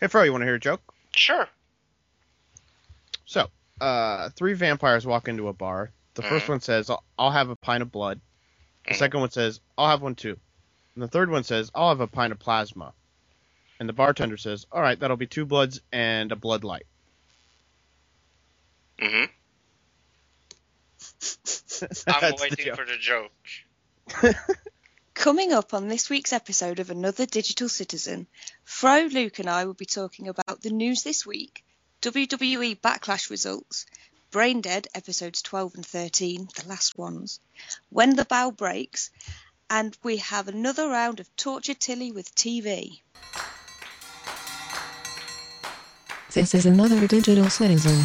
Hey, Fro, you want to hear a joke? Sure. So, uh, three vampires walk into a bar. The first Mhm. one says, "I'll- "I'll have a pint of blood." The Mhm. second one says, "I'll have one too." And the third one says, "I'll have a pint of plasma." And the bartender says, "All right, that'll be two bloods and a blood light." hmm I'm That's the waiting for the joke. Coming up on this week's episode of Another Digital Citizen, Fro, Luke, and I will be talking about the news this week, WWE Backlash results, Brain Dead episodes 12 and 13, the last ones, When the Bow Breaks, and we have another round of Torture Tilly with TV. This is another digital citizen.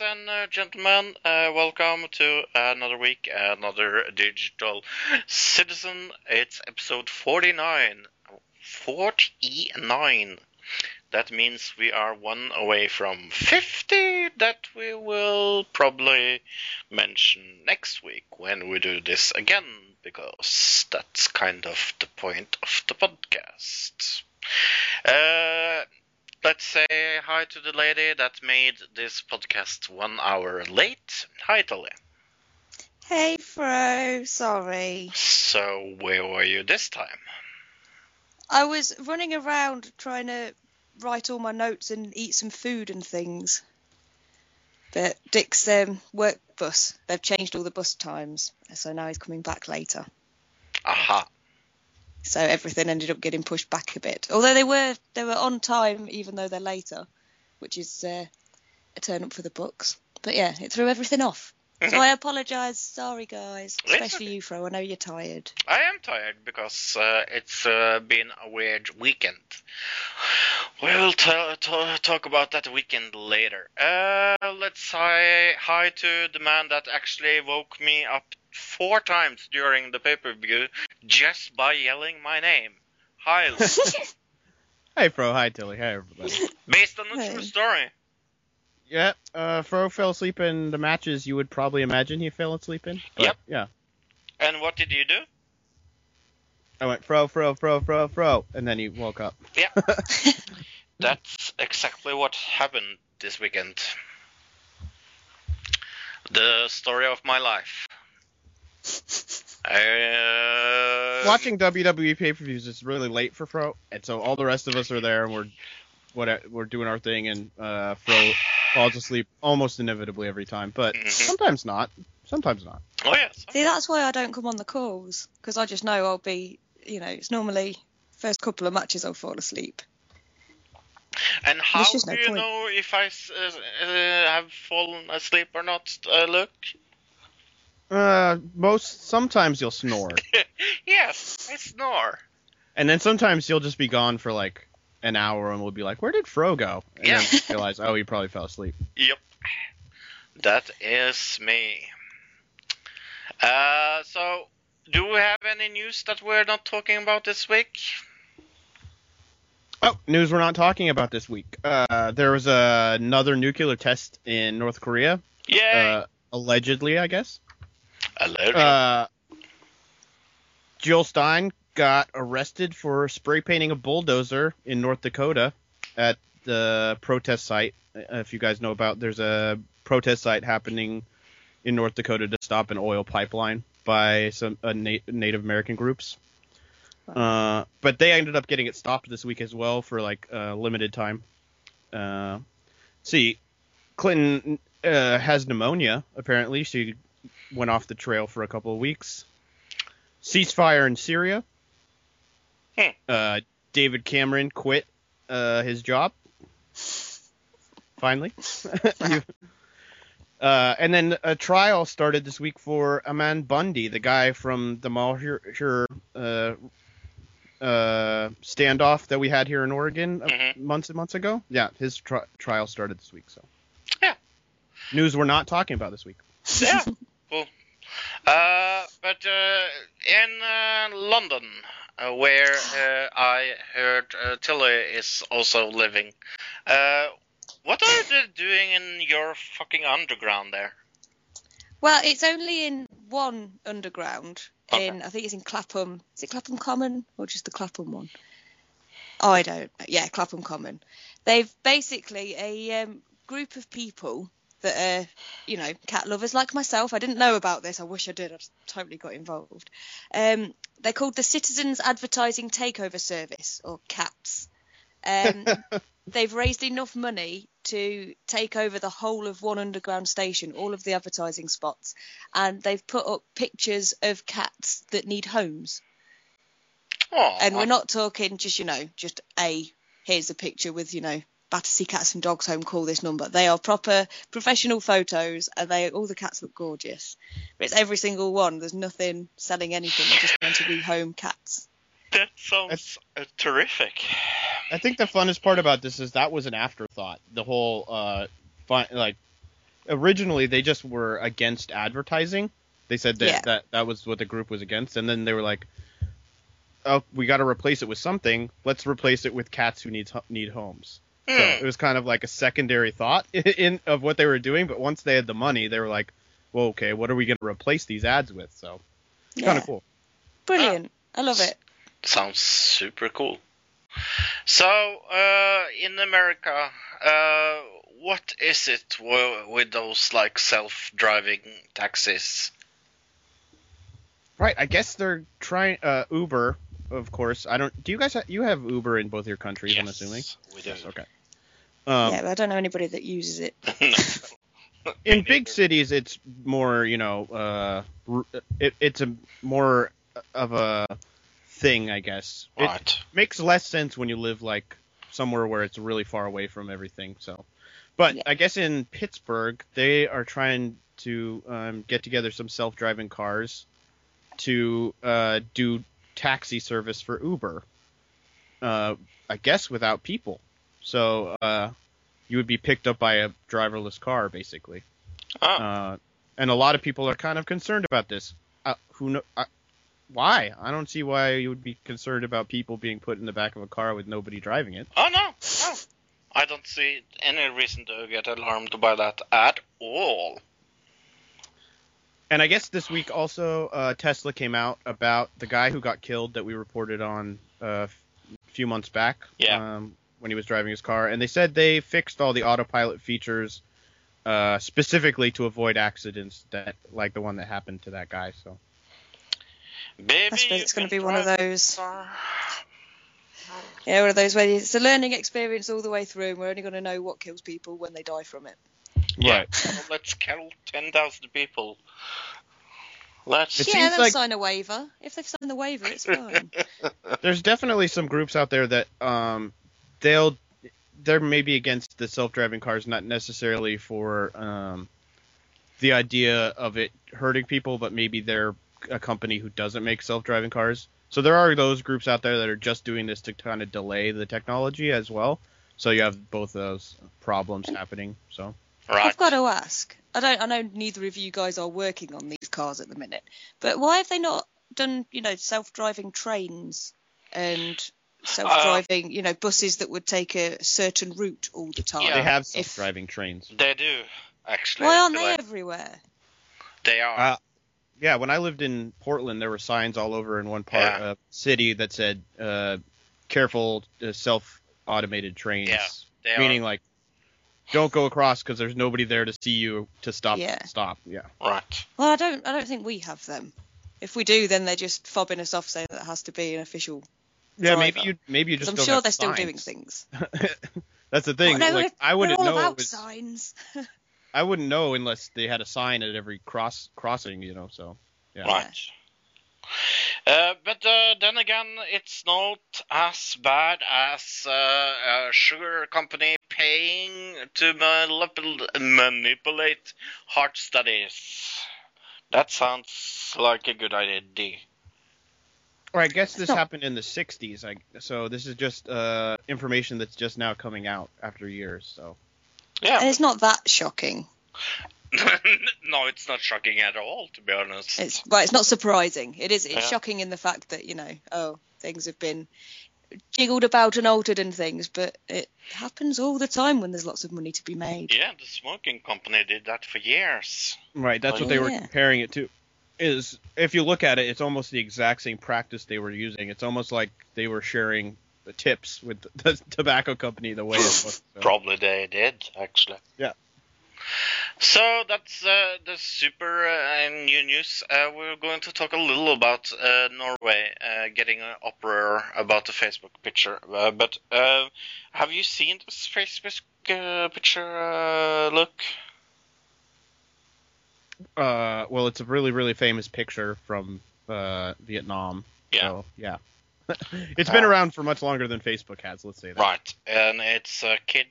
Ladies and uh, gentlemen, uh, welcome to another week, another digital citizen. It's episode 49. 49. That means we are one away from 50 that we will probably mention next week when we do this again, because that's kind of the point of the podcast. Uh, let's say hi to the lady that made this podcast one hour late. Hi, Tully. Hey, Fro, sorry. So, where were you this time? I was running around trying to write all my notes and eat some food and things. But Dick's um, work bus, they've changed all the bus times, so now he's coming back later. Aha. So everything ended up getting pushed back a bit. Although they were they were on time, even though they're later, which is uh, a turn up for the books. But yeah, it threw everything off. So I apologise. Sorry, guys. Especially okay. you, Fro. I know you're tired. I am tired because uh, it's uh, been a weird weekend. We'll t- t- talk about that weekend later. Uh, let's say hi to the man that actually woke me up four times during the pay per view just by yelling my name. Hi, Hey, Fro. Hi, Tilly. Hi, everybody. based on a true story. yeah, uh, Fro fell asleep in the matches you would probably imagine he fell asleep in. But, Yep. Yeah. And what did you do? I went Fro, Fro, Fro, Fro, Fro, and then he woke up. Yeah. That's exactly what happened this weekend. The story of my life. I, uh, Watching WWE pay per views is really late for Fro, and so all the rest of us are there and we're what we're doing our thing, and uh, Fro falls asleep almost inevitably every time, but Mhm. sometimes not. Sometimes not. Oh yes. See, that's why I don't come on the calls because I just know I'll be, you know, it's normally first couple of matches I'll fall asleep. And how do no you point. know if I s- uh, uh, have fallen asleep or not, uh, Luke? Uh, most sometimes you'll snore, yes, I snore. and then sometimes you'll just be gone for like an hour, and we'll be like, "Where did Fro go?" And Yeah. then realize, oh, he probably fell asleep. Yep. That is me. Uh, so, do we have any news that we're not talking about this week? Oh, news we're not talking about this week. Uh, there was uh, another nuclear test in North Korea, Yeah. uh, allegedly, I guess. Alleged. Uh, Jill Stein got arrested for spray painting a bulldozer in North Dakota at the protest site. Uh, If you guys know about, there's a protest site happening in North Dakota to stop an oil pipeline by some uh, na- Native American groups. Uh, but they ended up getting it stopped this week as well for like a limited time. Uh, see, Clinton uh, has pneumonia. Apparently, she went off the trail for a couple of weeks. Ceasefire in Syria. Hmm. Uh, David Cameron quit uh, his job. Finally. Uh, and then a trial started this week for Ammon Bundy, the guy from the Malheur uh, uh, standoff that we had here in Oregon uh, Mhm. months and months ago. Yeah, his tri- trial started this week. So Yeah. news we're not talking about this week. Yeah, cool. Uh, but uh, in uh, London, uh, where uh, I heard uh, Tilly is also living, uh, what are they doing in your fucking underground there? Well, it's only in one underground. Okay. In I think it's in Clapham. Is it Clapham Common or just the Clapham one? Oh, I don't. Yeah, Clapham Common. They've basically a um, group of people that are, you know, cat lovers like myself. I didn't know about this. I wish I did. I totally got involved. Um, they're called the Citizens Advertising Takeover Service, or CATS. Um, they've raised enough money to take over the whole of one underground station, all of the advertising spots, and they've put up pictures of cats that need homes. Oh, And we're not talking just, you know, just a here's a picture with, you know, Battersea Cats and Dogs Home, call this number. They are proper professional photos and they all the cats look gorgeous. But it's every single one. There's nothing selling anything, they're just meant to be home cats. that sounds uh, terrific. I think the funnest part about this is that was an afterthought. The whole uh, fun, like originally they just were against advertising. They said that, Yeah. that that was what the group was against, and then they were like, "Oh, we got to replace it with something. Let's replace it with cats who need need homes." So Hmm. it was kind of like a secondary thought in of what they were doing. But once they had the money, they were like, "Well, okay, what are we going to replace these ads with?" So it's kind of cool. Brilliant. I love it. Sounds super cool. So, uh, in America, uh, what is it w- with those like self-driving taxis? Right. I guess they're trying uh, Uber, of course. I don't. Do you guys ha- you have Uber in both your countries? I'm assuming. we do. Okay. Um, yeah, but I don't know anybody that uses it. in big cities, it's more you know, uh, it, it's a more of a thing, I guess. It makes less sense when you live like somewhere where it's really far away from everything. So, but Yeah. I guess in Pittsburgh, they are trying to um, get together some self-driving cars to uh, do taxi service for Uber. Uh, I guess without people. So uh, you would be picked up by a driverless car, basically. Oh, Uh, and a lot of people are kind of concerned about this. Uh, who know? Uh, why? I don't see why you would be concerned about people being put in the back of a car with nobody driving it. oh no, no. I don't see any reason to get alarmed by that at all. And I guess this week also, uh, Tesla came out about the guy who got killed that we reported on uh, a few months back. Yeah. Um, when he was driving his car, and they said they fixed all the autopilot features uh, specifically to avoid accidents that like the one that happened to that guy. So Baby, I suppose it's going to be one of those. Yeah, one of those where it's a learning experience all the way through, and we're only going to know what kills people when they die from it. Yeah, Right. well, let's kill 10,000 people. Let's. It yeah, seems they'll like- sign a waiver. If they've signed the waiver, it's fine. there's definitely some groups out there that um they'll they're maybe against the self-driving cars not necessarily for um the idea of it hurting people but maybe they're a company who doesn't make self-driving cars so there are those groups out there that are just doing this to kind of delay the technology as well so you have both those problems happening so right. I've got to ask. I don't. I know neither of you guys are working on these cars at the minute, but why have they not done, you know, self-driving trains and self-driving, you know, buses that would take a certain route all the time? Yeah. they have self-driving trains They do, actually. Why aren't the they way- everywhere? They are. Uh, yeah, when I lived in Portland, there were signs all over in one part Yeah. of the city that said, uh, "Careful, uh, self-automated trains." Yeah, they meaning are. like don't go across because there's nobody there to see you to stop. Yeah. Stop. Yeah. Right. Well, I don't. I don't think we have them. If we do, then they're just fobbing us off saying that it has to be an official. Yeah. Maybe Driver. you. Maybe you 'cause just. I'm don't sure have they're still doing things. That's the thing. Oh, no, like we're- I wouldn't all know. about was- signs. I wouldn't know unless they had a sign at every cross crossing. You know. So. Yeah. Right. Uh, but uh, then again, it's not as bad as uh, a sugar company paying to manipul- manipulate heart studies. That sounds like a good idea. Or I guess this No. happened in the '60s. I, so this is just uh, information that's just now coming out after years. So. And Yeah. it's not that shocking. no, it's not shocking at all, to be honest. It's well, it's not surprising. It is. It's Yeah. shocking in the fact that you know, oh, things have been jiggled about and altered and things, but it happens all the time when there's lots of money to be made. Yeah, the smoking company did that for years. Right, that's Oh, what they were comparing it to. Is if you look at it, it's almost the exact same practice they were using. It's almost like they were sharing the tips with the tobacco company the way it was. So. Probably they did, actually. Yeah. So that's uh, the super uh, new news. Uh, we're going to talk a little about uh, Norway uh, getting an uproar about the Facebook picture. Uh, but have you seen this Facebook uh, picture uh, look? Uh, well, it's a really really famous picture from uh, Vietnam. Yeah. So, yeah. it's been Uh, around for much longer than Facebook has. Let's say that. Right, and it's a kid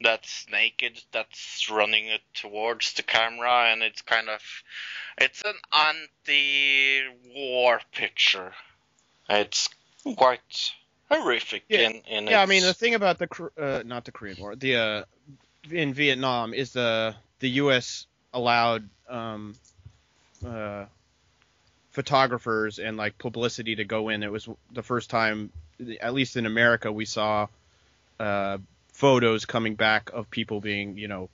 that's naked that's running it towards the camera, and it's kind of it's an anti-war picture. It's quite horrific Yeah. in in Yeah, I mean the thing about the uh, not the Korean War, the uh, in Vietnam is the the U.S. allowed um, uh, photographers and like publicity to go in. It was the first time, at least in America, we saw uh, photos coming back of people being, you know,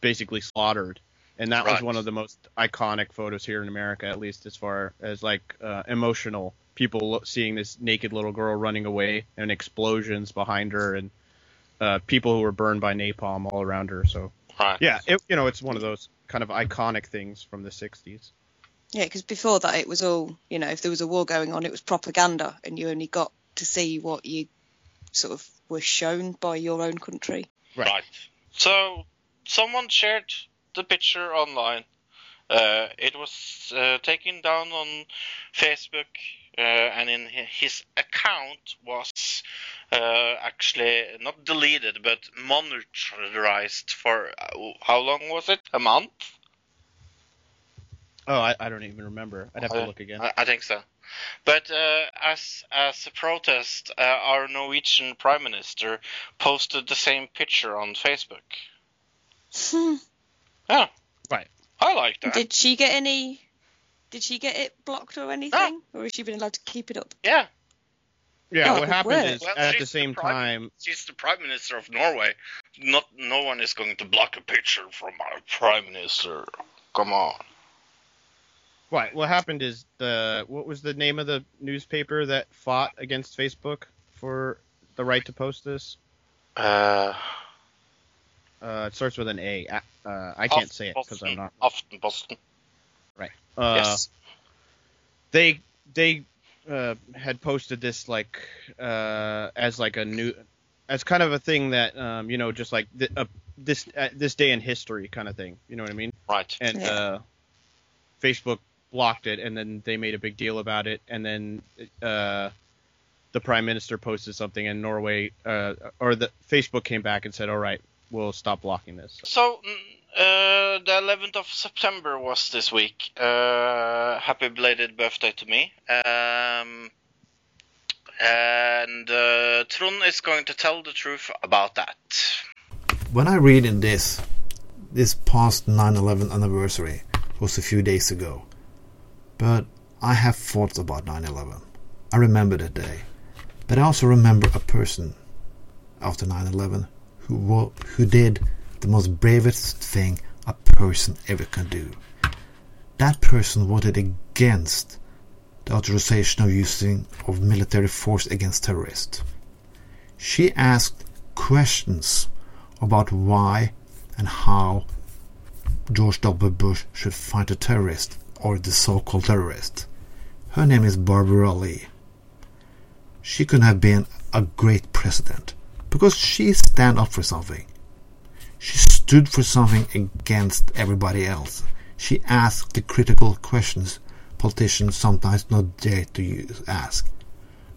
basically slaughtered. And that was one of the most iconic photos here in America, at least as far as like uh, emotional people lo- seeing this naked little girl running away and explosions behind her and uh, people who were burned by napalm all around her. So right. yeah, it, you know, it's one of those kind of iconic things from the '60s. Yeah, because before that it was all you know. If there was a war going on, it was propaganda, and you only got to see what you sort of were shown by your own country. Right. Right. So someone shared the picture online. Uh, it was uh, taken down on Facebook, and in his account was uh, actually not deleted but monitorized for uh, how long was it? A month? Oh, I, I don't even remember. I'd have to Uh, look again. I, I think so. But uh, as as a protest, uh, our Norwegian prime minister posted the same picture on Facebook. Yeah. Right. I like that. Did she get any? Did she get it blocked or anything, or has she been allowed to keep it up? yeah. Yeah, Oh, what happened word. is Well, at the same the prime- time, She's the prime minister of Norway. Not no one is going to block a picture from our prime minister. Come on. what what happened is the what was the name of the newspaper that fought against Facebook for the right to post this? Uh, Uh, it starts with an A. A- Uh, I can't say it because I'm not. Aftenposten. Uh, yes. they they uh, had posted this like uh, as like a new as kind of a thing that um, you know just like th- uh, this uh, this day in history kind of thing. You know what I mean? Right. And Yeah. uh, Facebook blocked it, and then they made a big deal about it, and then uh, the prime minister posted something, and Norway uh, or the Facebook came back and said, "All right, we'll stop blocking this." So, mm, uh, the 11th of September was this week. Uh, happy belated birthday to me. Um, and uh, Trond is going to tell the truth about that. When I read in this, this past 9/11 anniversary was a few days ago, but I have thoughts about 9/11. I remember that day, but I also remember a person after 9/11 who who did the most bravest thing a person ever can do. That person voted against the authorization of using of military force against terrorists. She asked questions about why and how George W. Bush should fight a terrorist or the so-called terrorist. Her name is Barbara Lee. She could have been a great president because she stand up for something. She stood for something against everybody else. She asked the critical questions politicians sometimes not dare to use, ask.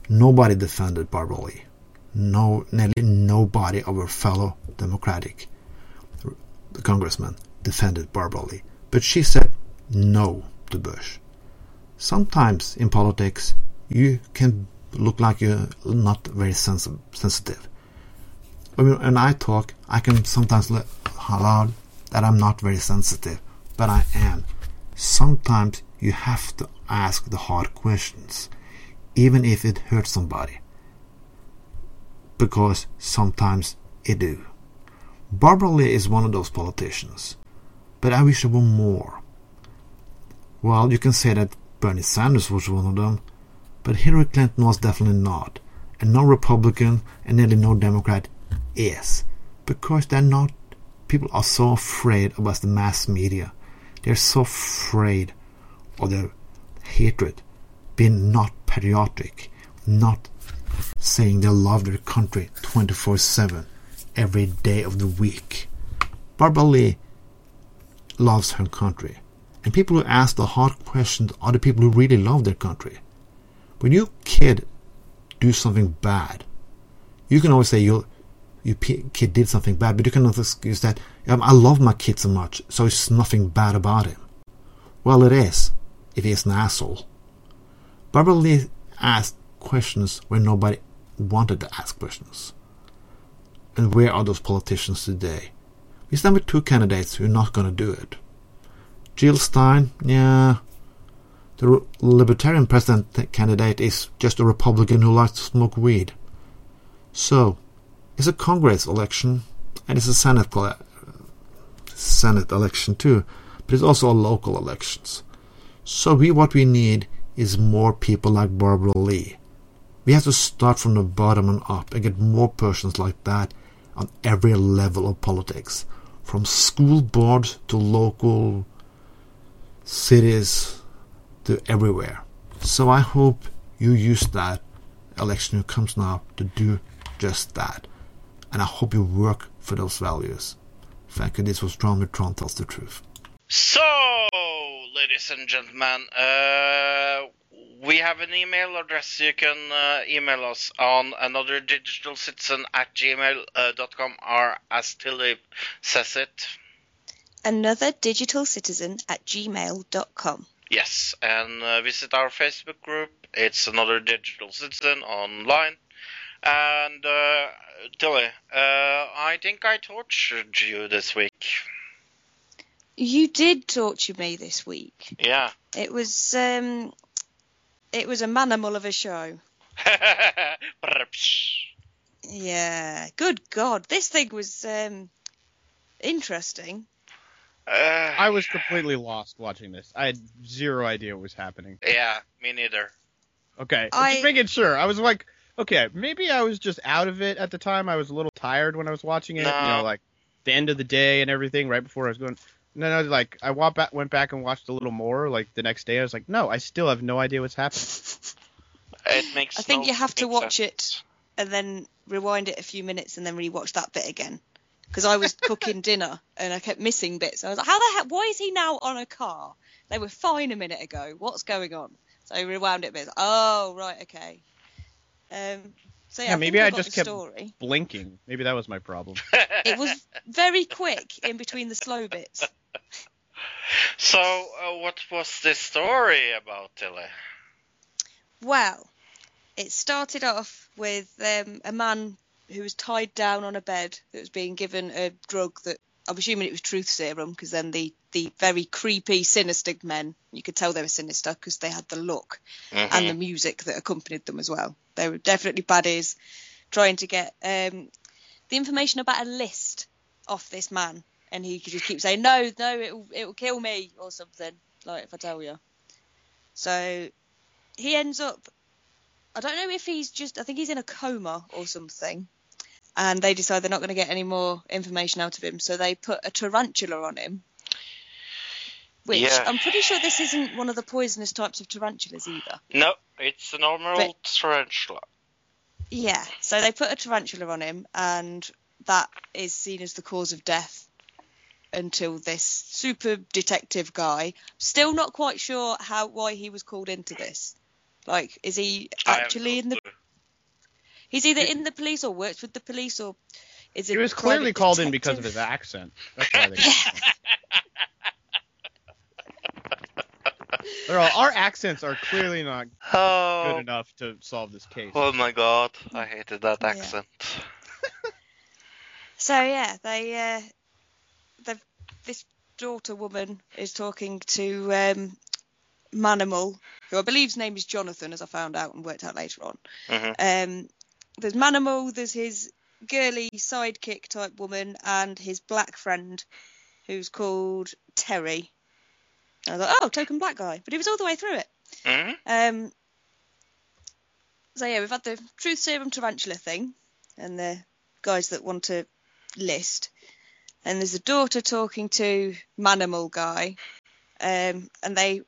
Nobody defended Barbara Lee. No, nearly nobody of her fellow Democratic congressmen defended Barbara Lee. But she said no to Bush. Sometimes in politics, you can look like you're not very sens- sensitive. When, when I talk, I can sometimes let loud that I'm not very sensitive, but I am. Sometimes you have to ask the hard questions, even if it hurts somebody, because sometimes it do. Barbara Lee is one of those politicians, but I wish there were more. Well, you can say that Bernie Sanders was one of them, but Hillary Clinton was definitely not, and no Republican and nearly no Democrat is, because they're not. People are so afraid about the mass media. They're so afraid of their hatred, being not patriotic, not saying they love their country 24 7 every day of the week. Barbara Lee loves her country. And people who ask the hard questions are the people who really love their country. When you kid do something bad, you can always say you your kid did something bad, but you cannot excuse that um, I love my kid so much, so it's nothing bad about him. Well, it is, if he is an asshole. Barbara Lee asked questions where nobody wanted to ask questions. And where are those politicians today? We stand with two candidates who are not going to do it. Jill Stein, yeah. The Libertarian president candidate is just a Republican who likes to smoke weed. So, it's a Congress election, and it's a Senate Senate election too, but it's also local elections. So we what we need is more people like Barbara Lee. We have to start from the bottom and up and get more persons like that on every level of politics, from school boards to local cities to everywhere. So I hope you use that election who comes now to do just that. And I hope you work for those values. Thank you. This was Trond Trond tells the truth. So, ladies and gentlemen, uh, we have an email address. You can uh, email us on another digital citizen at gmail.com or as Tilly says it. Another digital citizen at gmail.com. Yes, and uh, visit our Facebook group. It's another digital citizen online. And uh, Tilly, uh, I think I tortured you this week. You did torture me this week. Yeah. It was um, it was a manimal of a show. Yeah. Good God, this thing was um, interesting. Uh, I was completely lost watching this. I had zero idea what was happening. Yeah, me neither. Okay, I- just making sure. I was like, okay, maybe I was just out of it at the time. I was a little tired when I was watching it. You know, like the end of the day and everything, right before I was going. And then I was like, I went back, went back and watched a little more. Like the next day, I was like, no, I still have no idea what's happening. It makes. I think no you have to watch sense. and then rewind it a few minutes and then rewatch that bit again. Because I was cooking dinner and I kept missing bits. I was like, how the heck? Why is he now on a car? They were fine a minute ago. What's going on? So I rewound it a bit. Oh right, okay. Um. So yeah, Yeah, I maybe I just kept- story. Blinking. Maybe that was my problem. It was very quick in between the slow bits. So, uh, what was this story about, Tilly? Well, it started off with um, a man who was tied down on a bed that was being given a drug that I'm assuming it was truth serum because then the, the very creepy, sinister men, you could tell they were sinister because they had the look and the music that accompanied them as well. They were definitely baddies trying to get um, the information about a list off this man. And he could just keep saying, no, no, it'll, it'll kill me or something, like if I tell you. So he ends up I don't know if he's just. I think he's in a coma or something. And they decide they're not going to get any more information out of him, so they put a tarantula on him. Which Yeah. I'm pretty sure this isn't one of the poisonous types of tarantulas either. No, it's a normal But- tarantula. Yeah, so they put a tarantula on him, and that is seen as the cause of death until this super detective guy. Still not quite sure how why he was called into this. Like, is he actually in the? Clue. He's either in the police or works with the police, or is it? He was clearly private called in because of his accent. That's why they. All, our accents are clearly not good Oh, enough to solve this case. oh my god, I hated that Yeah. accent. So yeah, they uh, the this daughter woman is talking to um, Manimal, who I believe's name is Jonathan, as I found out and worked out later on. hmm Um, there's Manimal, there's his girly sidekick type woman, and his black friend, who's called Terry. And I thought, oh, token black guy, but he was all the way through it. hmm Um, so yeah, we've had the truth serum tarantula thing, and the guys that want to list, and there's a daughter talking to Manimal guy, um, and they,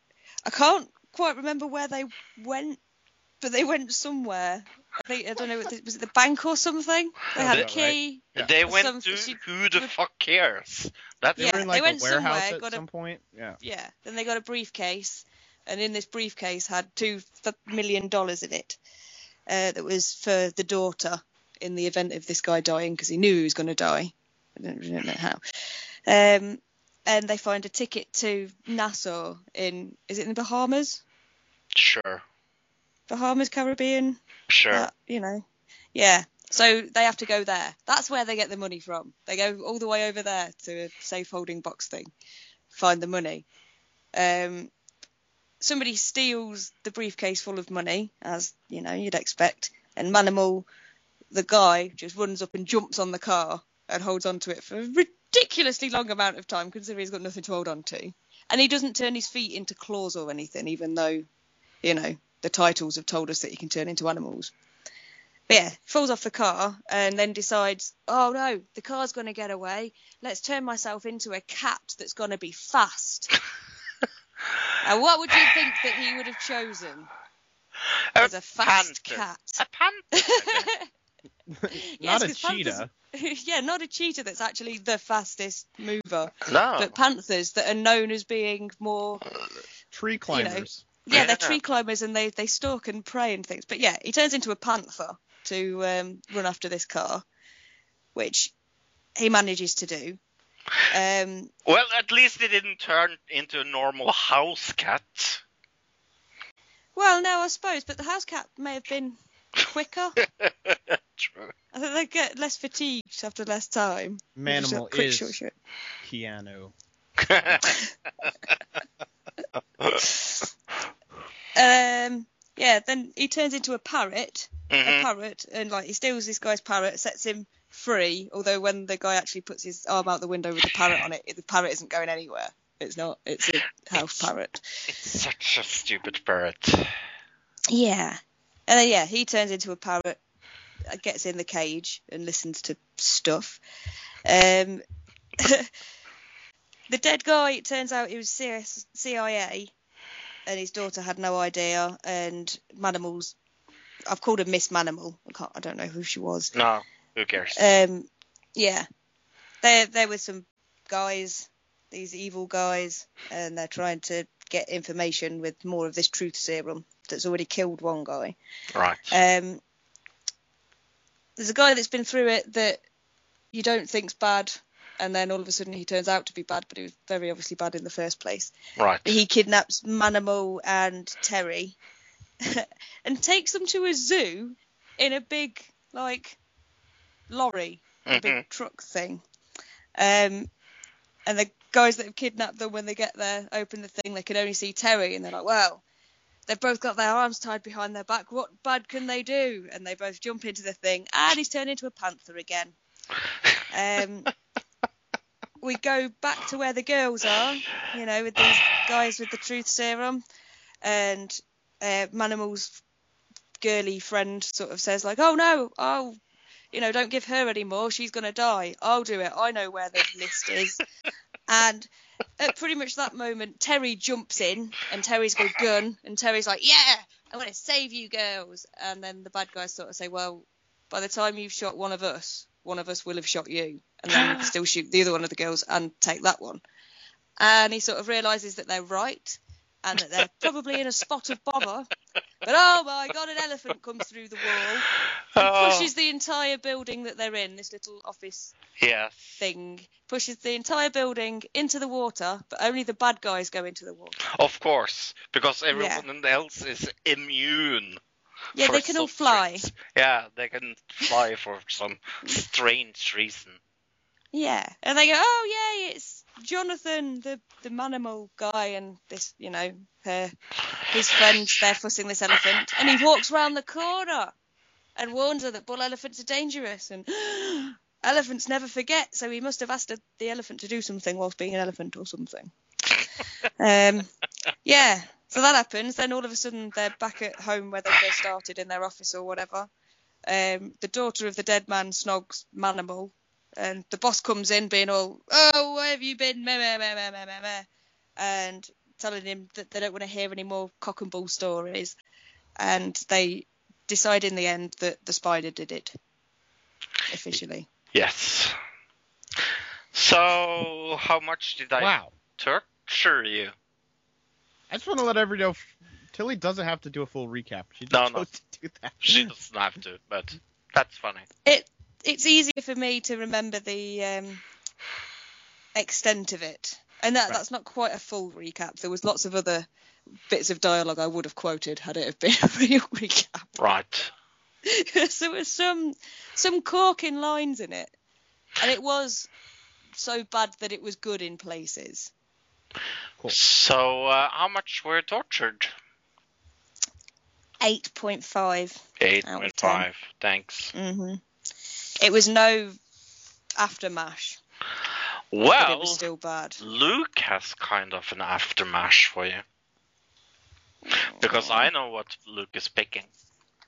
I can't quite remember where they went, but they went somewhere. I I don't know, was it the bank or something? They had a Sounds about right. key. Yeah. They went something to she- who the fuck cares? That's They Yeah, were in they like went a warehouse somewhere, at got a- point. Yeah. Yeah. Then they got a briefcase, and in this briefcase had two million dollars in it. Uh, that was for the daughter in the event of this guy dying because he knew he was going to die. I don't, I don't know how. Um, and they find a ticket to Nassau in is it in the Bahamas? sure, Bahamas, Caribbean. Sure. Uh, you know, yeah. So they have to go there. That's where they get the money from. They go all the way over there to a safe holding box thing, find the money. Um, somebody steals the briefcase full of money, as you know you'd expect, and Manimal, the guy, just runs up and jumps on the car and holds onto it for a ridiculously long amount of time, considering he's got nothing to hold on to. And he doesn't turn his feet into claws or anything, even though, you know, the titles have told us that you can turn into animals. But yeah, falls off the car and then decides, oh no, the car's going to get away. Let's turn myself into a cat that's going to be fast. and what would you think that he would have chosen A as a fast panther. cat? A panther. Yes, Not a 'cause panthers- cheetah. yeah, not a cheetah that's actually the fastest mover, no. but panthers that are known as being more Tree climbers. Yeah, they're tree climbers and they, they stalk and prey and things. But yeah, he turns into a panther to um, run after this car, which he manages to do. Um, Well, at least it didn't turn into a normal house cat. well, no, I suppose, but the house cat may have been quicker. True. I think they get less fatigued after less time. Just Manimal quick is short short. Keanu. Um, yeah, then he turns into a parrot, a Mhm. parrot, and like he steals this guy's parrot, sets him free. Although when the guy actually puts his arm out the window with the parrot on it, the parrot isn't going anywhere. It's not. It's a house parrot. It's such a stupid parrot. Yeah, and then yeah, he turns into a parrot, gets in the cage and listens to stuff. Um, the dead guy. It turns out he was CIA, and his daughter had no idea. And Manimal's. I've called her Miss Manimal. I can't. I don't know who she was. No, who cares? Um, yeah, there there were some guys, these evil guys, and they're trying to get information with more of this truth serum that's already killed one guy. right. Um, there's a guy that's been through it that you don't think's bad, and then all of a sudden he turns out to be bad, but he was very obviously bad in the first place. right. He kidnaps Manimal and Terry and takes them to a zoo in a big like lorry, a Mhm. big truck thing. Um, and the guys that have kidnapped them, when they get there, open the thing, they can only see Terry, and they're like, "Well, they've both got their arms tied behind their back. What bad can they do?" And they both jump into the thing, and he's turned into a panther again. Um, we go back to where the girls are, you know, with these guys with the truth serum, and uh, Manimal's girly friend sort of says like, "Oh no, oh, you know, don't give her any more. She's gonna die. I'll do it. I know where the list is. and at pretty much that moment, Terry jumps in, and Terry's got a gun, and Terry's like, "Yeah, I'm gonna save you girls." And then the bad guys sort of say, "Well, by the time you've shot one of us, one of us will have shot you, and then you can still shoot the other one of the girls and take that one." And he sort of realizes that they're right, and that they're probably in a spot of bother. But oh my god, an elephant comes through the wall and Oh, pushes the entire building that they're in, this little office yes. thing, pushes the entire building into the water, but only the bad guys go into the water. Of course, because everyone else is immune. Yeah, they can all fly. reason. Yeah, they can fly for some strange reason. Yeah, and they go, oh yeah, it's Jonathan, the the manimal guy, and this, you know, her, his friends. They're fussing this elephant, and he walks round the corner and warns her that bull elephants are dangerous, and elephants never forget. So he must have asked the- the elephant to do something whilst being an elephant or something. um, yeah. So that happens. Then all of a sudden they're back at home where they first started in their office or whatever. Um, the daughter of the dead man snogs Manimal, and the boss comes in being all, "Oh, where have you been?" Meh, meh, meh, meh, meh, meh, meh," and telling him that they don't want to hear any more cock and bull stories. And they decide in the end that the spider did it officially. Yes. So, how much did I Wow. torture you? I just want to let everybody know Tilly doesn't have to do a full recap. She just No, no. to do that. She doesn't have to, but that's funny. It it's easier for me to remember the um, extent of it, and that Right. that's not quite a full recap. There was lots of other bits of dialogue I would have quoted had it have been a real recap. Right. so there was some some corking lines in it, and it was so bad that it was good in places. Cool. So, uh, how much were tortured? Eight point five. Eight Out of point 10. five. Thanks. Mm-hmm. It was no aftermash, but it Well, was still bad. Luke has kind of an aftermash for you. Because I know what Luke is picking.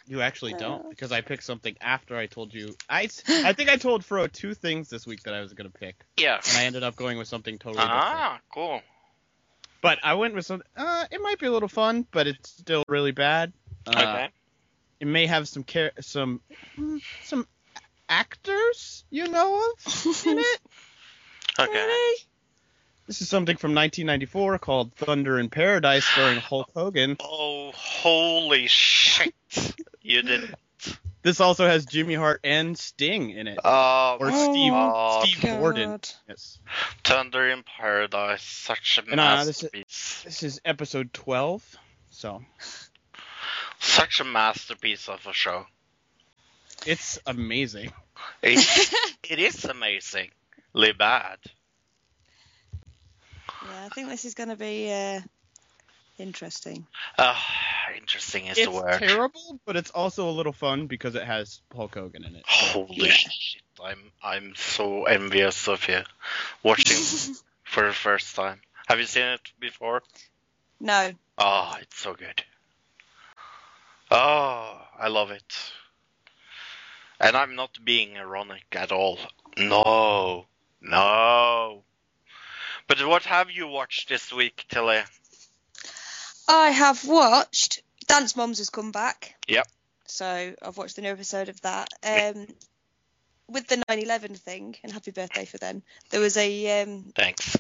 You actually don't, because I picked something after I told you. I, I think I told Fro two things this week that I was gonna pick, Yeah. and I ended up going with something totally different. Ah, cool. But I went with some. Uh, it might be a little fun, but it's still really bad. Uh, Okay. It may have some care, some, mm, some actors you know of in it. Okay. Really? This is something from 1994 called Thunder in Paradise, starring Hulk Hogan. Oh, holy shit. You didn't. This also has Jimmy Hart and Sting in it, Oh, or my Steve God. Steve Gordon. Yes. Thunder in Paradise. Such a And, uh, this is- This is episode 12. So Such a masterpiece of a show. It's amazing. It, it is amazingly bad. Yeah, I think this is going to be uh, interesting. Uh, interesting is It's the word. It's terrible, but it's also a little fun because it has Hulk Hogan in it. Holy Yeah. shit! I'm I'm so envious of you watching for the first time. Have you seen it before? No, Oh, it's so good. Oh, I love it. And I'm not being ironic at all. No, no. But what have you watched this week, Tilly? I have watched Dance Moms has come back. Yep. So I've watched the new episode of that. Um, with the 9/11 thing, and happy birthday for them. There was a um, Thanks.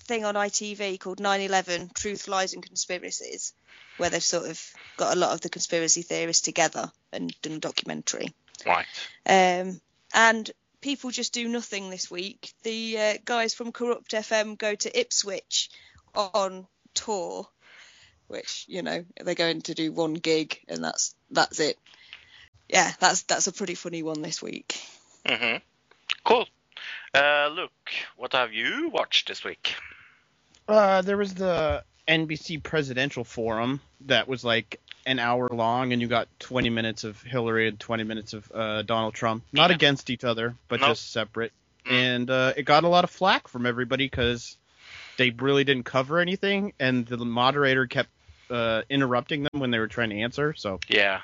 thing on ITV called 9/11: Truth, Lies, and Conspiracies, where they've sort of got a lot of the conspiracy theorists together and done a documentary. Right. Um, and people just do nothing this week. The uh, guys from Kurupt FM go to Ipswich on tour, which you know they're going to do one gig and that's that's it. Yeah, that's that's a pretty funny one this week. Mhm. Cool. Uh, Luke, what have you watched this week? Uh, there was the NBC presidential forum that was like an hour long, and you got 20 minutes of Hillary and 20 minutes of uh, Donald Trump, not Yeah. against each other, but Nope. just separate. Mm. And uh, it got a lot of flack from everybody because they really didn't cover anything, and the moderator kept uh, interrupting them when they were trying to answer. So Yeah.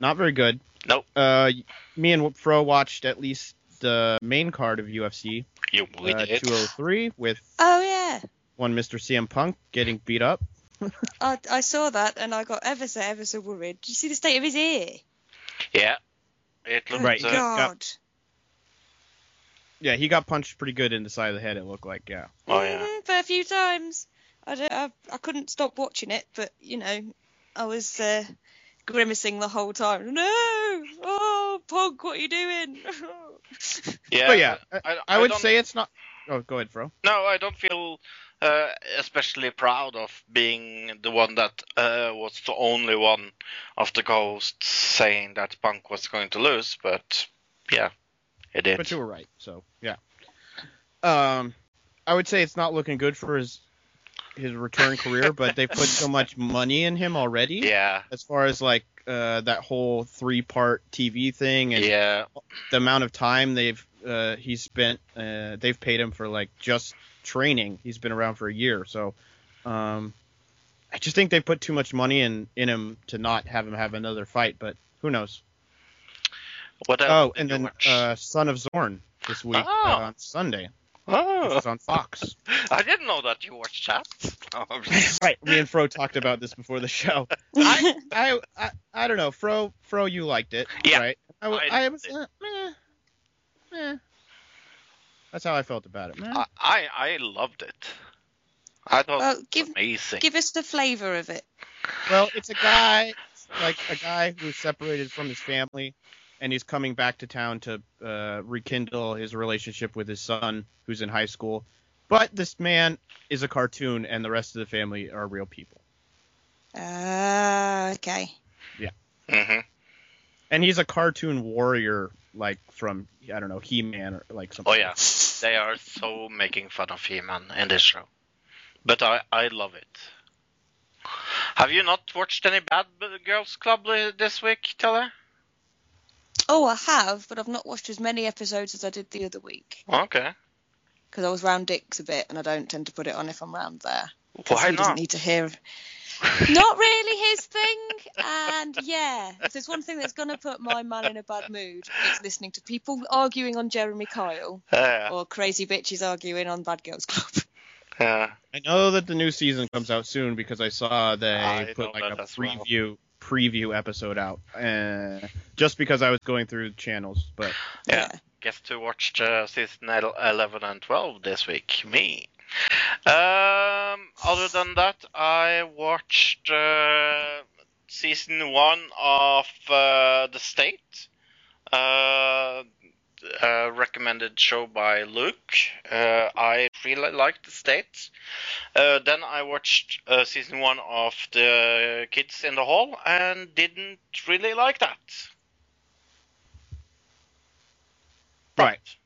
not very good. Nope. Uh, me and Fro watched at least the main card of UFC You we uh, did. 203 with Oh yeah, one Mr. CM Punk getting beat up. I, I saw that and I got ever so ever so worried. Did you see the state of his ear? Yeah. It looked. Right. Oh, Uh, God. Yeah, he got punched pretty good in the side of the head. It looked like, yeah. oh yeah. Mm, but a few times. I, don't, I, I couldn't stop watching it, but you know, I was uh, grimacing the whole time. No! Oh, Pog, what are you doing? Yeah. but yeah, I, I, I would don't- say it's not. Oh, go ahead, bro. No, I don't feel uh, especially proud of being the one that uh, was the only one of the hosts saying that Punk was going to lose, but yeah, it did. But you were right. So yeah. Um, I would say it's not looking good for his his return career, but they put so much money in him already. yeah, As far as like uh, that whole three part TV thing and yeah, the amount of time they've uh, he's spent, uh, they've paid him for like just training. He's been around for a year, so um, I just think they put too much money in in him to not have him have another fight. But who knows? What else Oh, and then uh, Son of Zorn this week Oh. uh, on Sunday. oh, It's on Fox. I didn't know that you watched that. Just- right. Me and Fro talked about this before the show. I, I, I, I don't know. Fro, Fro, you liked it, Yeah, right? I, I I was, uh, meh, meh. That's how I felt about it. Meh. I, I I loved it. I thought Well, it was give- amazing. Give us the flavour of it. Well, it's a guy, like a guy who's separated from his family, and he's coming back to town to uh, rekindle his relationship with his son, who's in high school. But this man is a cartoon, and the rest of the family are real people. Ah, okay. Yeah. Mm-hmm. And he's a cartoon warrior, like from I don't know He-Man or like something. Oh yeah, they are so making fun of He-Man in this show, but I I love it. Have you not watched any Bad Girls Club this week, Taylor? Oh, I have, but I've not watched as many episodes as I did the other week Okay. because I was round Dick's a bit, and I don't tend to put it on if I'm round there. 'Cause Why he doesn't need to hear. not really his thing, and yeah, if there's one thing that's gonna put my man in a bad mood, it's listening to people arguing on Jeremy Kyle Yeah. or crazy bitches arguing on Bad Girls Club. yeah. I know that the new season comes out soon because I saw they I put like a as well. preview preview episode out, uh, just because I was going through channels. But Yeah. Guess to watch uh, season 11 and 12 this week. Me. Um, other than that, I watched uh, season one of uh, The State. Uh, a recommended show by Luke. Uh, I really liked The State. Uh, then I watched uh, season one of The Kids in the Hall and didn't really like that. Right.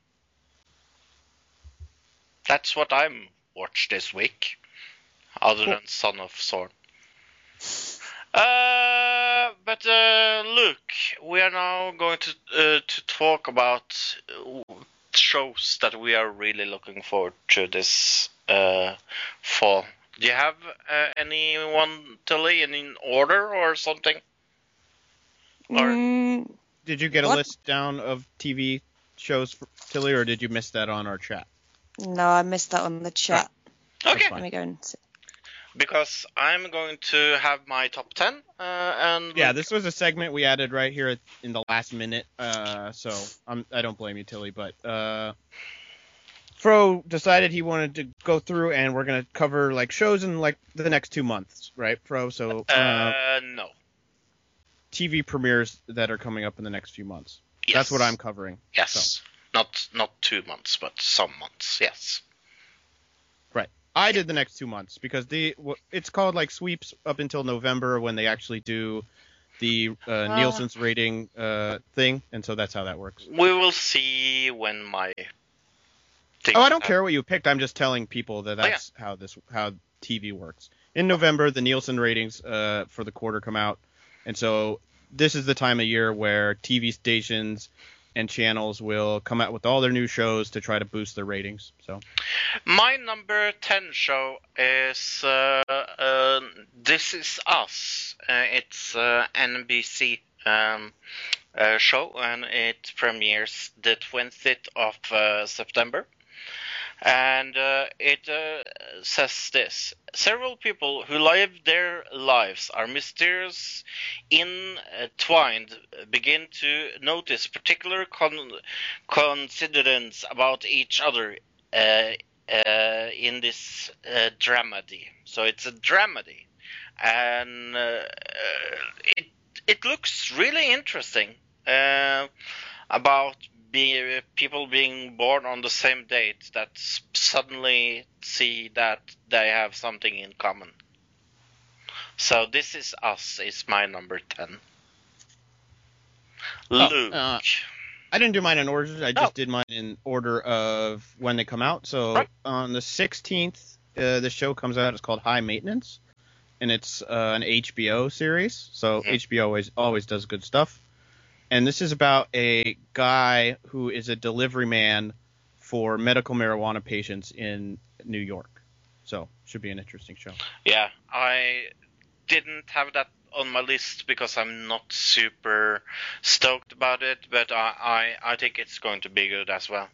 That's what I'm watched this week, other than Son of Zorn. Uh, but uh, Luke, we are now going to uh, to talk about uh, shows that we are really looking forward to this uh, fall. Do you have uh, anyone, Tilly, in in order or something? Or- Mm, did you get a list down of TV shows, for Tilly, or did you miss that on our chat? No, I missed that on the chat. Okay. Let me go and see. Because I'm going to have my top ten, uh, and Yeah, this was a segment we added right here at- in the last minute. Uh, so I'm, I don't blame you, Tilly, but uh, Fro decided he wanted to go through, and we're gonna cover like shows in like the next two months, right, Fro? So uh, uh, no. TV premieres that are coming up in the next few months. Yes. That's what I'm covering. Yes. Not not two months, but some months. Yes. Right. I did the next two months because the it's called like sweeps up until November when they actually do the uh, Nielsen's rating uh, thing, and so that's how that works. We will see when my. thing- Oh, I don't care what you picked. I'm just telling people that Oh, yeah. that's how this how TV works. In November, the Nielsen ratings uh, for the quarter come out, and so this is the time of year where TV stations and channels will come out with all their new shows to try to boost their ratings. So My number ten show is uh, uh, This Is Us. Uh, it's uh, NBC um, uh, show, and it premieres the 20th of uh, September. And uh, it uh, says this Several people who live their lives are mysterious, entwined, begin to notice particular con- coincidence about each other uh, uh, in this uh, dramedy. So it's a dramedy. And uh, it, it looks really interesting about be, people being born on the same date that suddenly see that they have something in common. So this is us. Is my number ten. Luke. uh, I didn't do mine in order. I just Oh. did mine in order of when they come out. So Right. on the 16th, uh, the show comes out. It's called High Maintenance, and it's uh, an HBO series. So Mhm. HBO always always does good stuff. And this is about a guy who is a delivery man for medical marijuana patients in New York. So should be an interesting show. Yeah, I didn't have that on my list because I'm not super stoked about it, but I, I, I think it's going to be good as well.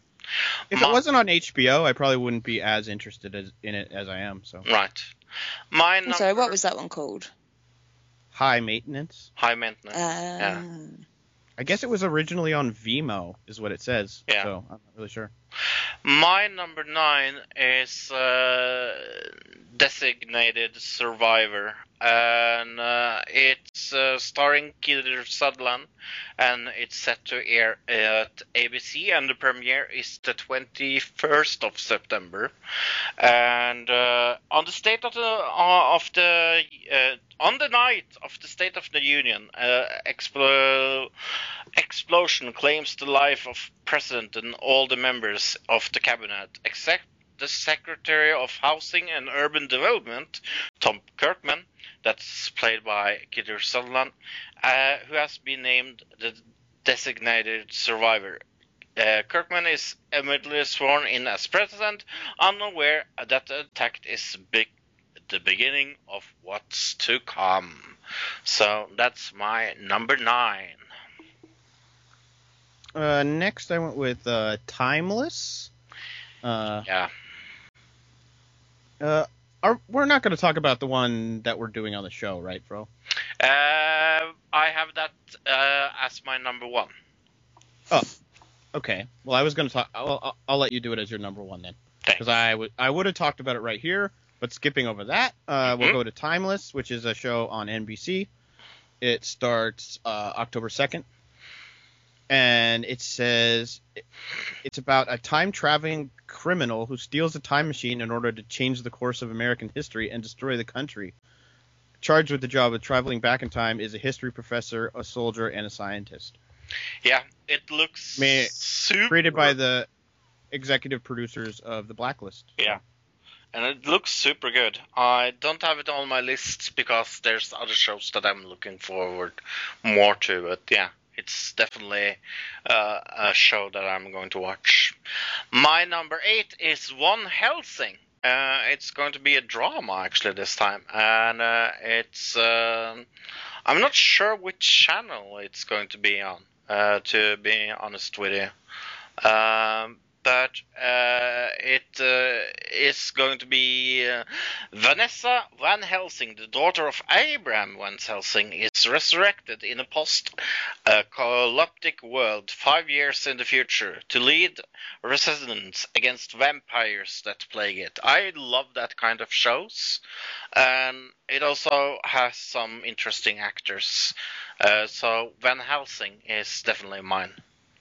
If My- it wasn't on HBO, I probably wouldn't be as interested as, in it as I am. So Right. My number sorry, what was that one called? High Maintenance. high maintenance. Uh, I guess it was originally on Vimeo, is what it says. Yeah. So I'm not really sure. My number nine is uh, Designated Survivor, and uh, it's uh, starring Kiefer Sutherland, and it's set to air at ABC, and the premiere is the 21st of September. And uh, on the state of the uh, of the uh, on the night of the State of the Union, explo- explosion claims the life of president and all the members of the cabinet, except the Secretary of Housing and Urban Development, Tom Kirkman, that's played by Kiefer Sutherland, uh, who has been named the designated survivor. Uh, Kirkman is immediately sworn in as president, unaware that the attack is big, the beginning of what's to come. So that's my number nine. Uh, next, I went with uh, Timeless. Uh, Yeah. uh, are, we're not going to talk about the one that we're doing on the show, right, Fro? Uh, I have that uh, as my number one. Oh, okay. Well, I was going to talk. I'll, I'll, I'll let you do it as your number one then, because I would I would have talked about it right here, but skipping over that, uh, we'll Mhm. go to Timeless, which is a show on NBC. It starts uh, October second, and it says it's about a time traveling criminal who steals a time machine in order to change the course of American history and destroy the country. Charged with the job of traveling back in time is a history professor, a soldier, and a scientist. Yeah, it looks May- super. Created by the executive producers of The Blacklist. Yeah. And it looks super good. I don't have it on my list because there's other shows that I'm looking forward more to. But yeah, it's definitely uh, a show that I'm going to watch. My number eight is Van Helsing. Uh, it's going to be a drama actually this time, and uh, it's um I'm not sure which channel it's going to be on. Uh, to be honest with you, um, but uh, it uh, is going to be uh, Vanessa Van Helsing, the daughter of Abraham Van Helsing, is resurrected in a post-apocalyptic world five years in the future to lead resistance against vampires that plague it. I love that kind of shows, and it also has some interesting actors. Uh, so Van Helsing is definitely mine,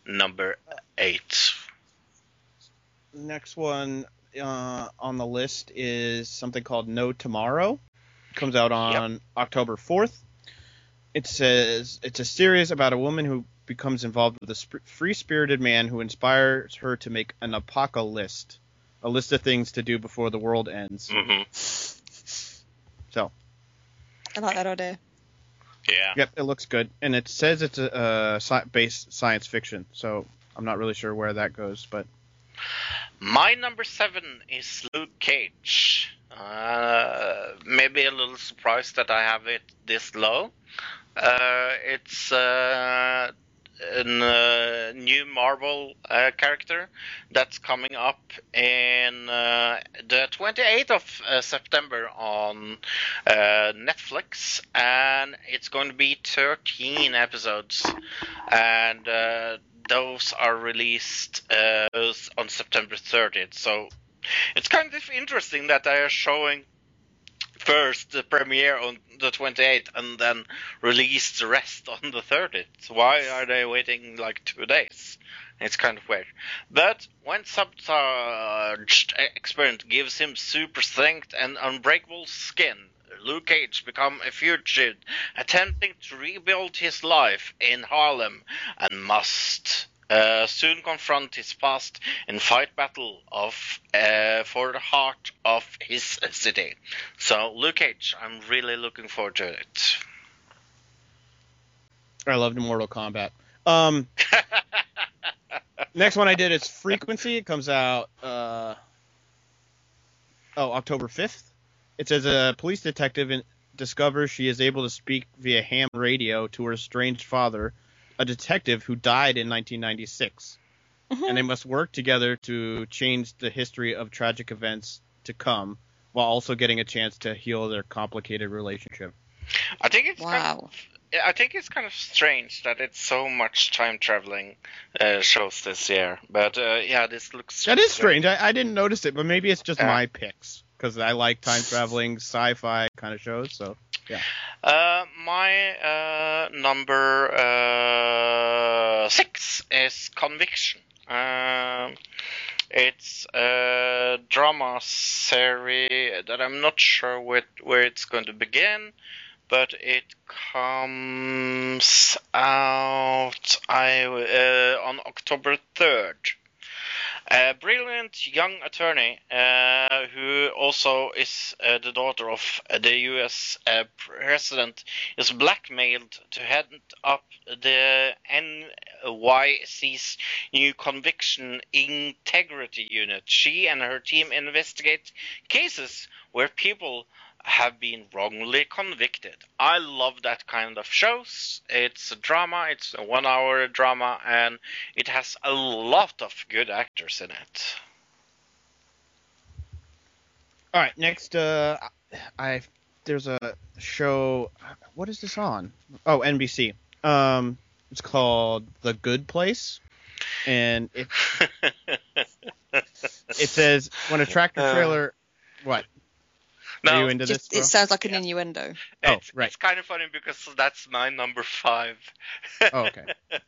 number eight. Next one uh, on the list is something called No Tomorrow. It comes out on October 4th. It says it's a series about a woman who becomes involved with a sp- free-spirited man who inspires her to make an apocalypse, a list of things to do before the world ends. hmm So, I like that idea. Yeah. yep, it looks good, and it says it's a, a sci- based science fiction. So I'm not really sure where that goes, but My number seven is Luke Cage. Uh, maybe a little surprised that I have it this low, Uh, it's uh, a uh, new Marvel uh, character that's coming up in uh, the 28th of September on Netflix, and it's going to be 13 episodes, and those are released uh, on September 30th. So it's kind of interesting that they are showing first the premiere on the 28th and then release the rest on the 30th. Why are they waiting like two days? It's kind of weird. But when Subcharged Experiment gives him super strength and unbreakable skin, Luke Cage become a fugitive, attempting to rebuild his life in Harlem, and must uh, soon confront his past and fight battle of uh, for the heart of his city. So Luke Cage, I'm really looking forward to it. I loved Mortal Kombat. Um, next one I did is Frequency. It comes out uh, oh October fifth. It says a police detective in, discovers she is able to speak via ham radio to her estranged father, a detective who died in 1996, and they must work together to change the history of tragic events to come, while also getting a chance to heal their complicated relationship. I think it's kind of Wow. I think it's kind of strange that it's so much time traveling uh, shows this year. But uh, yeah, this looks That is strange. I, I didn't notice it, but maybe it's just Yeah. my picks because I like time traveling sci-fi kind of shows. So Uh, my uh, number uh, six is Conviction. Um, it's a drama series that I'm not sure where, where it's going to begin, but it comes out I, uh, on October 3rd. A brilliant young attorney uh, who also is uh, the daughter of the U.S. Uh, president is blackmailed to head up the NYC's new conviction integrity unit. She and her team investigate cases where people have been wrongly convicted. I love that kind of shows. It's a drama, it's a one hour drama, and it has a lot of good actors in it. all right, next uh, I there's a show. What is this on? Oh, NBC. Um, it's called The Good Place, and it it says when a tractor Uh, trailer. What? No, Are you into Just, this? it sounds like an innuendo. Oh, it's, right. it's kind of funny because that's my number five. Oh, okay.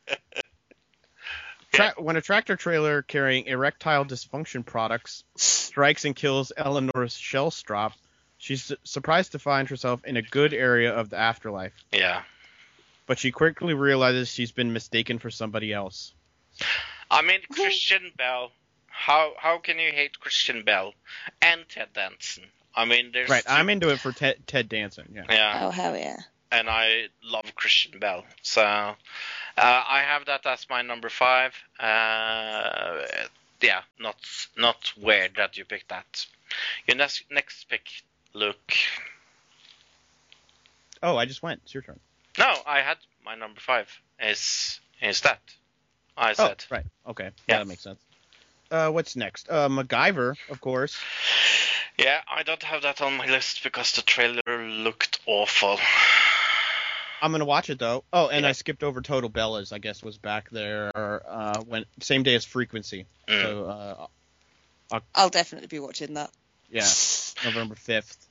Tra- when a tractor trailer carrying erectile dysfunction products strikes and kills Eleanor Shellstrop, she's su- surprised to find herself in a good area of the afterlife. Yeah. But she quickly realizes she's been mistaken for somebody else. I mean, Christian Bell. How how can you hate Christian Bell and Ted Danson? I mean, there's Right, two- I'm into it for Ted, Ted Danson. Yeah. yeah, Oh hell yeah! and I love Christian Bell, so uh, I have that as my number five. Uh, yeah, not not weird that you picked that. Your next next pick, Luke. Oh, I just went. It's your turn. No, I had my number five. Is is that? I said. Oh, said. right. Okay. Yeah, Yeah. that makes sense. Uh, what's next? Uh, MacGyver, of course. Yeah, I don't have that on my list because the trailer looked awful. I'm gonna watch it though. Oh, and Yeah. I skipped over Total Bellas. I guess was back there uh, when same day as Frequency. Mm. So uh, I'll definitely be watching that. yeah, November fifth.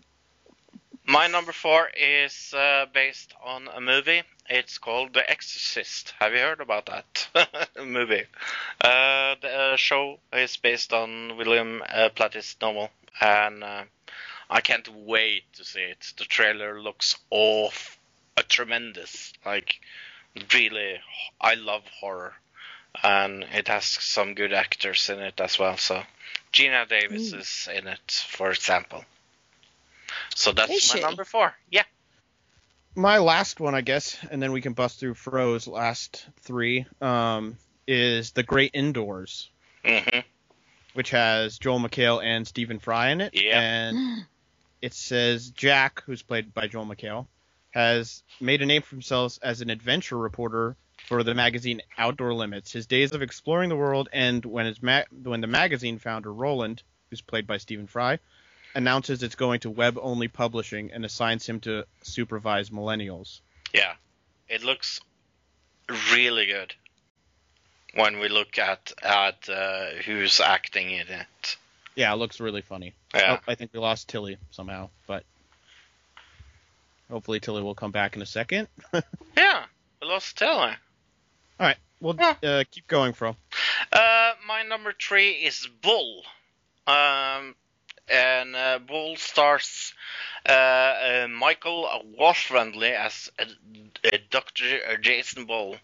My number four is uh, based on a movie. It's called The Exorcist. Have you heard about that movie? Uh, the uh, show is based on William uh, Blatty's novel, and uh, I can't wait to see it. The trailer looks off, uh, tremendous. Like, really, I love horror, and it has some good actors in it as well. So, Geena Davis is in it, for example. So that's Is my she? number four. Yeah. My last one, I guess, and then we can bust through Fro's last three. Um, is The Great Indoors, hmm which has Joel McHale and Stephen Fry in it. Yeah. And it says Jack, who's played by Joel McHale, has made a name for himself as an adventure reporter for the magazine Outdoor Limits. His days of exploring the world end when his ma- when the magazine founder Roland, who's played by Stephen Fry, announces it's going to web-only publishing and assigns him to supervise millennials. Yeah, it looks really good when we look at at uh, who's acting in it. Yeah, it looks really funny. Yeah, Oh, I think we lost Tilly somehow, but hopefully Tilly will come back in a second. yeah, we lost Tilly. All right, well, Yeah. uh, keep going, Fro. Uh, my number three is Bull. Um, and uh, Bull stars uh, uh, Michael Weatherly as uh, uh, Dr. Jason Bull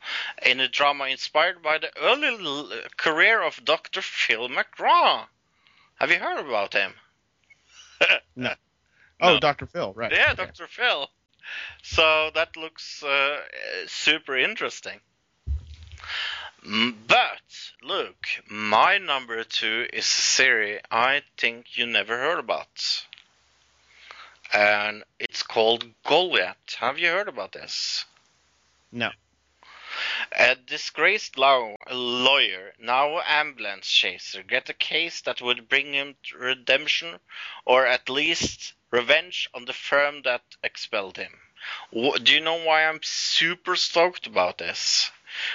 in a drama inspired by the early l- career of Dr. Phil McGraw. Have you heard about him? No. Oh, No. Dr. Phil, right? Yeah, okay. Dr. Phil. So that looks uh, super interesting. Mm, But look, my number two is a series I think you never heard about, and it's called Goliath. Have you heard about this? No. A disgraced law- lawyer, now ambulance chaser, get a case that would bring him redemption or at least revenge on the firm that expelled him. Do you know why I'm super stoked about this?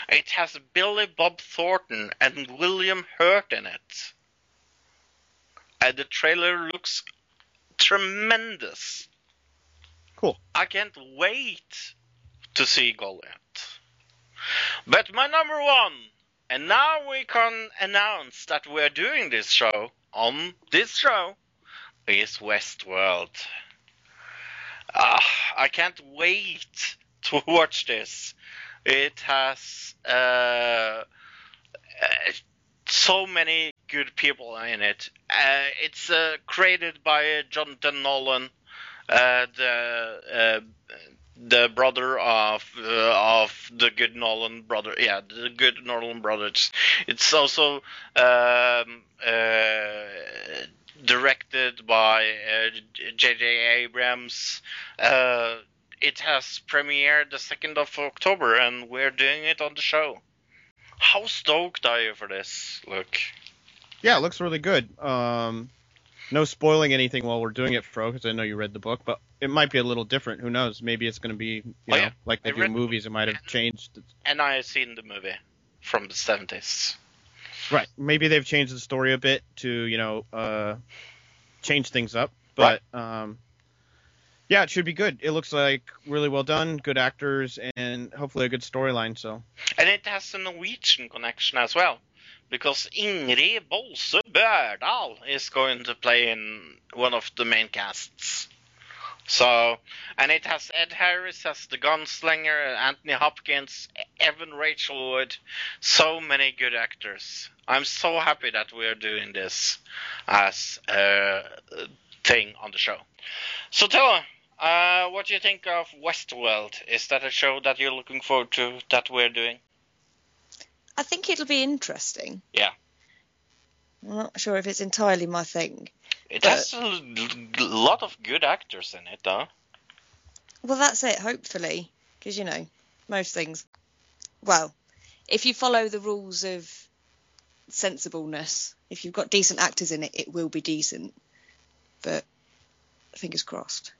It has Billy Bob Thornton and William Hurt in it. And the trailer looks tremendous. Cool. I can't wait to see Goliath. But my number one, and now we can announce that we're doing this show on this show, is Westworld. Ah, I can't wait to watch this. It has uh, uh, so many good people in it. Uh, it's uh, created by Jonathan Nolan, uh, the uh, the brother of uh, of the good Nolan brother. Yeah, the good Nolan brothers. It's also um, uh, directed by uh, J.J. Abrams. It has premiered the second of October, and we're doing it on the show. How stoked are you for this? Look. Yeah, it looks really good. Um, no spoiling anything while we're doing it, Fro, because I know you read the book, but it might be a little different. Who knows? Maybe it's going to be, you Oh, know, yeah. like they I do movies. It might have changed. And I have seen the movie from the 70s. Right. Maybe they've changed the story a bit to, you know, uh, change things up. But um, yeah, it should be good. It looks like really well done, good actors, and hopefully a good storyline. So And it has a Norwegian connection as well. Because Ingrid Bolsø Berdal is going to play in one of the main casts. So, and it has Ed Harris as the gunslinger, Anthony Hopkins, Evan Rachel Wood, so many good actors. I'm so happy that we are doing this as a thing on the show. So, Tella, uh, what do you think of Westworld? Is that a show that you're looking forward to that we're doing? I think it'll be interesting. Yeah. I'm not sure if it's entirely my thing. It But- has a lot of good actors in it, though. Well, that's it, hopefully. Because, you know, most things. Well, if you follow the rules of sensibleness, if you've got decent actors in it, it will be decent. But fingers crossed.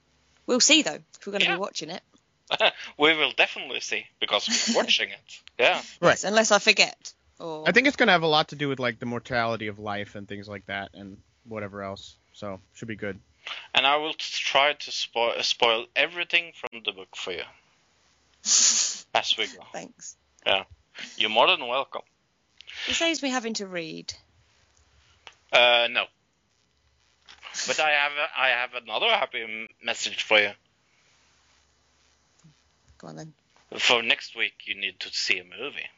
We'll see, though, if we're going to Yeah. be watching it. we will definitely see because we're watching it. Yeah. Right. Yes, unless I forget. Or I think it's going to have a lot to do with like the mortality of life and things like that, and whatever else. So should be good. And I will try to spoil spoil everything from the book for you as we go. Thanks. Yeah. You're more than welcome. It saves me having to read. Uh, no. But I have a, I have another happy message for you. Go on then. For next week, you need to see a movie,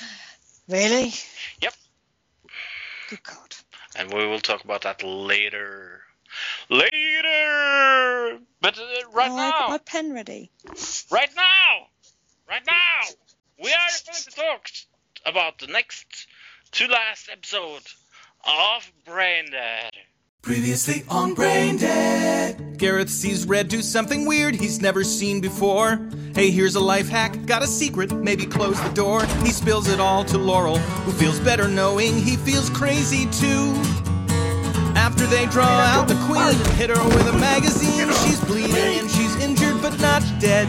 Really? Yep. Good God. and we will talk about that later. Later. But uh, right oh, now. I got my pen ready. Right now! Right now! We are going to talk about the next to last episode of Brain Dead. Previously on Brain Dead. Gareth sees Red do something weird he's never seen before. Hey, here's a life hack, got a secret, maybe close the door. He spills it all to Laurel, who feels better knowing he feels crazy too. After they draw out the queen, hit her with a magazine. She's bleeding and she's injured but not dead.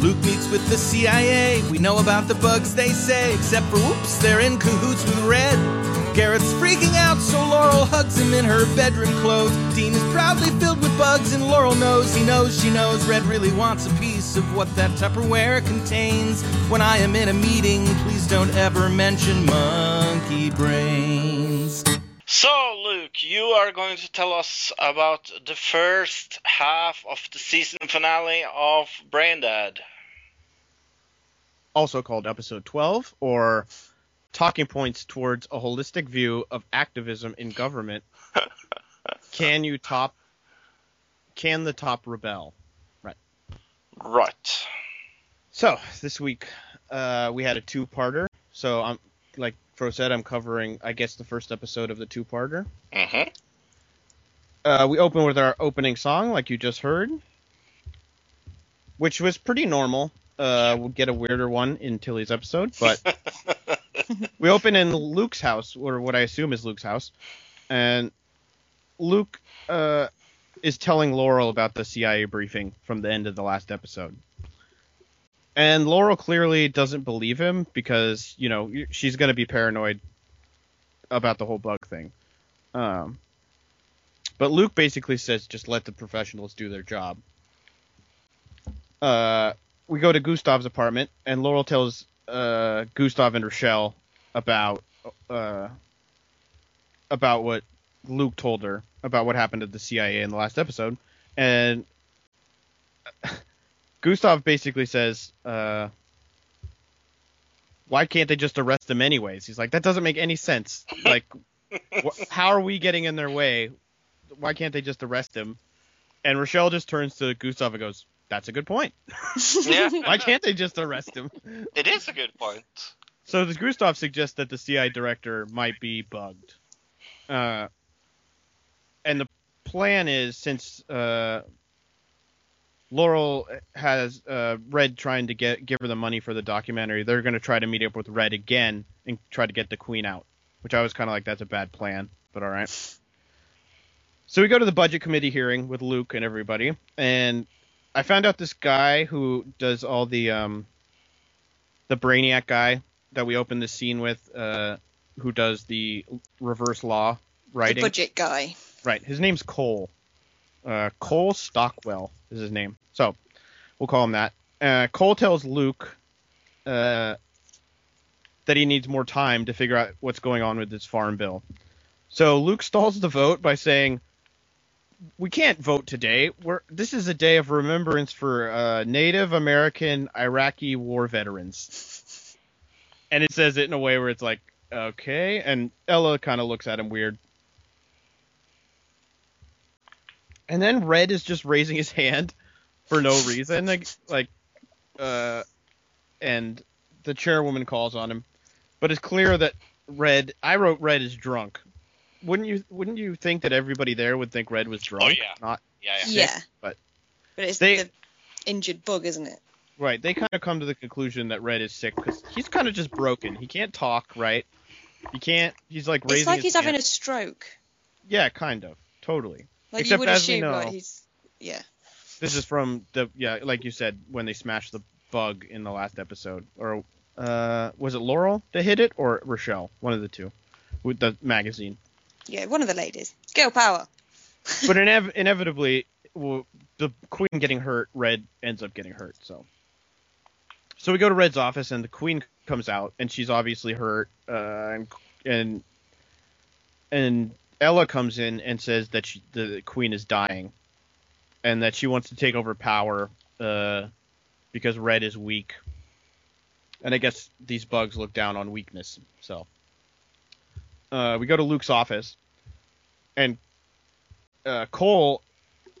Luke meets with the CIA. We know about the bugs they say, except for whoops, they're in cahoots with Red. Gareth's freaking out, so Laurel hugs him in her bedroom clothes. Dean is proudly filled with bugs, and Laurel knows he knows she knows Red really wants a piece of what that Tupperware contains. When I am in a meeting, please don't ever mention monkey brains. So, Luke, you are going to tell us about the first half of the season finale of Braindead. Also called episode 12, or talking points towards a holistic view of activism in government. can you top? Can the top rebel? Right. Right. So this week uh, we had a two-parter. So I'm like Fro said, I'm covering I guess the first episode of the two-parter. hmm Uh, we open with our opening song, like you just heard, which was pretty normal. Uh, we'll get a weirder one in Tilly's episode, but we open in Luke's house, or what I assume is Luke's house, and Luke uh, is telling Laurel about the CIA briefing from the end of the last episode. And Laurel clearly doesn't believe him because, you know, she's going to be paranoid about the whole bug thing. Um, but Luke basically says just let the professionals do their job. Uh, we go to Gustav's apartment, and Laurel tells uh, Gustav and Rochelle about uh, about what Luke told her about what happened at the CIA in the last episode, and Gustav basically says, uh, "Why can't they just arrest them anyways?" He's like, "That doesn't make any sense. Like, wh- how are we getting in their way? Why can't they just arrest him?" And Rochelle just turns to Gustav and goes, "That's a good point. Yeah. Why can't they just arrest him?" It is a good point. So the Gustav suggests that the CI director might be bugged. Uh, and the plan is since uh, Laurel has uh, Red trying to get give her the money for the documentary, they're going to try to meet up with Red again and try to get the Queen out. Which I was kind of like, that's a bad plan, but all right. So we go to the budget committee hearing with Luke and everybody, and I found out this guy who does all the um, the Brainiac guy that we opened the scene with, uh, who does the reverse law The writing. budget guy. Right. His name's Cole. Uh, Cole Stockwell is his name. So we'll call him that. Uh, Cole tells Luke uh, that he needs more time to figure out what's going on with this farm bill. So Luke stalls the vote by saying, "We can't vote today. We're this is a day of remembrance for uh, Native American Iraqi war veterans." And it says it in a way where it's like, "Okay," and Ella kind of looks at him weird. and then Red is just raising his hand for no reason, like, like, uh, and the chairwoman calls on him, but it's clear that Red. I wrote Red is drunk. Wouldn't you? Wouldn't you think that everybody there would think Red was drunk? Oh yeah. Not Yeah, yeah. Yeah. but- But it's They- the injured bug, isn't it? right. They kind of come to the conclusion that Red is sick because he's kind of just broken. He can't talk. Right. He can't. He's like raising. It's like his he's having a stroke. Yeah, kind of. Totally. Like Except you would as we assume, know- like he's yeah. This is from the yeah, like you said, when they smashed the bug in the last episode, or uh, was it Laurel that hit it or Rochelle? One of the two, with the magazine. Yeah, one of the ladies. Girl power. But inev- inevitably, well, the Queen getting hurt, Red ends up getting hurt. So, so we go to Red's office, and the Queen comes out, and she's obviously hurt, uh, and and and Ella comes in and says that she, the Queen is dying, and that she wants to take over power, uh, because Red is weak. And I guess these bugs look down on weakness. So, uh, we go to Luke's office, and uh, Cole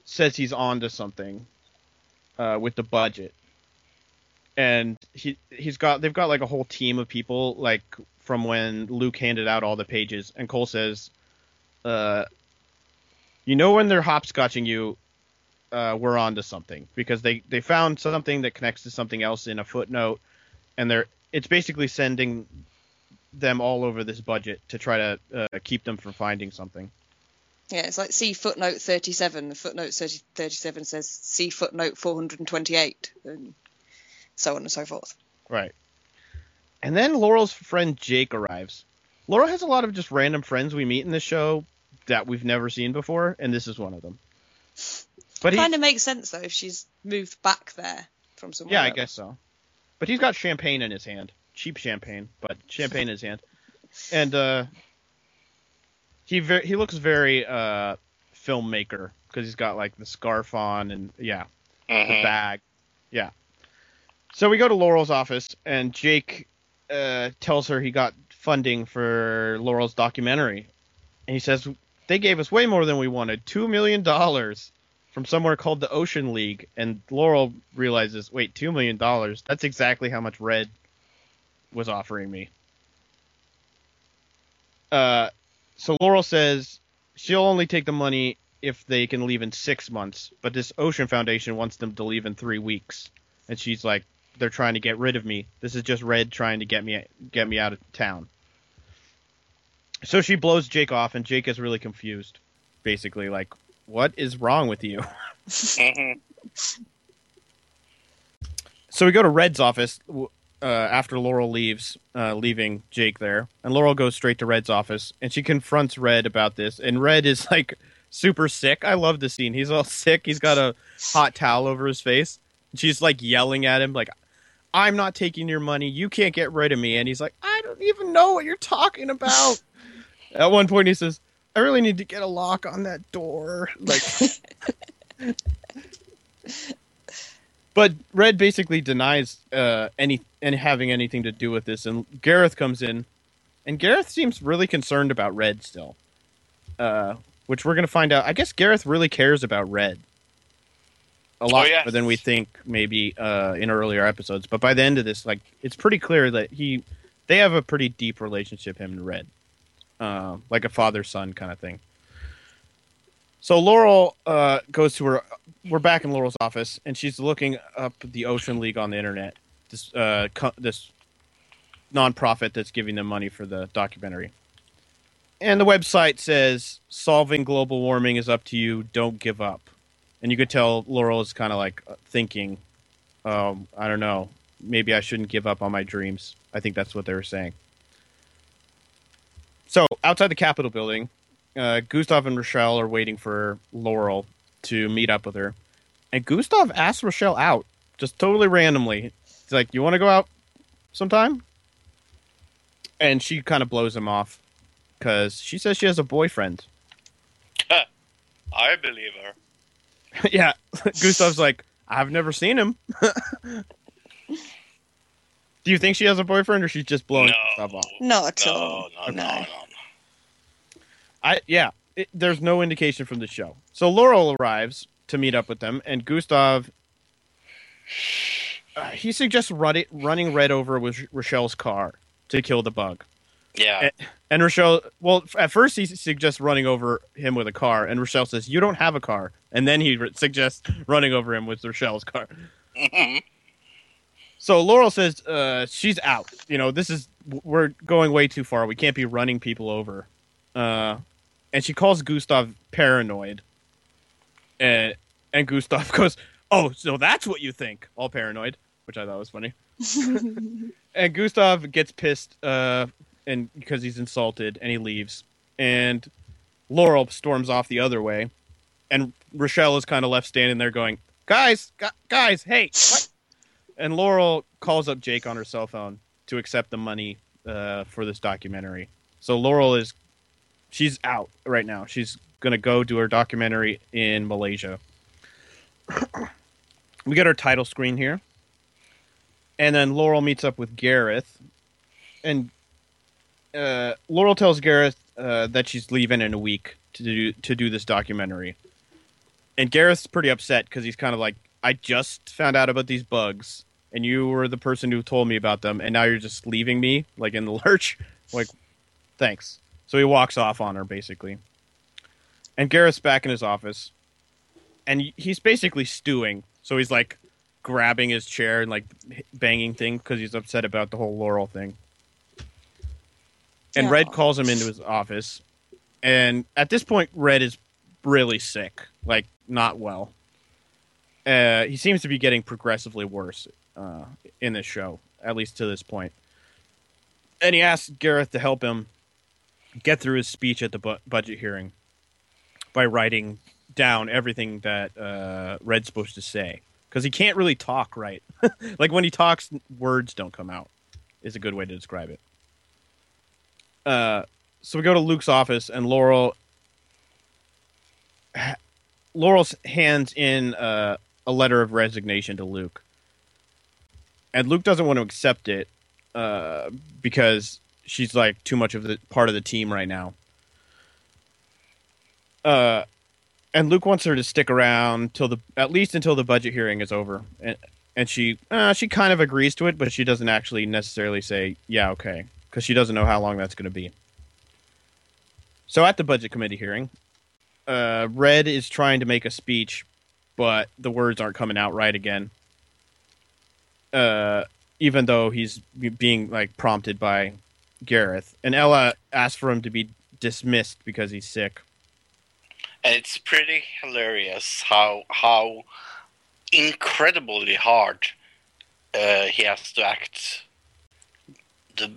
says he's on to something uh, with the budget, and he he's got they've got like a whole team of people like from when Luke handed out all the pages, and Cole says, uh, you know when they're hopscotching you, uh, we're on to something because they they found something that connects to something else in a footnote, and they're it's basically sending them all over this budget to try to uh, keep them from finding something. Yeah, it's like see footnote 37. The footnote 30, 37 says see footnote 428, and so on and so forth. Right. And then Laurel's friend Jake arrives. Laurel has a lot of just random friends we meet in this show that we've never seen before, and this is one of them. But Kind of makes sense though if she's moved back there from somewhere. yeah, I else. guess so. But he's got champagne in his hand, cheap champagne, but champagne in his hand, and uh, he ver- he looks very uh filmmaker because he's got like the scarf on and yeah, the Mhm. bag. Yeah. So we go to Laurel's office, and Jake uh, tells her he got funding for Laurel's documentary. And he says, They gave us way more than we wanted $2 million from somewhere called the Ocean League. And Laurel realizes, Wait, $2 million? That's exactly how much Red was offering me. Uh, so Laurel says she'll only take the money if they can leave in six months, but this Ocean Foundation wants them to leave in three weeks. And she's like, they're trying to get rid of me. This is just Red trying to get me get me out of town. So she blows Jake off, and Jake is really confused. Basically, like, what is wrong with you? Mhm. So we go to Red's office w- uh, after Laurel leaves, uh, leaving Jake there, and Laurel goes straight to Red's office, and she confronts Red about this, and Red is like super sick. I love this scene. He's all sick. He's got a hot towel over his face. She's like yelling at him, like, "I'm not taking your money. You can't get rid of me." And he's like, "I don't even know what you're talking about." at one point, he says, "I really need to get a lock on that door." Like. But Red basically denies uh, any and having anything to do with this, and Gareth comes in, and Gareth seems really concerned about Red still, uh, which we're gonna find out. I guess Gareth really cares about Red a lot yes. more than we think, maybe uh, in earlier episodes. But by the end of this, like it's pretty clear that he they have a pretty deep relationship, him and Red, uh, like a father son kind of thing. So Laurel uh, goes to her. We're back in Laurel's office, and she's looking up the Ocean League on the internet. This uh, co- this nonprofit that's giving them money for the documentary. And the website says solving global warming is up to you. Don't give up. And you could tell Laurel is kind of like thinking, um, I don't know, maybe I shouldn't give up on my dreams. I think that's what they were saying. So outside the Capitol building, uh, Gustav and Rochelle are waiting for Laurel to meet up with her. And Gustav asks Rochelle out, just totally randomly. He's like, You want to go out sometime? And she kind of blows him off because she says she has a boyfriend. I believe her. yeah. Gustav's like, I've never seen him. Do you think she has a boyfriend or she's just blowing No. Gustav off? Not at No, all. no, no, no. I yeah, it, there's no indication from the show. So Laurel arrives to meet up with them, and Gustav. Uh, he suggests run running Red over with Rochelle's car to kill the bug. Yeah. And Rochelle, well, at first he suggests running over him with a car, and Rochelle says, "You don't have a car." And then he suggests running over him with Rochelle's car. So Laurel says uh, she's out. You know, this is we're going way too far. We can't be running people over. Uh, and she calls Gustav paranoid. And and Gustav goes, "Oh, so that's what you think?" All paranoid, which I thought was funny. and Gustav gets pissed, uh, and because he's insulted, and he leaves. And Laurel storms off the other way, and Rochelle is kind of left standing there, going, "Guys, gu- guys, hey, what?" And Laurel calls up Jake on her cell phone to accept the money uh, for this documentary. So Laurel is, she's out right now. She's gonna go do her documentary in Malaysia. we get our title screen here, and then Laurel meets up with Gareth, and uh, Laurel tells Gareth uh, that she's leaving in a week to do to do this documentary, and Gareth's pretty upset because he's kind of like, I just found out about these bugs, and you were the person who told me about them, and now you're just leaving me like in the lurch. Like, thanks. So he walks off on her basically, And Gareth's back in his office, and he's basically stewing. So he's like grabbing his chair and like banging things because he's upset about the whole Laurel thing. And Red calls him into his office, and at this point, Red is really sick, like not well. Uh, he seems to be getting progressively worse uh, in this show, at least to this point. And he asks Gareth to help him get through his speech at the bu- budget hearing by writing down everything that uh, Red's supposed to say because he can't really talk right. like when he talks, words don't come out. Is a good way to describe it. Uh, so we go to Luke's office, and Laurel Laurel's hands in uh, a letter of resignation to Luke, and Luke doesn't want to accept it uh, because she's like too much of the part of the team right now. Uh, and Luke wants her to stick around till the at least until the budget hearing is over, and and she uh, she kind of agrees to it, but she doesn't actually necessarily say yeah okay because she doesn't know how long that's going to be. So at the budget committee hearing, uh, Red is trying to make a speech, but the words aren't coming out right again. Uh, even though he's being like prompted by Gareth, and Ella asks for him to be dismissed because he's sick. And it's pretty hilarious how how incredibly hard uh, he has to act. The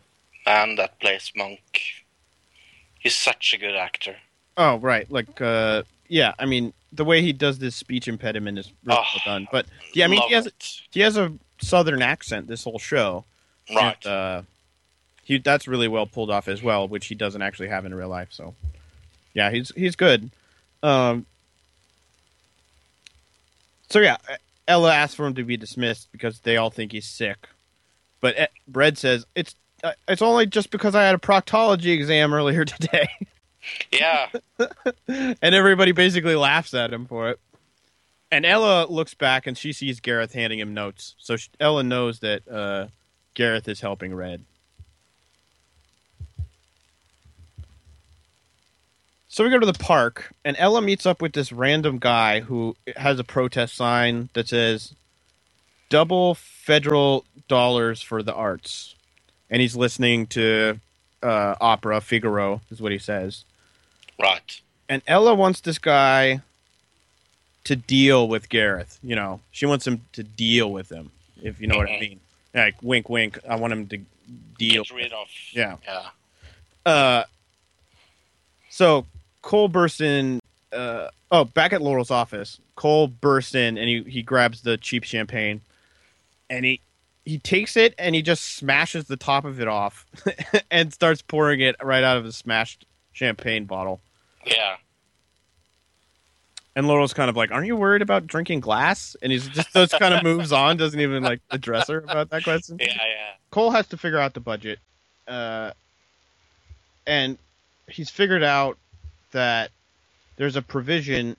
man that plays Monk, he's such a good actor. Oh, right. Like, uh, yeah. I mean, the way he does this speech impediment is really Oh, well done. But yeah, I mean, he has it. he has a southern accent this whole show. right. And, uh, he that's really well pulled off as well, which he doesn't actually have in real life. So, yeah, he's he's good. Um, so yeah, Ella asks for him to be dismissed because they all think he's sick, but eh, Red says it's uh, it's only just because I had a proctology exam earlier today, yeah, and everybody basically laughs at him for it. And Ella looks back and she sees Gareth handing him notes, so sh Ella knows that uh, Gareth is helping Red. So we go to the park, and Ella meets up with this random guy who has a protest sign that says "Double federal dollars for the arts," and he's listening to uh, opera Figaro, is what he says. right. And Ella wants this guy to deal with Gareth. You know, she wants him to deal with him, if you know what I Mhm. mean. Like wink, wink. I want him to deal. Get rid of. Yeah. Yeah. Uh, so Cole bursts in. Uh, oh, back at Laurel's office, Cole bursts in and he he grabs the cheap champagne, and he he takes it and he just smashes the top of it off, and starts pouring it right out of the smashed champagne bottle. Yeah. And Laurel's kind of like, "Aren't you worried about drinking glass?" And he's just just kind of moves on, doesn't even like address her about that question. Yeah. Yeah. Cole has to figure out the budget, uh, and he's figured out that there's a provision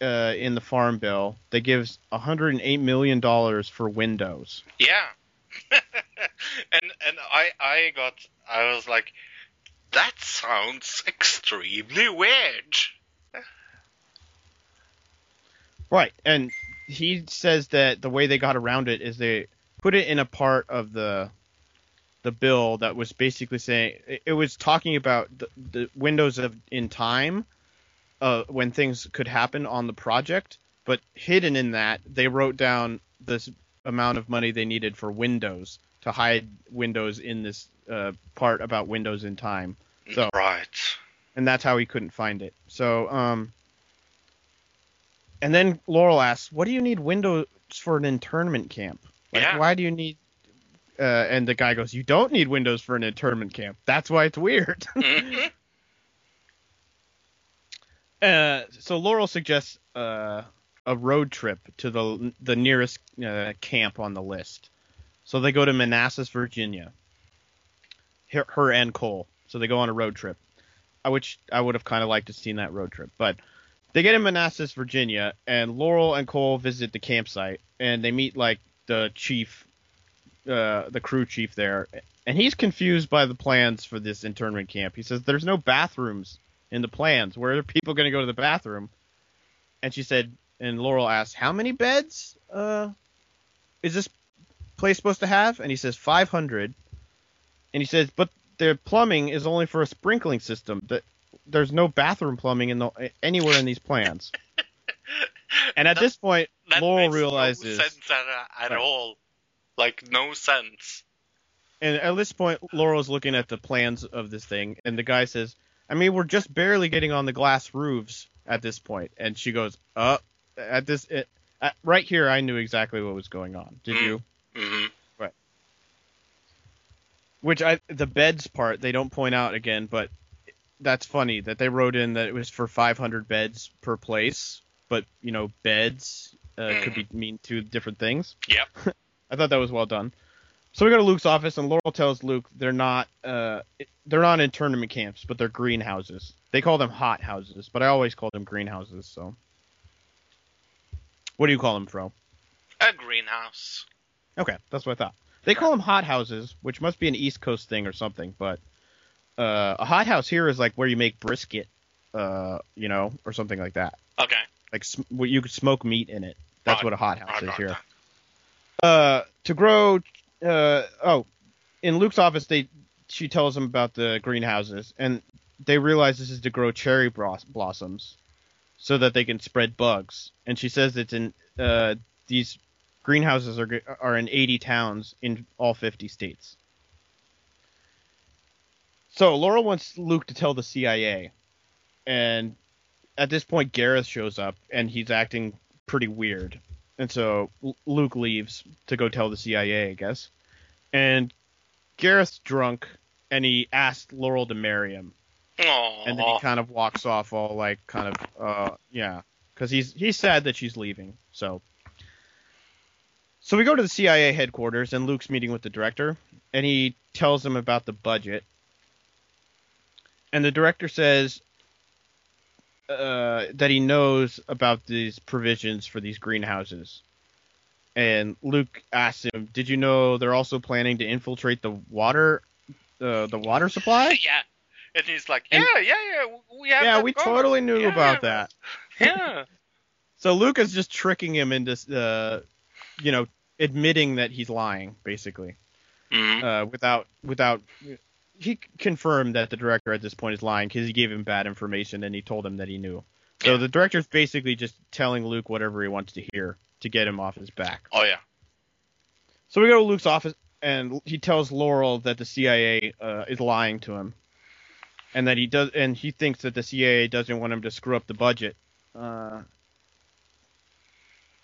uh, in the farm bill that gives 108 million dollars for Windows. Yeah. and and I I got I was like, that sounds extremely weird. Right, and he says that the way they got around it is they put it in a part of the the bill that was basically saying it- it was talking about the, the windows of in time uh, when things could happen on the project, but hidden in that they wrote down this amount of money they needed for Windows to hide Windows in this uh, part about Windows in time, So- right. and that's how he couldn't find it. So, um, and then Laurel asks, "What do you need Windows for an internment camp? Like, Yeah. why do you need?" Uh, and the guy goes, "You don't need Windows for an internment camp. That's why it's weird." Mhm. Uh, so Laurel suggests uh, a road trip to the the nearest uh, camp on the list. So they go to Manassas, Virginia. Her, her and Cole. So they go on a road trip, uh, which I would have kind of liked to seen that road trip. But they get in Manassas, Virginia, and Laurel and Cole visit the campsite, and they meet like the chief, uh, the crew chief there, and he's confused by the plans for this internment camp. He says there's no bathrooms in the plans? Where are people going to go to the bathroom? And she said, and Laurel asked, how many beds uh, is this place supposed to have? And he says 500. And he says, but the plumbing is only for a sprinkling system. That there's no bathroom plumbing in the anywhere in these plans. And at That- this point, Laurel realizes, no sense at, at Right. all. Like no sense. and at this point, Laurel's looking at the plans of this thing, and the guy says, "I mean, we're just barely getting on the glass roofs at this point." And she goes, "Uh, at this, it, at, right here, I knew exactly what was going on. Did Mm. you?" hmm Which I, the beds part, they don't point out again, but that's funny that they wrote in that it was for 500 beds per place, but you know, beds uh, could be mean two different things. Yep. I thought that was well done. So we go to Luke's office, and Laurel tells Luke they're not uh, they're not internment camps, but they're greenhouses. They call them hot houses, but I always call them greenhouses. So, what do you call them, Fro? A greenhouse. Okay, that's what I thought. They call them hot houses, which must be an East Coast thing or something. But uh, a hot house here is like where you make brisket, uh, you know, or something like that. Okay. Like sm- you could smoke meat in it. That's Right, what a hot house is here. right. Uh, to grow. Uh, oh, in Luke's office, they she tells him about the greenhouses, and they realize this is to grow cherry blossoms, so that they can spread bugs. And she says it's in uh, these greenhouses are are in 80 towns in all 50 states. So Laurel wants Luke to tell the CIA, and at this point Gareth shows up, and he's acting pretty weird. And so Luke leaves to go tell the CIA, I guess. And Gareth's drunk, and he asked Laurel to marry him. Aww. And then he kind of walks off, all like, kind of, uh, yeah, because he's he's sad that she's leaving. So, so we go to the CIA headquarters, and Luke's meeting with the director, and he tells him about the budget. And the director says uh, that he knows about these provisions for these greenhouses. And Luke asks him, "Did you know they're also planning to infiltrate the water, uh, the water supply?" yeah. And he's like, And- yeah, yeah, yeah. We have yeah, we covered. totally knew Yeah, about yeah. that. Yeah. So Luke is just tricking him into, uh, you know, admitting that he's lying, basically, Mhm. uh, without without. He confirmed that the director at this point is lying because he gave him bad information and he told him that he knew. So Yeah. the director's basically just telling Luke whatever he wants to hear to get him off his back. Oh yeah. So we go to Luke's office and he tells Laurel that the CIA uh, is lying to him, and that he does, and he thinks that the CIA doesn't want him to screw up the budget. Uh,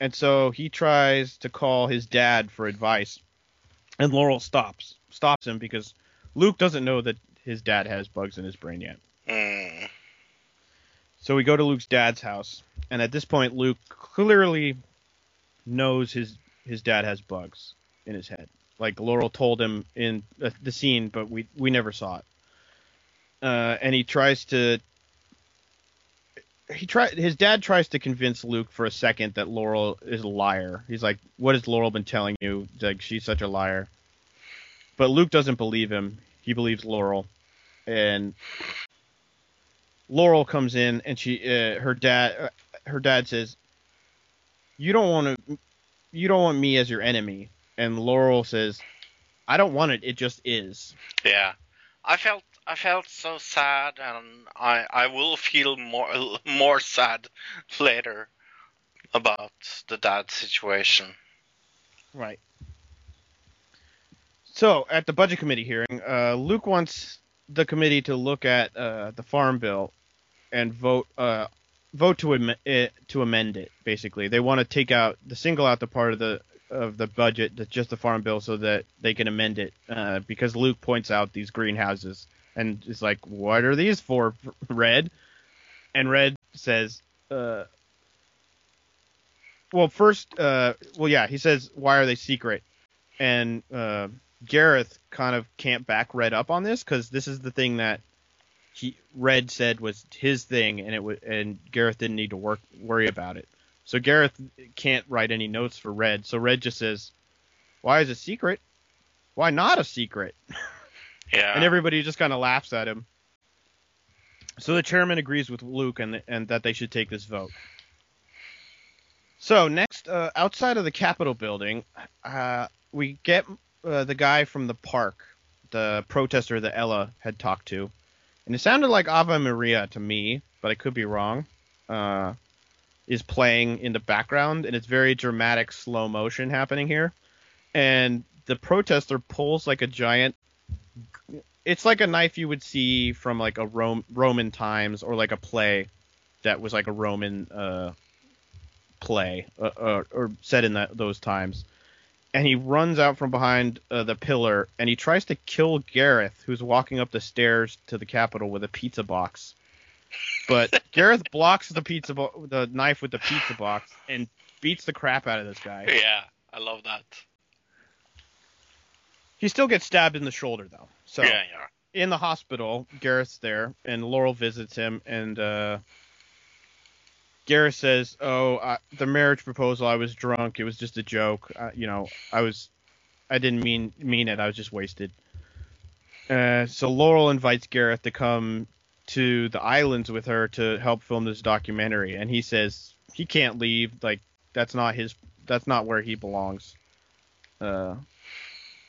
and so he tries to call his dad for advice, and Laurel stops stops him because Luke doesn't know that his dad has bugs in his brain yet. Mm. So we go to Luke's dad's house, and at this point, Luke clearly knows his his dad has bugs in his head. Like Laurel told him in the, the scene, but we we never saw it. Uh, and he tries to. He try his dad tries to convince Luke for a second that Laurel is a liar. He's like, "What has Laurel been telling you? Like she's such a liar." But Luke doesn't believe him. He believes Laurel, and Laurel comes in and she uh, her dad uh, her dad says you don't want to you don't want me as your enemy and Laurel says I don't want it it just is Yeah. I felt I felt so sad, and I I will feel more more sad later about the dad situation. right so at the budget committee hearing uh, Luke wants the committee to look at uh, the farm bill and vote uh, vote to am- it, to amend it basically. They want to take out the single out the part of the of the budget that's just the farm bill so that they can amend it uh, because Luke points out these greenhouses and is like what are these for? Red. And red says uh, well first uh, well yeah he says why are they secret? And uh, Gareth kind of can't back red up on this because this is the thing that he Red said was his thing, and it was and Gareth didn't need to work worry about it. So Gareth can't write any notes for Red. So Red just says, "Why is it secret? Why not a secret?" Yeah. And everybody just kind of laughs at him. So the chairman agrees with Luke and and that they should take this vote. So next, uh, outside of the Capitol building, uh, we get uh, the guy from the park, the protester that Ella had talked to, and it sounded like Ave Maria to me, but I could be wrong. Uh, is playing in the background, and it's very dramatic slow motion happening here. And the protester pulls like a giant. It's like a knife you would see from like a Rome, Roman times or like a play that was like a Roman uh, play uh, uh, or set in that, those times. And he runs out from behind uh, the pillar and he tries to kill Gareth, who's walking up the stairs to the Capitol with a pizza box. But Gareth blocks the pizza bo- the knife with the pizza box and beats the crap out of this guy. Yeah, I love that. He still gets stabbed in the shoulder though. So Yeah, yeah. in the hospital, Gareth's there, and Laurel visits him, and uh, Gareth says, "Oh, I, the marriage proposal. I was drunk. It was just a joke. Uh, you know, I was, I didn't mean mean it. I was just wasted." Uh, so Laurel invites Gareth to come to the islands with her to help film this documentary, and he says he can't leave. Like that's not his. That's not where he belongs. Uh,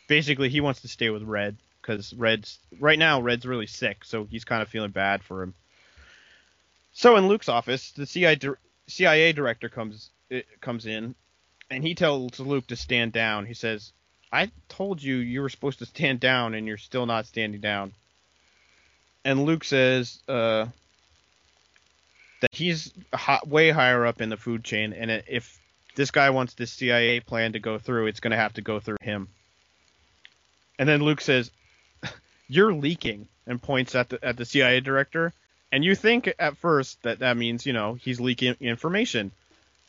basically, he wants to stay with Red because Red's right now Red's really sick, so he's kind of feeling bad for him. So in Luke's office, the CIA, dir- CIA director comes comes in, and he tells Luke to stand down. He says, "I told you you were supposed to stand down, and you're still not standing down." And Luke says uh, that he's hi- way higher up in the food chain, and if this guy wants this CIA plan to go through, it's going to have to go through him. And then Luke says, "You're leaking," and points at the at the CIA director. And you think at first that that means you know he's leaking information,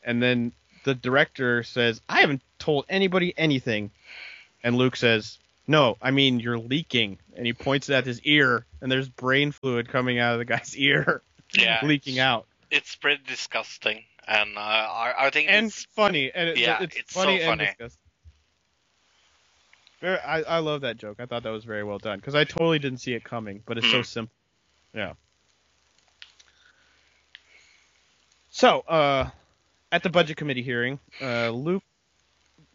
and then the director says, "I haven't told anybody anything," and Luke says, "No, I mean you're leaking," and he points at his ear, and there's brain fluid coming out of the guy's ear, Yeah, leaking it's- out, It's pretty disgusting, and uh, I, I think and it's funny, and it, Yeah, it's, it's so funny and funny. Very, I, I love that joke. I thought that was very well done because I totally didn't see it coming, but it's so Mhm. simple. Yeah. So, uh, at the budget committee hearing, uh, Luke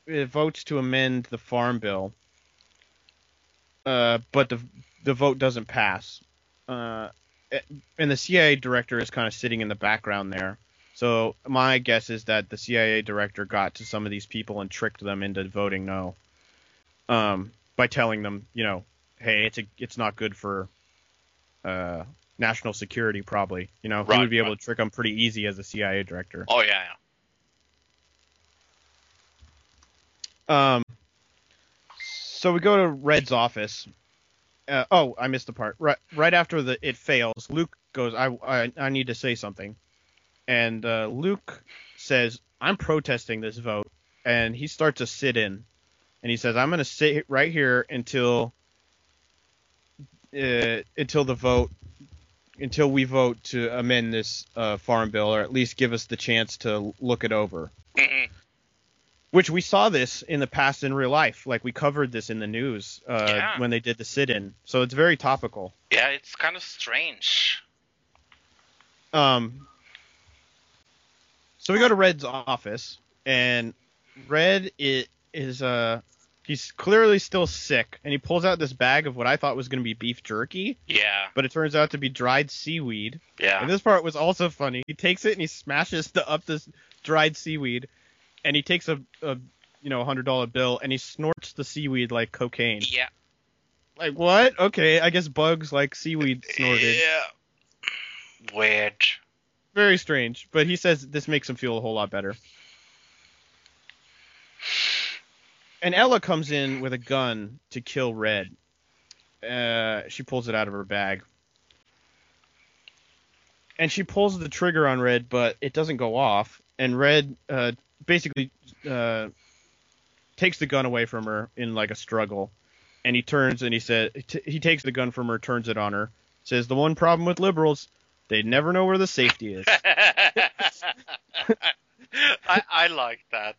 uh, votes to amend the farm bill, uh, but the the vote doesn't pass. Uh, and the CIA director is kind of sitting in the background there. So my guess is that the CIA director got to some of these people and tricked them into voting no, um, by telling them, you know, hey, it's a, it's not good for uh, national security, probably. You know, he would be able right. to trick them pretty easy as a CIA director. oh yeah, yeah. Um, so we go to Red's office. Uh, oh, I missed the part. Right, right after the it fails, Luke goes, "I, I, I need to say something," and uh, Luke says, "I'm protesting this vote," and he starts to sit in, and he says, "I'm going to sit right here until, uh, until the vote." Until we vote to amend this uh, farm bill, or at least give us the chance to look it over Mhm. which we saw this in the past in real life. Like we covered this in the news uh, Yeah. when they did the sit-in, so it's very topical. Yeah, it's kind of strange. Um, so we go to Red's office, and Red i- is uh he's clearly still sick, and he pulls out this bag of what I thought was going to be beef jerky, Yeah, but it turns out to be dried seaweed. yeah. And this part was also funny. He takes it and he smashes the, up this dried seaweed, and he takes a, a you know hundred dollar bill and he snorts the seaweed like cocaine. yeah. Like what? Okay, I guess bugs like seaweed snorted. Yeah. Weird. Very strange, but he says this makes him feel a whole lot better. And Ella comes in with a gun to kill Red. Uh, she pulls it out of her bag. And she pulls the trigger on Red, but it doesn't go off. And Red uh, basically uh, takes the gun away from her in like a struggle. And he turns and he said t- he takes the gun from her, turns it on her, says the one problem with liberals, they never know where the safety is. I, I like that.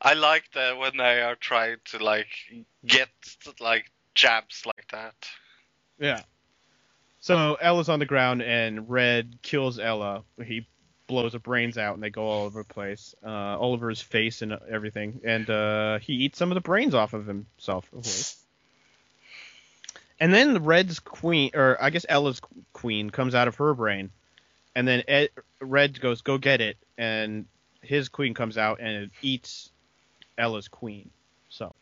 I like that when they are trying to like get like jabs like that. Yeah. So Ella's on the ground and Red kills Ella. He blows her brains out and they go all over the place, uh, all over his face and everything. And uh, he eats some of the brains off of himself. And then Red's queen, or I guess Ella's queen, comes out of her brain, and then Ed, Red goes, "Go get it," and his queen comes out and it eats Ella's queen. So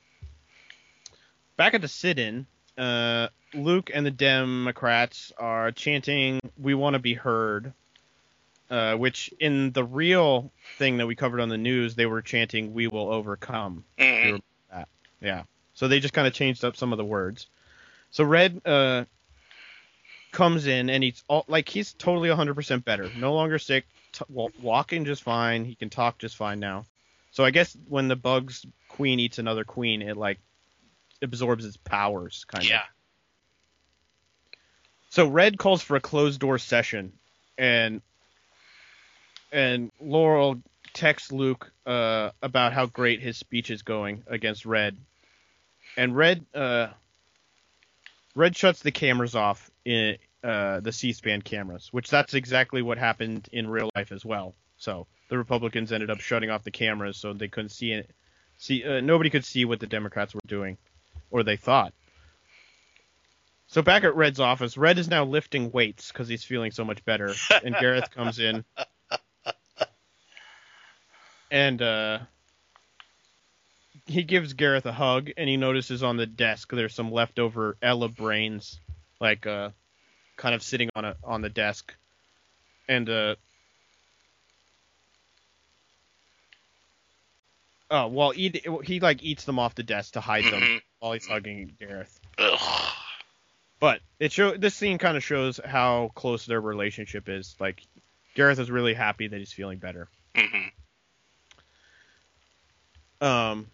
back at the sit-in, uh, Luke and the Democrats are chanting, "We want to be heard," uh, which in the real thing that we covered on the news, they were chanting, "We will overcome." Mhm. Yeah. So they just kind of changed up some of the words. So Red uh, comes in and he's all, like he's totally 100% better. No longer sick. T- walking just fine. He can talk just fine now. So I guess when the bug's queen eats another queen, it like absorbs its powers kind of. Yeah. So Red calls for a closed door session, and and Laurel texts Luke uh, about how great his speech is going against Red, and Red uh, Red shuts the cameras off in uh, the C-SPAN cameras, which that's exactly what happened in real life as well. So the Republicans ended up shutting off the cameras so they couldn't see it. See, uh, nobody could see what the Democrats were doing, or they thought. So back at Red's office, Red is now lifting weights because he's feeling so much better, and Gareth comes in, and uh, he gives Gareth a hug, and he notices on the desk there's some leftover Ella brains, like uh, kind of sitting on a on the desk, and uh, oh well, he he like eats them off the desk to hide them Mhm. while he's hugging Gareth. Ugh. But it show this scene kind of shows how close their relationship is. Like Gareth is really happy that he's feeling better. Mhm. Um.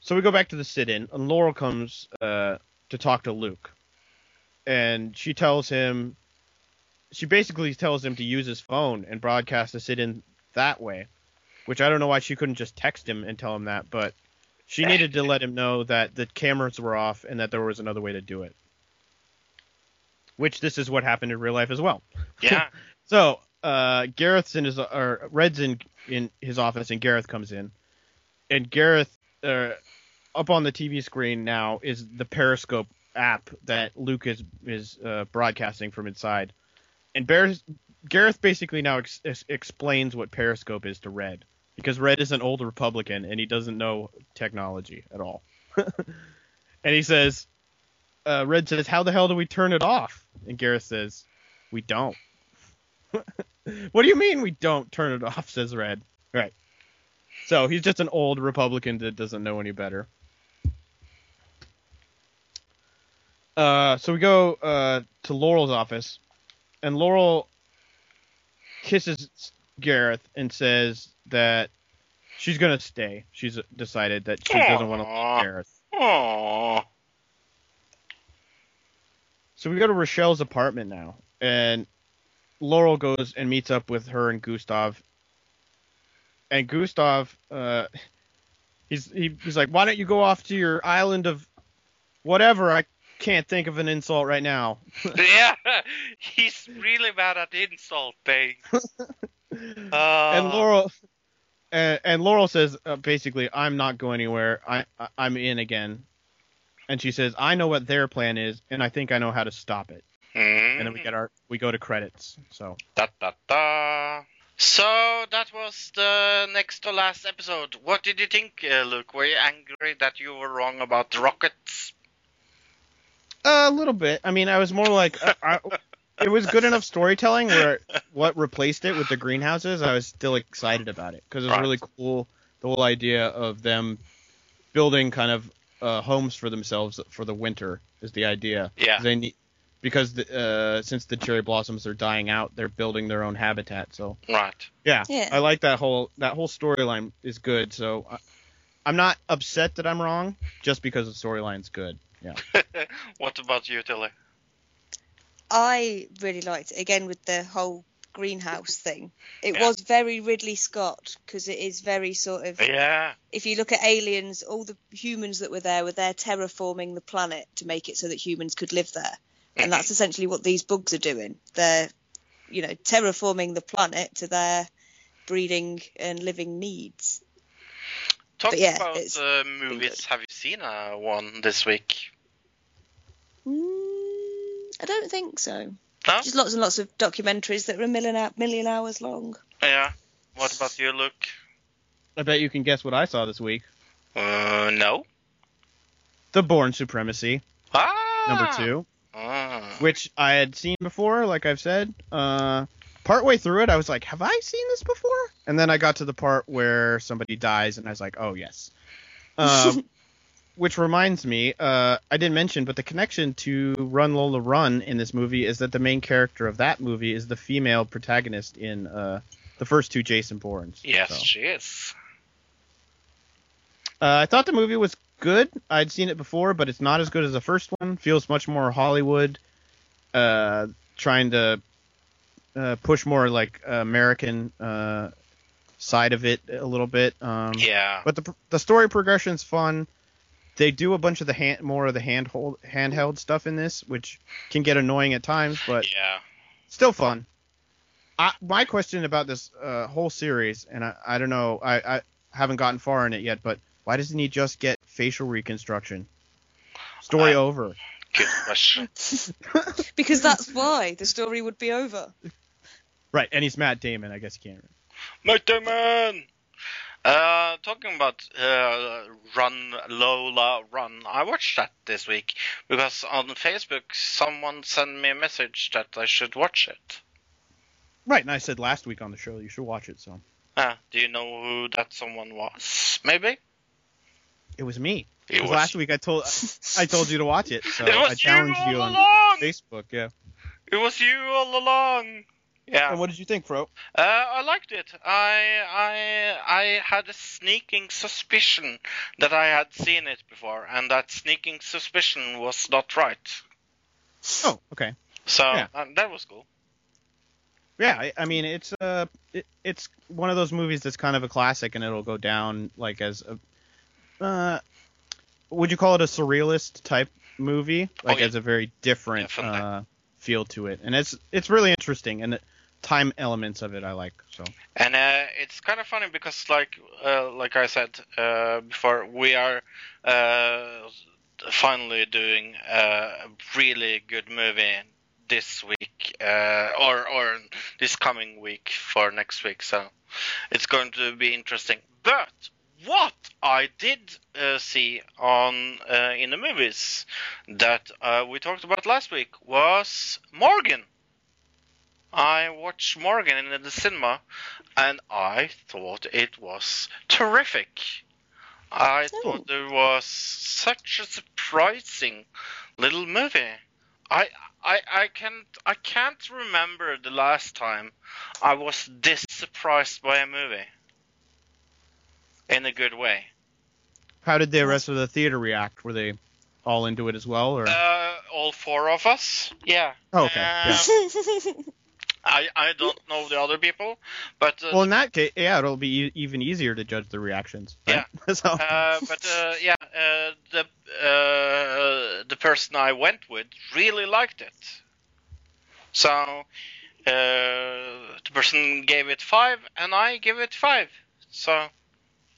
So we go back to the sit-in, and Laurel comes uh, to talk to Luke, and she tells him, she basically tells him to use his phone and broadcast the sit-in that way, which I don't know why she couldn't just text him and tell him that, but she needed to let him know that the cameras were off and that there was another way to do it. Which this is what happened in real life as well. Yeah. So uh, Gareth's in his or Red's in in his office, and Gareth comes in, and Gareth uh, up on the TV screen now is the Periscope app that Luke is is uh, broadcasting from inside, and Bears, Gareth basically now ex- ex- explains what Periscope is to Red because Red is an old Republican and he doesn't know technology at all, and he says. Uh, Red says, "How the hell do we turn it off?" And Gareth says, "We don't." what do you mean we don't turn it off? Says Red. Right. So he's just an old Republican that doesn't know any better. Uh, so we go uh, to Laurel's office, and Laurel kisses Gareth and says that she's gonna stay. She's decided that she doesn't want to leave Gareth. Aww. So we go to Rochelle's apartment now, and Laurel goes and meets up with her and Gustav. And Gustav, uh, he's he, he's like, "Why don't you go off to your island of whatever? I can't think of an insult right now." yeah, he's really bad at insulting. and Uh, Laurel, and, and Laurel says uh, basically, "I'm not going anywhere. I, I I'm in again." And she says, "I know what their plan is, and I think I know how to stop it." mm, And then we get our we go to credits. So. Da, da, da. So that was the next to last episode. What did you think, uh, Luke? Were you angry that you were wrong about the rockets? A little bit. I mean, I was more like, uh, I, it was good enough storytelling where what replaced it with the greenhouses, I was still excited about it because it was Right. really cool. The whole idea of them building kind of uh, homes for themselves for the winter is the idea. Yeah. They need because the, uh, since the cherry blossoms are dying out, they're building their own habitat. So Right. yeah, Yeah. I like that whole that whole storyline is good. So I, I'm not upset that I'm wrong just because the storyline's good. Yeah. what about you, Tilly? I really liked it again with the whole greenhouse thing. It Yeah. was very Ridley Scott because it is very sort of. Yeah. If you look at Aliens, all the humans that were there were there terraforming the planet to make it so that humans could live there. and that's essentially what these bugs are doing. They're, you know, terraforming the planet to their breeding and living needs. Talking yeah, about uh, movies, have you seen uh, one this week? Mm, I don't think so. No? Just lots and lots of documentaries that are a million, hou- million hours long. Yeah. What about you, Luke? I bet you can guess what I saw this week. Uh, no. The Bourne Supremacy, Ah. number two, Ah. which I had seen before, like I've said. Uh, partway through it, I was like, have I seen this before? And then I got to the part where somebody dies, and I was like, oh, yes. Um, which reminds me, uh, I didn't mention, but the connection to Run Lola Run in this movie is that the main character of that movie is the female protagonist in uh, the first two Jason Bournes. Yes, So. she is. Uh, I thought the movie was good. I'd seen it before, but it's not as good as the first one. Feels much more Hollywood, uh, trying to uh, push more like American uh, side of it a little bit. Um, Yeah. But the the story progression's fun. They do a bunch of the hand more of the handhold handheld stuff in this, which can get annoying at times, but Yeah. still fun. I, my question about this uh, whole series, and I, I don't know, I, I haven't gotten far in it yet, but why doesn't he just get facial reconstruction? Story I- over. Good question. Because that's why the story would be over. Right, and he's Matt Damon. I guess you can't. Matt Damon! Uh, talking about uh, Run Lola Run, I watched that this week because on Facebook someone sent me a message that I should watch it. Right, and I said last week on the show you should watch it. So Uh, do you know who that someone was? Maybe? it was me. It was- last week I told I told you to watch it, so It was I you challenged all you on along! Facebook. Yeah. It was you all along! Yeah. And what did you think, Fro? Uh, I liked it. I I I had a sneaking suspicion that I had seen it before, and that sneaking suspicion was not right. Oh, okay. So Yeah. um, that was cool. Yeah, I, I mean it's uh it, it's one of those movies that's kind of a classic, and it'll go down like as a uh, would you call it a surrealist type movie? Like Oh, yeah. as a very different uh, feel to it, and it's it's really interesting, and the time elements of it I like. So And uh, it's kind of funny because, like, uh, like I said uh, before, we are uh, finally doing a really good movie this week, uh, or or this coming week for next week. So it's going to be interesting. But what I did uh, see on uh, in the movies that uh, we talked about last week was Morgan. I watched Morgan in the cinema, and I thought it was terrific. I Oh. thought it was such a surprising little movie. I I I can't I can't remember the last time I was this surprised by a movie. In a good way. how did the rest of the theater react? Were they all into it as well, or Uh, all four of us. Yeah. Oh, okay, Uh, yeah. I I don't know the other people, but uh, well in that case, yeah, it'll be e- even easier to judge the reactions. right? so Uh, but uh, yeah, uh, the uh, the person I went with really liked it. So uh, the person gave it five, and I give it five. So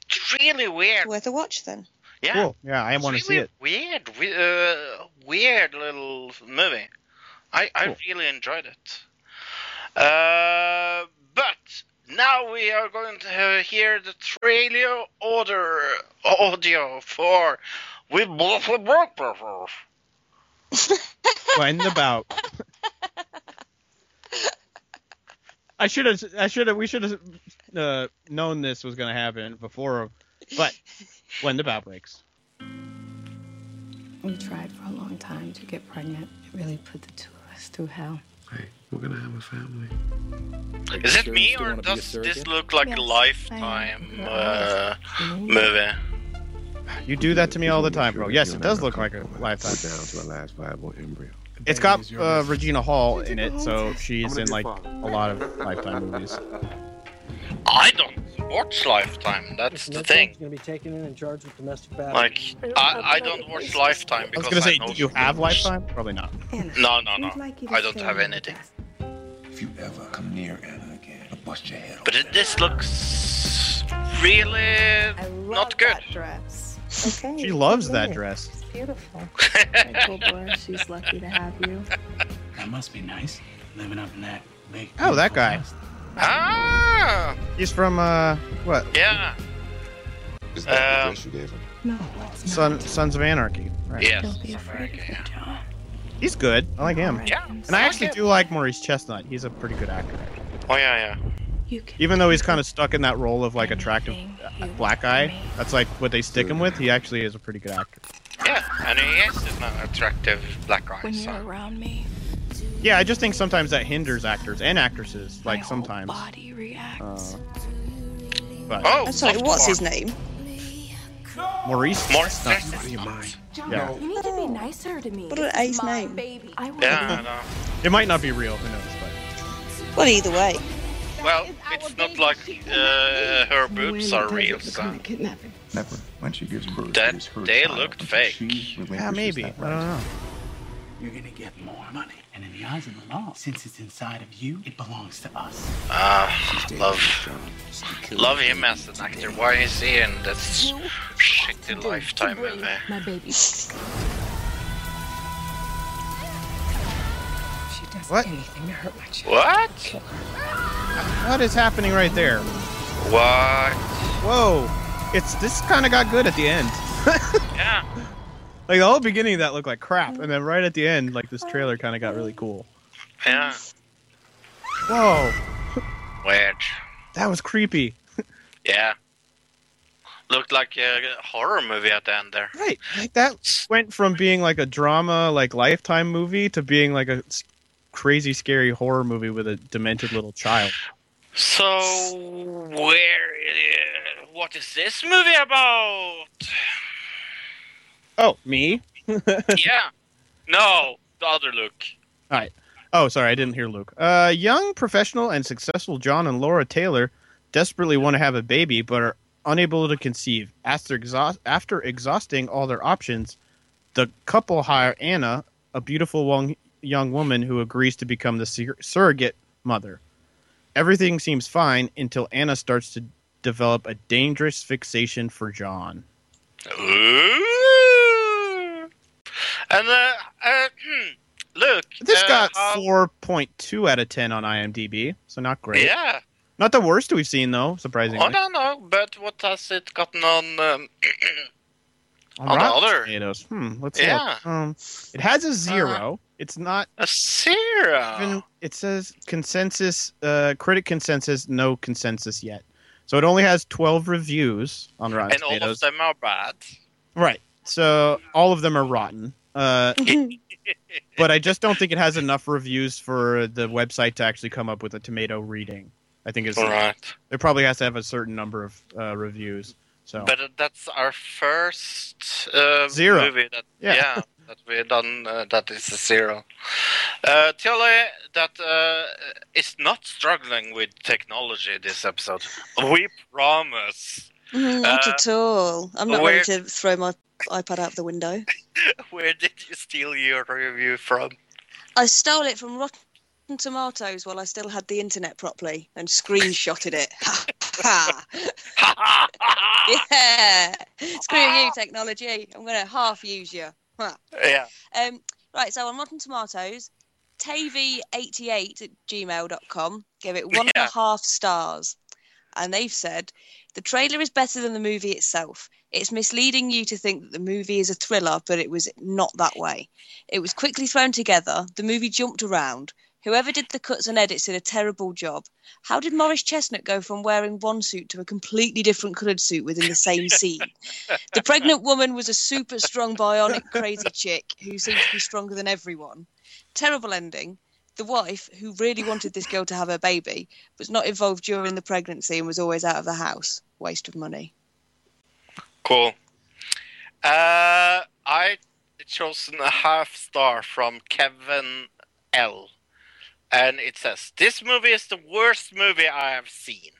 it's really weird. Worth a watch then. Yeah, cool. Yeah, I want to see it. Weird, we- uh, weird little movie. I I Cool. really enjoyed it. Uh, but now we are going to hear the trailer order audio for we both broke When about. I should have. I should have. We should have uh, known this was going to happen before. But when the bough breaks. We tried for a long time to get pregnant. It really put the two of us through hell. Hey, we're gonna have a family. Is it me or wanna be a does this look like Yes, a I lifetime uh, movie? You do that to me all the time, bro. Yes, it does look like a lifetime. Sit down to a last viable embryo. It's got uh, Regina Hall in it, so she's in like a lot of Lifetime movies. I don't don't watch Lifetime. That's the thing. Going to be taken in and charged with domestic battery. Like, I, I don't watch Lifetime I was because gonna say, know do you have Lifetime? Probably not. No, no, no. I don't have anything. If you ever come near Anna again, I'll bust your head off. But it, this looks really not good. dress. Okay. She loves that dress. It's beautiful. Cool boy, she's lucky to have you. That must be nice, living up in that big. Oh, that guy. Ah, He's from uh what? yeah. Is that the Um, dress you gave him? No, Son, Sons of Anarchy. Right. Yes. Don't be afraid of it, John. He's good. I like him. Yeah. And I actually do like Morris Chestnut. He's a pretty good actor. Oh yeah, yeah. Even though he's kind of stuck in that role of like attractive anything uh, you black guy. That's like what they stick him with. He actually is a pretty good actor. Yeah, and he is an attractive black guy. When you're So. around me, Yeah, I just think sometimes that hinders actors and actresses. my Like whole sometimes. body reacts. Uh, but Oh, I'm sorry, what's his name? Morris Morris Chestnut. Chestnut. You? Yeah. You need to be nicer to me. What an This ace my name. Baby. I want Yeah, I know. It might not be real. Who knows? But Well, either way. Well, it's not like uh, her boobs are real, so Never. When she gives birth, That- her they child looked fake. yeah, maybe. I don't know. You're gonna get more money, and in the eyes of the law, since it's inside of you, it belongs to us. ah, She's love, dangerous, John. She can kill love you. him as an actor. Why is he in this shitty lifetime movie? my baby. She does What? anything to hurt my child. What? What is happening right there? What? Whoa! It's this kind of got good at the end. Yeah. Like the whole beginning of that looked like crap, and then right at the end, like this trailer kind of got really cool. Yeah. Whoa! Weird. That was creepy. Yeah. Looked like a horror movie at the end there. Right. Like that went from being like a drama, like lifetime movie, to being like a crazy, scary horror movie with a demented little child. So, where? Uh, what is this movie about? Oh, me? yeah. No, the other Luke. Alright. Oh, sorry, I didn't hear Luke. Uh, young, professional, and successful John and Laura Taylor desperately want to have a baby, but are unable to conceive. After, exhaust- after exhausting all their options, the couple hire Anna, a beautiful wong- young woman who agrees to become the sur- surrogate mother. Everything seems fine until Anna starts to develop a dangerous fixation for John. Ooh. And uh, uh hmm, look. This uh, got how- 4.2 out of 10 on IMDb, so not great. Yeah. Not the worst we've seen, though, surprisingly. Oh no no, but what has it gotten on? Um, On, On other- Tomatoes. Hmm, let's Yeah. Look. Um, it has a 0 It's not a zero. even. It says consensus, uh, critic consensus, no consensus yet. So it only has 12 reviews on Rotten and all of them are bad. Right. So all of them are rotten. Uh, but I just don't think it has enough reviews for the website to actually come up with a tomato reading. I think it's All right. it probably has to have a certain number of uh, reviews. So But uh, that's our first uh, Zero. movie that Yeah. yeah, that we done uh, that is a zero. Uh, Tilly, that uh, is not struggling with technology this episode. We promise. Mm, Not Uh, at all. I'm not where- ready to throw my iPad out the window. Where did you steal your review from? I stole it from Rotten Tomatoes while I still had the internet properly and screenshotted it. Ha ha! yeah! Screw you, technology. I'm going to half use you. Yeah. Um, right, so on Rotten Tomatoes, Tavy88 at gmail.com gave it one and a half stars. And they've said the trailer is better than the movie itself. It's misleading you to think that the movie is a thriller, but it was not that way. It was quickly thrown together. The movie jumped around. Whoever did the cuts and edits did a terrible job. How did Morris Chestnut go from wearing one suit to a completely different coloured suit within the same scene? The pregnant woman was a super strong, bionic, crazy chick who seemed to be stronger than everyone. Terrible ending. The wife, who really wanted this girl to have her baby, was not involved during the pregnancy and was always out of the house. Waste of money. Cool. Uh, I chosen a half star from Kevin L. And it says, This movie is the worst movie I have seen.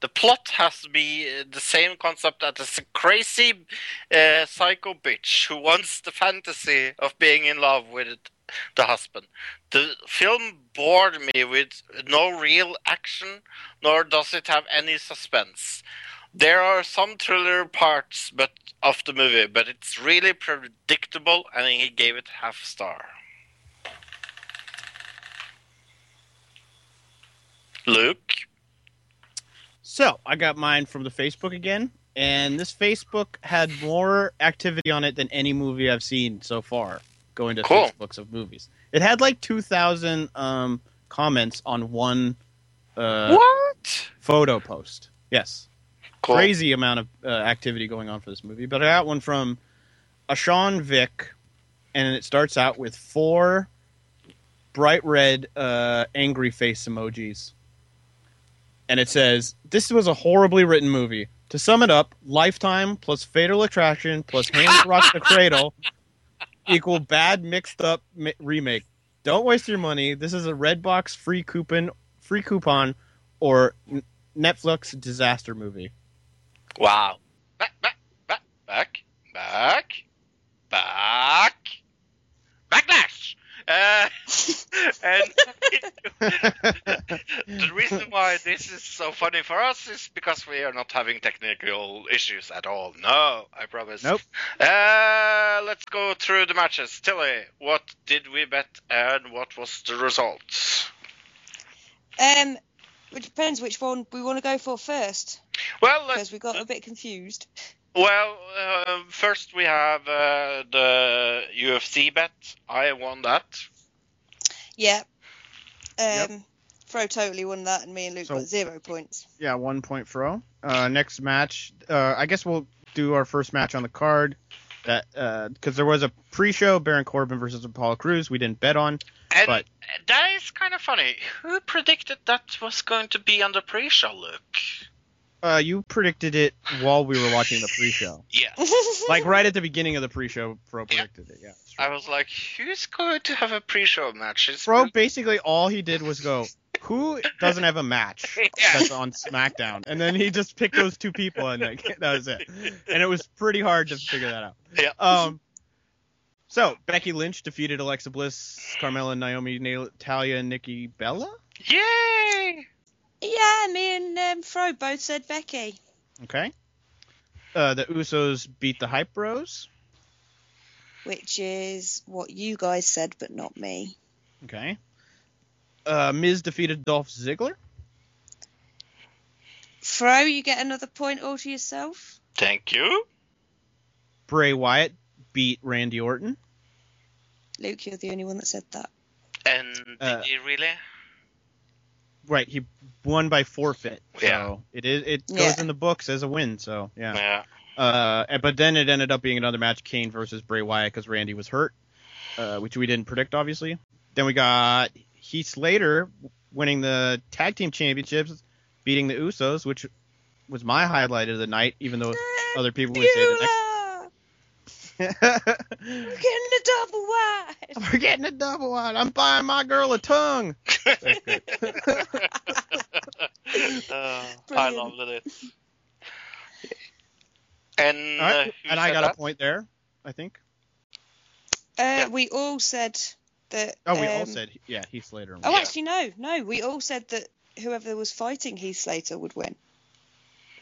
The plot has to be uh, the same concept is a crazy uh, psycho bitch who wants the fantasy of being in love with the husband. The film bored me with no real action, nor does it have any suspense. There are some thriller parts but of the movie, but it's really predictable, and he gave it half a star. Luke, So I got mine from the Facebook again, and this Facebook had more activity on it than any movie I've seen so far. Going to Cool. Facebooks of movies, it had like two thousand um, comments on one uh, what? photo post. Yes, Cool. crazy amount of uh, activity going on for this movie. But I got one from Ashawn Vick, and it starts out with four bright red uh, angry face emojis. And it says, This was a horribly written movie. To sum it up, Lifetime plus Fatal Attraction plus Hands Rock the Cradle equal bad mixed up remake. Don't waste your money. This is a Redbox free coupon, free coupon, or Netflix disaster movie. Wow. Back, back, back, back, back, back, backlash. Uh, and the reason why this is so funny for us is because we are not having technical issues at all. No, I promise. Nope. Uh, let's go through the matches. Tilly, what did we bet and what was the result? Um, it depends which one we want to go for first, Well, because we got a bit confused. Well, uh, first we have uh, the UFC bet. I won that. Yeah. Um, Yep. Fro totally won that, and me and Luke So- got zero points. Yeah, one point Fro. Uh, next match, uh, I guess we'll do our first match on the card. That because there was a pre-show Baron Corbin versus Apollo Crews, we didn't bet on. And But- that is kind of funny. Who predicted that was going to be on the pre-show, Luke? Uh, you predicted it while we were watching the pre-show, Yeah. like right at the beginning of the pre-show. Fro predicted it. Yeah. I was like, who's going to have a pre-show match? It's Fro basically all he did was go, "Who doesn't have a match Yeah. that's on SmackDown?" And then he just picked those two people, and like, that was it. And it was pretty hard to figure that out. Yeah. Um. So Becky Lynch defeated Alexa Bliss, Carmella, Naomi, Natalya, and Nikki Bella. Yay! Yeah, me and um, Fro both said Becky. Okay. Uh, the Usos beat the Hype Bros. which is what you guys said, but not me. Okay. Uh, Miz defeated Dolph Ziggler. Fro, you get another point all to yourself. Thank you. Bray Wyatt beat Randy Orton. Luke, you're the only one that said that. And did Uh, he really? Right, he won by forfeit. So Yeah. it is it goes Yeah. in the books as a win. So yeah. Yeah. Uh, but then it ended up being another match, Kane versus Bray Wyatt, because Randy was hurt, uh, which we didn't predict, obviously. Then we got Heath Slater winning the tag team championships, beating the Usos, which was my highlight of the night, even though other people would say the next. We're getting the double wide. We're getting a double wide. I'm buying my girl a tongue. Uh, I love loved it. And, All right, uh, and I got that? a point there, I think. Uh, Yeah. We all said that. Oh, we all um, said yeah, Heath Slater. Oh, Yeah. actually, no, no. We all said that whoever was fighting Heath Slater would win.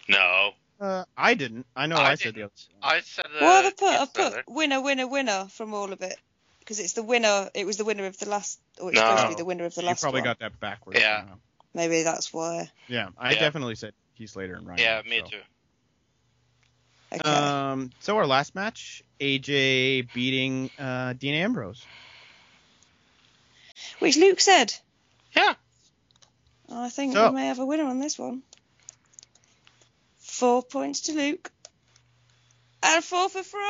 No, Uh, I didn't. I know I I, said the didn't. others. I said. Uh, well, I put, I Heath put winner, winner, winner from all of it because it's the winner. It was the winner of the last, or it's supposed to be No. the winner of the You last probably one. got that backwards. Yeah. Maybe that's why. Yeah, I Yeah. definitely said Heath Slater and Rhyno. Yeah, me so. too. Okay. Um, so our last match, AJ beating uh, Dean Ambrose. Which Luke said. Yeah. I think So- we may have a winner on this one. Four points to Luke. And four for Fro.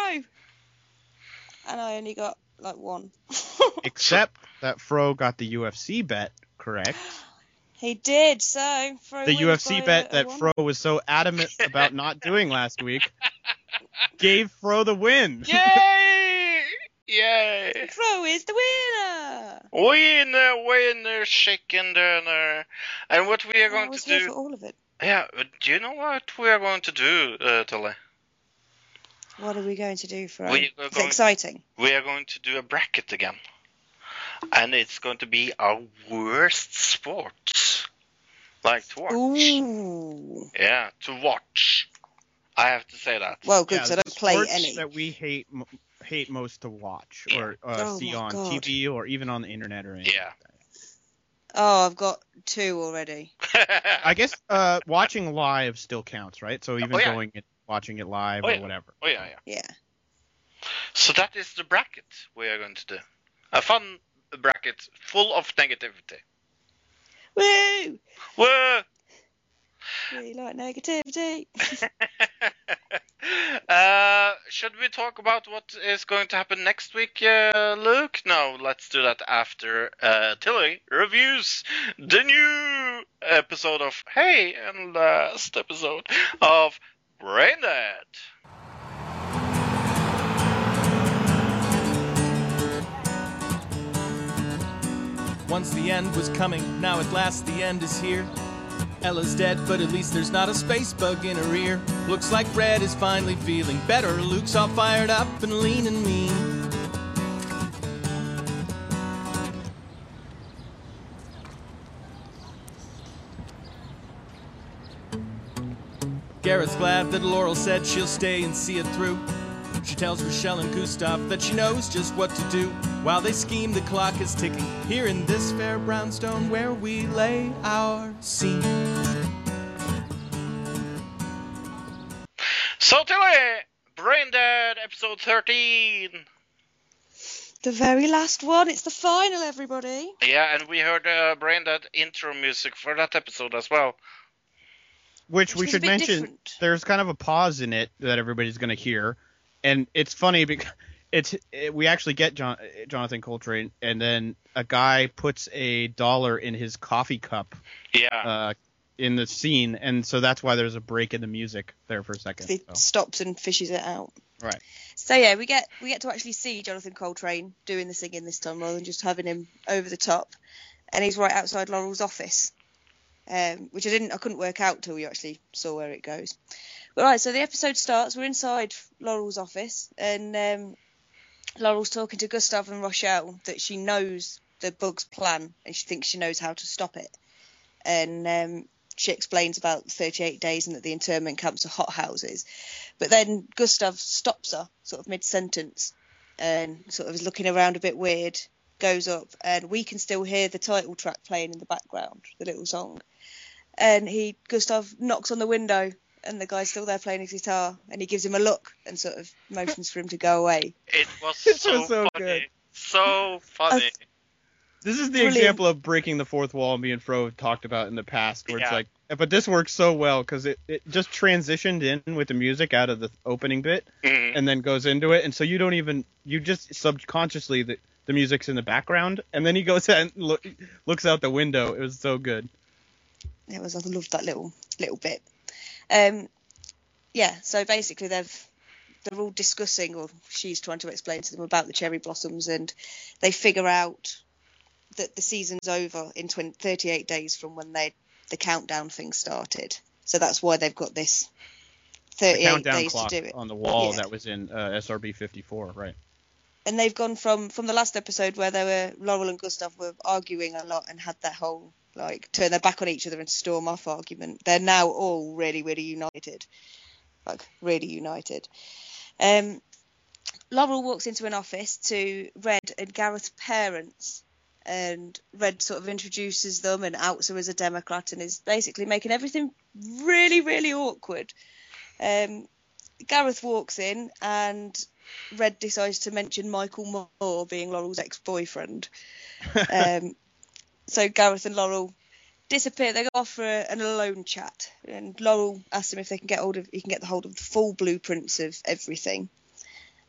And I only got like one. Except that Fro got the UFC bet correct. he did, so Fro The UFC uh, bet a- a that one. Fro was so adamant about not doing last week gave Fro the win. Yay! Yay! Fro is the winner. Winner, winner, chicken dinner. And what we are I going was to here for do. all of it. Yeah, do you know what we are going to do, uh, Tully? What are we going to do for? We are It's going- exciting. We are going to do a bracket again. And it's going to be our worst sports. Like to watch. Ooh. Yeah, to watch. I have to say that. Well, good. Yeah, 'cause I don't play sports any. that we hate hate most to watch or uh, Oh see on God. TV or even on the internet or anything. Yeah. Oh, I've got two already. I guess uh, watching live still counts, right? So even Oh, yeah. going and watching it live Oh, or yeah. whatever. Oh, yeah, yeah. Yeah. So that is the bracket we are going to do. A fun bracket full of negativity. Woo! Whoa! We like negativity. Uh, should we talk about what is going to happen next week, uh, Luke? No, let's do that after uh, Tilly reviews the new episode of Hey and last episode of Brain Dead. Once the end was coming, now at last the end is here. Ella's dead, but at least there's not a space bug in her ear. Looks like Red is finally feeling better. Luke's all fired up and lean and mean. Garrett's glad that Laurel said she'll stay and see it through. She tells Rochelle and Gustav that she knows just what to do. While they scheme, the clock is ticking here in this fair brownstone where we lay our scene. Episode 13. the very last one. It's the final, everybody. Yeah, and we heard uh, Brain Dead intro music for that episode as well. Which we should mention. different. There's kind of a pause in it that everybody's going to hear, and it's funny because it's it, we actually get John, Jonathan Coulton, and then a guy puts a dollar in his coffee cup Yeah. uh, in the scene, and so that's why there's a break in the music there for a second. He so. stops and fishes it out. Right. So yeah, we get we get to actually see Jonathan Coulton doing the singing this time rather than just having him over the top. And he's right outside Laurel's office, um, which I didn't I couldn't work out till you actually saw where it goes. But right, so the episode starts. We're inside Laurel's office, and um, Laurel's talking to Gustav and Rochelle that she knows the bug's plan and she thinks she knows how to stop it. And um, she explains about 38 days and that the internment camps are hothouses. But then Gustav stops her, sort of mid sentence, and sort of is looking around a bit weird, goes up, and we can still hear the title track playing in the background, the little song. And he, Gustav, knocks on the window, and the guy's still there playing his guitar, and he gives him a look and sort of motions for him to go away. It was so, was so funny. good. So funny. This is the Brilliant. example of breaking the fourth wall me and Fro have talked about in the past, where it's like, but this works so well because it, it just transitioned in with the music out of the opening bit Mhm. and then goes into it, and so you don't even you just subconsciously the the music's in the background, and then he goes and look, looks out the window. It was so good. it was I loved that little little bit. Um, yeah, so basically they've they're all discussing, or she's trying to explain to them about the cherry blossoms, and they figure out that the season's over in 20, 38 days from when they the countdown thing started. So that's why they've got this 38 countdown days to do it. on the wall Yeah. that was in uh, SRB 54, right? and they've gone from from the last episode where they were Laurel and Gustav were arguing a lot and had that whole like turn their back on each other and storm off argument. They're now all really really united, like really united. Um, Laurel walks into an office to Red and Gareth's parents, and Red sort of introduces them and outs her as a Democrat and is basically making everything really really awkward. Um, Gareth walks in and Red decides to mention Michael Moore being Laurel's ex-boyfriend. um, so Gareth and Laurel disappear. They go off for a, an alone chat, and Laurel asks him if they can get hold of he can get the hold of the full blueprints of everything.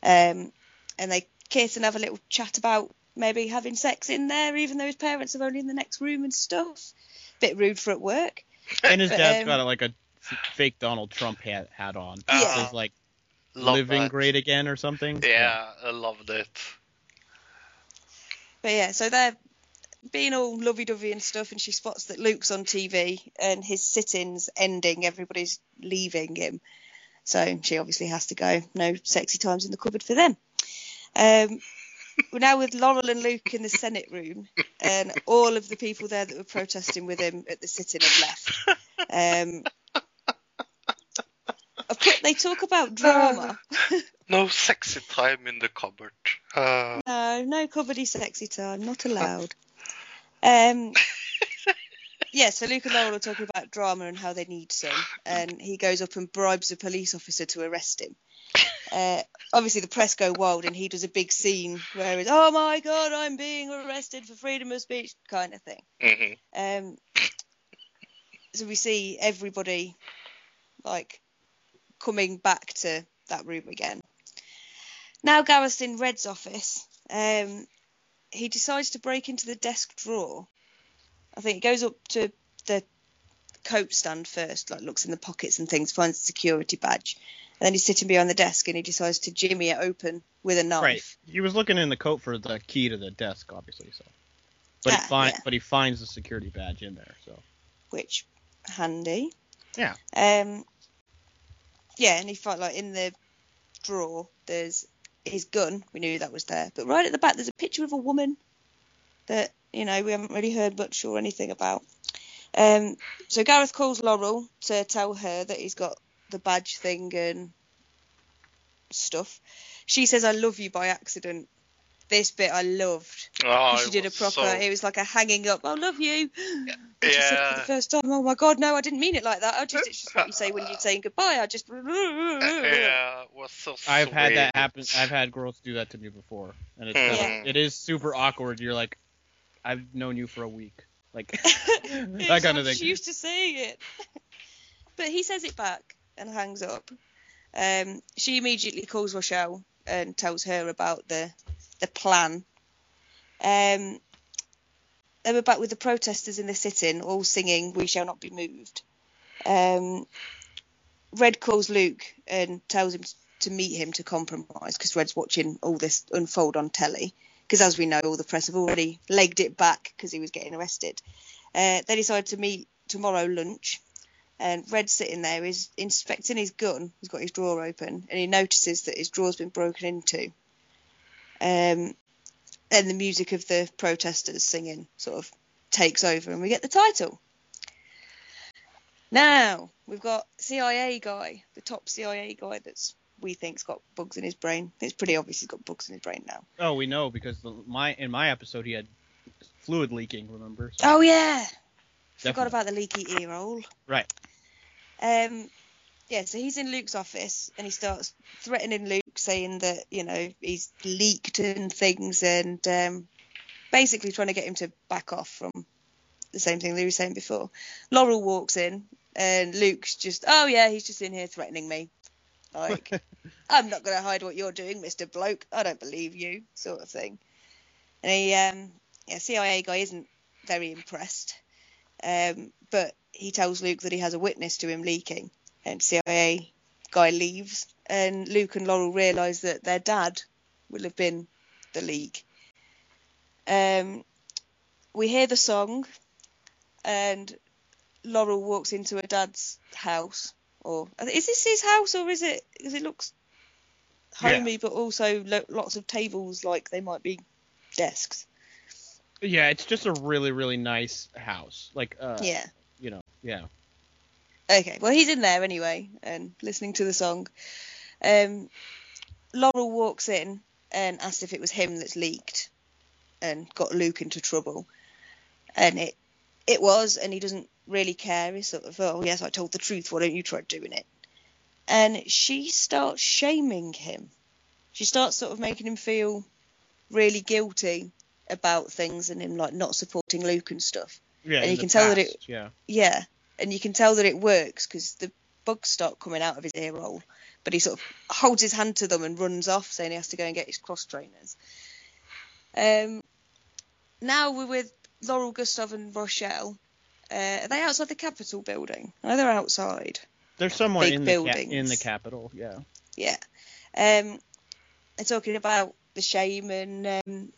Um, and they kiss and have a little chat about maybe having sex in there, even though his parents are only in the next room and stuff. Bit rude for at work. And his But, dad's um, got a, like a fake Donald Trump hat, hat on. Yeah. It's like Love living that. great again or something. Yeah, I loved it. But yeah, so they're being all lovey-dovey and stuff, and she spots that Luke's on TV and his sit-ins ending. Everybody's leaving him, so she obviously has to go. No sexy times in the cupboard for them. Um, we're now with Laurel and Luke in the Senate room, and all of the people there that were protesting with him at the sit-in have left. Um, they talk about drama. No sexy time in the cupboard. Uh, No, no cupboardy sexy time, not allowed. Um, yeah, so Luke and Laurel are talking about drama and how they need some, and he goes up and bribes a police officer to arrest him. Uh, obviously, the press go wild, and he does a big scene where it's, "Oh my God, I'm being arrested for freedom of speech," kind of thing. mhm. Um, so we see everybody like coming back to that room again. Now Gareth's in Red's office. Um, he decides to break into the desk drawer. I think he goes up to the coat stand first, like looks in the pockets and things, finds the security badge. And then he's sitting behind the desk and he decides to jimmy it open with a knife. Right. He was looking in the coat for the key to the desk, obviously. So, but he Ah, find, yeah. but he finds the security badge in there. So, which handy. Yeah. Um. Yeah, and he find like in the drawer. There's his gun. We knew that was there, but right at the back there's a picture of a woman that you know we haven't really heard much or anything about. Um. So Gareth calls Laurel to tell her that he's got the badge thing and stuff. She says, "I love you" by accident. This bit I loved. Oh, she did a proper. so- It was like a hanging up. I love you. And she said for the first time. Oh my god, no, I didn't mean it like that. I just it's just what you say when you're saying goodbye. I just Yeah, it was so I've had that happen. I've had girls do that to me before, and it's Mhm. kinda- it is super awkward. You're like, I've known you for a week, like that kind of thing. thing. used to saying it. but he says it back and hangs up. Um, she immediately calls Rochelle and tells her about the the plan. Um, they were back with the protesters in the sit-in, all singing "We Shall Not Be Moved." Um, Red calls Luke and tells him to meet him to compromise because Red's watching all this unfold on telly. Because as we know, all the press have already legged it back because he was getting arrested. Uh, they decide to meet tomorrow lunch, and Red sitting there, is inspecting his gun. He's got his drawer open, and he notices that his drawer's been broken into. Um, and the music of the protesters singing sort of takes over, and we get the title. Now we've got CIA guy, the top CIA guy that's we think's got bugs in his brain. It's pretty obvious he's got bugs in his brain now. Oh, we know because the, my in my episode he had fluid leaking. Remember? So- Oh yeah, forgot about the leaky ear hole. Right. Um, yeah, so he's in Luke's office and he starts threatening Luke, saying that you know he's leaked and things, and um, basically trying to get him to back off from the same thing that he was saying before. Laurel walks in and Luke's just, oh yeah, he's just in here threatening me. Like, I'm not going to hide what you're doing, Mr. Bloke. I don't believe you, sort of thing. And he, um, yeah, CIA guy isn't very impressed. Um, but he tells Luke that he has a witness to him leaking, and CIA guy leaves, and Luke and Laurel realise that their dad will have been the leak. Um, we hear the song, and Laurel walks into her dad's house, or is this his house, or is it? Because it looks Yeah. homey, but also lo- lots of tables like they might be desks. Yeah, it's just a really really nice house. Like, uh, Yeah. you know, yeah. Okay, well he's in there anyway and listening to the song. Um, Laurel walks in and asks if it was him that's leaked and got Luke into trouble, and it it was, and he doesn't really care. He's sort of, oh yes, I told the truth. Why don't you try doing it? And she starts shaming him. She starts sort of making him feel really guilty about things and him like not supporting Luke and stuff. Yeah, and you can tell that it Yeah. yeah, and you can tell that it works because the bugs start coming out of his ear hole, but he sort of holds his hand to them and runs off, saying he has to go and get his cross trainers. Um, now we're with Laurel, Gustav, and Rochelle. Uh, are they outside the Capitol building? No, they're outside. There's somewhere Big in the ca- in the Capitol. Yeah. Yeah. Um, they're talking about the shame and um,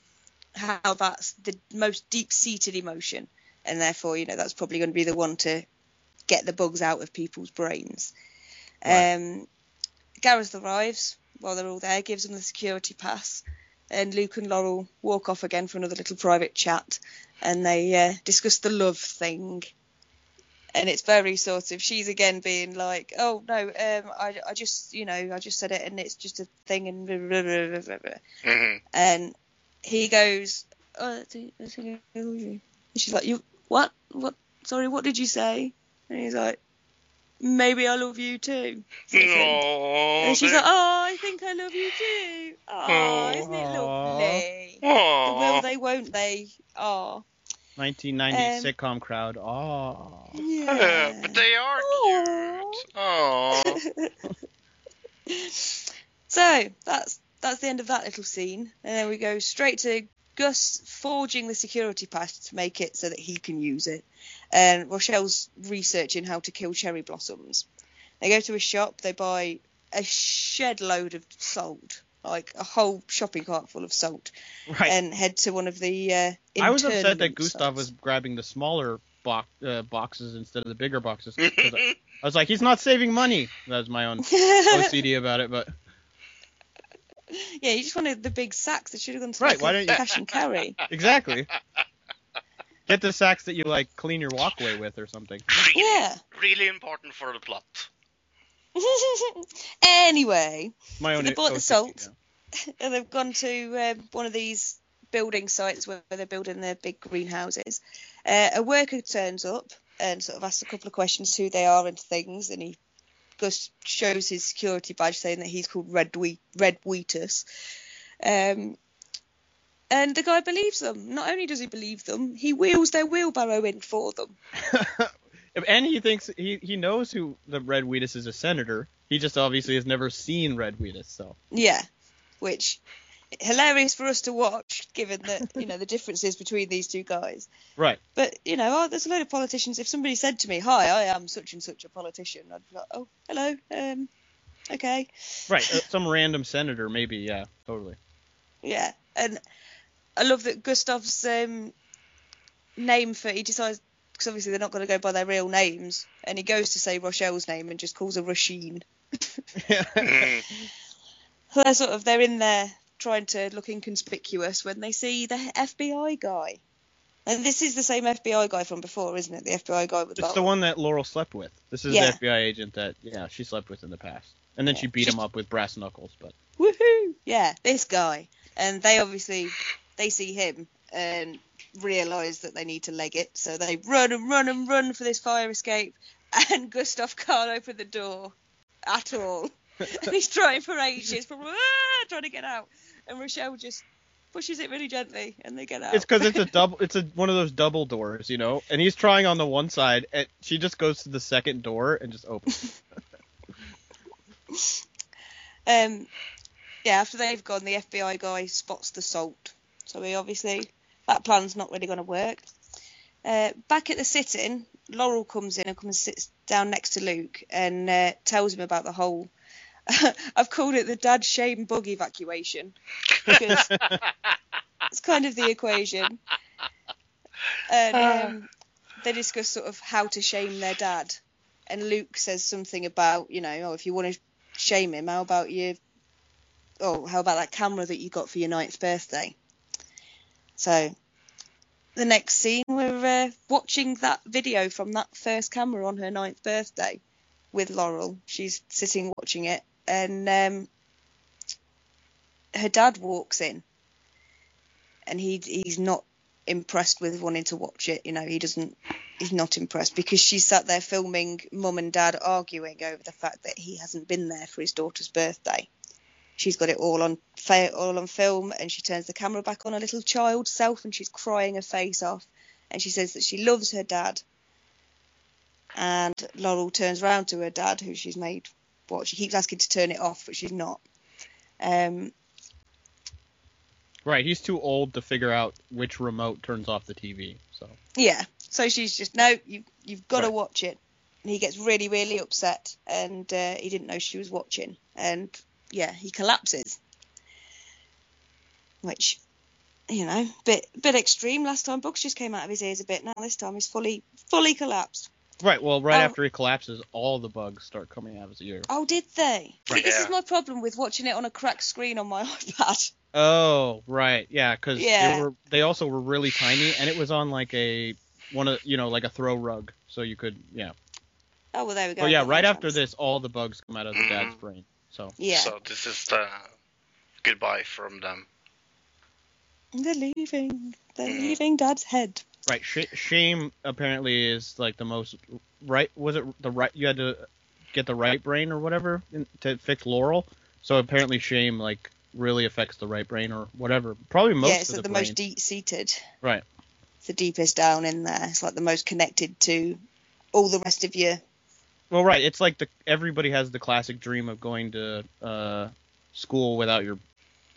how that's the most deep-seated emotion, and therefore, you know, that's probably going to be the one to get the bugs out of people's brains. Um, Gareth arrives while they're all there, gives them the security pass, and Luke and Laurel walk off again for another little private chat, and they uh, discuss the love thing. And it's very sort of she's again being like, oh no, um, I, I just you know I just said it and it's just a thing and blah, blah, blah. Mhm. and he goes, oh, I think, I think love you. And she's like, you what what sorry what did you say? And he's like, maybe I love you too. sort of thing. And she's like, oh, I think I love you too. Oh, isn't it lovely? The will they, won't they? Oh, 1990 Um, sitcom crowd. Oh. Yeah, but they are cute. Oh. so that's that's the end of that little scene, and then we go straight to Gus forging the security pass to make it so that he can use it, and Rochelle's researching how to kill cherry blossoms. They go to a shop, they buy a shed load of salt, like a whole shopping cart full of salt, Right. and head to one of the. Uh, I was upset that Gustav sites. was grabbing the smaller box, uh, boxes instead of the bigger boxes. I, I was like, he's not saving money. That was my own OCD about it, but Yeah, you just wanted the big sacks that should have gone to Right, like why don't you- cash and carry. exactly. Get the sacks that you like clean your walkway with or something. Yeah. Really important for the plot. anyway, My so they bought the OCD, salt, and they've gone to um, one of these building sites where, where they're building their big greenhouses. Uh, a worker turns up and sort of asks a couple of questions who they are and things, and he Gus shows his security badge saying that he's called Red Wheat, Red Wheatus. Um, and the guy believes them. Not only does he believe them, he wheels their wheelbarrow in for them. And he thinks he he knows who the Red Wheatus is a senator. He just obviously has never seen Red Wheatus, so Yeah, which hilarious for us to watch, given that you know the differences between these two guys. right. But you know, oh, there's a load of politicians. If somebody said to me, "Hi, I am such and such a politician," I'd be like, "Oh, hello, um, okay, Right, uh, some random senator, maybe, yeah, totally. yeah." And I love that Gustav's um, name for he decides because obviously they're not going to go by their real names, and he goes to say Rochelle's name and just calls her Rasheen. So they're sort of they're in there trying to look inconspicuous when they see the FBI guy. And this is the same FBI guy from before, isn't it? The FBI guy with the. It's the one that Laurel slept with. This is Yeah. the FBI agent that yeah she slept with in the past, and then she beat him up with brass knuckles. But Woohoo! Yeah, this guy. And they obviously they see him and realise that they need to leg it, so they run and run and run for this fire escape. And Gustav can't open the door at all. And he's trying for ages, for, ah, trying to get out. And Rochelle just pushes it really gently, and they get out. it's because it's a double. It's a one of those double doors, you know. And he's trying on the one side, and she just goes to the second door and just opens. Um, yeah, after they've gone, the FBI guy spots the salt. So he obviously that plan's not really going to work. Uh, back at the sit-in, Laurel comes in and comes and sits down next to Luke and uh, tells him about the whole. I've called it the dad shame bug evacuation because it's kind of the equation. And um, they discuss sort of how to shame their dad, and Luke says something about you know, oh, if you want to shame him, how about you? Oh, how about that camera that you got for your ninth birthday? So, the next scene, we're uh, watching that video from that first camera on her ninth birthday with Laurel. She's sitting watching it, and um, her dad walks in, and he he's not impressed with wanting to watch it. You know, he doesn't. He's not impressed because she sat there filming mum and dad arguing over the fact that he hasn't been there for his daughter's birthday. She's got it all on all on film, and she turns the camera back on her little child self, and she's crying her face off, and she says that she loves her dad. And Laurel turns round to her dad, who she's made what she keeps asking to turn it off, but she's not. Um, right, he's too old to figure out which remote turns off the TV. So Yeah. So she's just no, you you've got to watch it. And he gets really really upset, and uh, he didn't know she was watching, and yeah, he collapses. Which you know, bit bit extreme. Last time Bugs just came out of his ears a bit. Now this time he's fully fully collapsed. Right. Well, right Oh. after he collapses, all the bugs start coming out of his ear. Oh, did they? See, Right. this Yeah. is my problem with watching it on a cracked screen on my iPad. Oh, right. Yeah, because Yeah. they were they also were really tiny, and it was on like a one of you know like a throw rug, so you could yeah. Oh well, there we go. Oh yeah, right my after this, all the bugs come out of the dad's brain. So Yeah, So this is the goodbye from them. they're leaving. They're Mm. leaving Dad's head. Right, sh- shame apparently is like the most right. Was it the right? You had to get the right brain or whatever in, to fix Laurel. So apparently, shame like really affects the right brain or whatever. Probably most yeah, it's the, the most deep seated. right. It's the deepest down in there. It's like the most connected to all the rest of your. Well, right. It's like the everybody has the classic dream of going to uh, school without your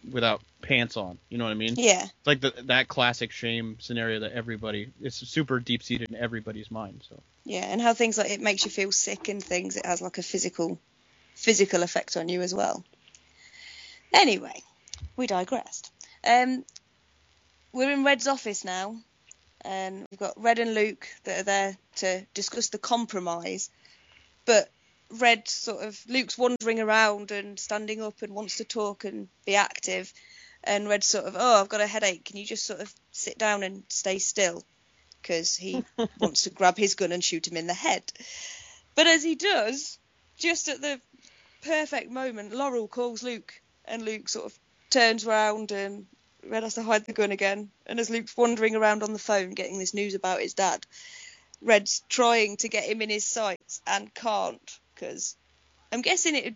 without pants on. You know what I mean? Yeah, It's like the, that classic shame scenario that everybody it's super deep seated in everybody's mind. So yeah, and how things like it makes you feel sick and things. It has like a physical, physical effect on you as well. Anyway, we digressed. Um, we're in Red's office now, and we've got Red and Luke that are there to discuss the compromise. But Red sort of Luke's wandering around and standing up and wants to talk and be active, and Red sort of, oh, I've got a headache. Can you just sort of sit down and stay still? Because he wants to grab his gun and shoot him in the head. But as he does, just at the perfect moment, Laurel calls Luke, and Luke sort of turns round and Red has to hide the gun again. And as Luke's wandering around on the phone getting this news about his dad, Red's trying to get him in his sights and can't because I'm guessing it,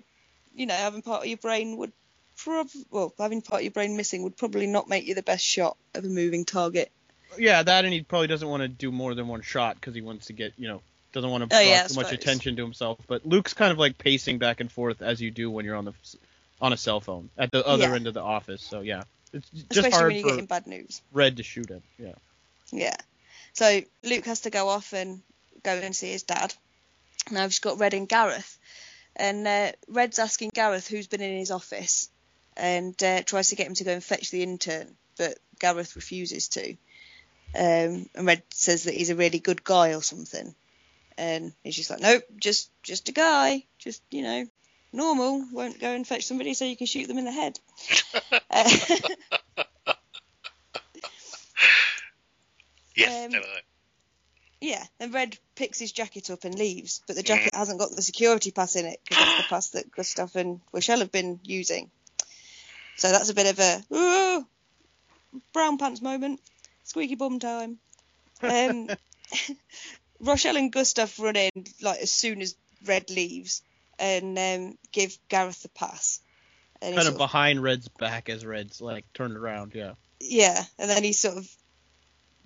you know, having part of your brain would prob well, having part of your brain missing would probably not make you the best shot of a moving target. yeah, that and he probably doesn't want to do more than one shot because he wants to get you know doesn't want to Oh, draw yeah, I too much attention to himself. But Luke's kind of like pacing back and forth as you do when you're on the on a cell phone at the other Yeah. end of the office. So yeah, it's just Especially hard when you're getting bad news. Red to shoot him. Yeah. Yeah. So Luke has to go off and go and see his dad. Now he's got Red and Gareth. And uh, Red's asking Gareth who's been in his office and uh, tries to get him to go and fetch the intern, but Gareth refuses to. Um, and Red says that he's a really good guy or something. And he's just like, nope, just just a guy, just you know, normal. Won't go and fetch somebody so you can shoot them in the head. Uh, Yes, Um. Yeah, and Red picks his jacket up and leaves, but the jacket hasn't got the security pass in it because that's the pass that Gustav and Rochelle have been using. So that's a bit of a ooh, brown pants moment, squeaky bum time. Um, Rochelle and Gustav run in like as soon as Red leaves and um, give Gareth the pass. And Kind of behind Red's back as Red's like turned around. Yeah. yeah, and then he sort of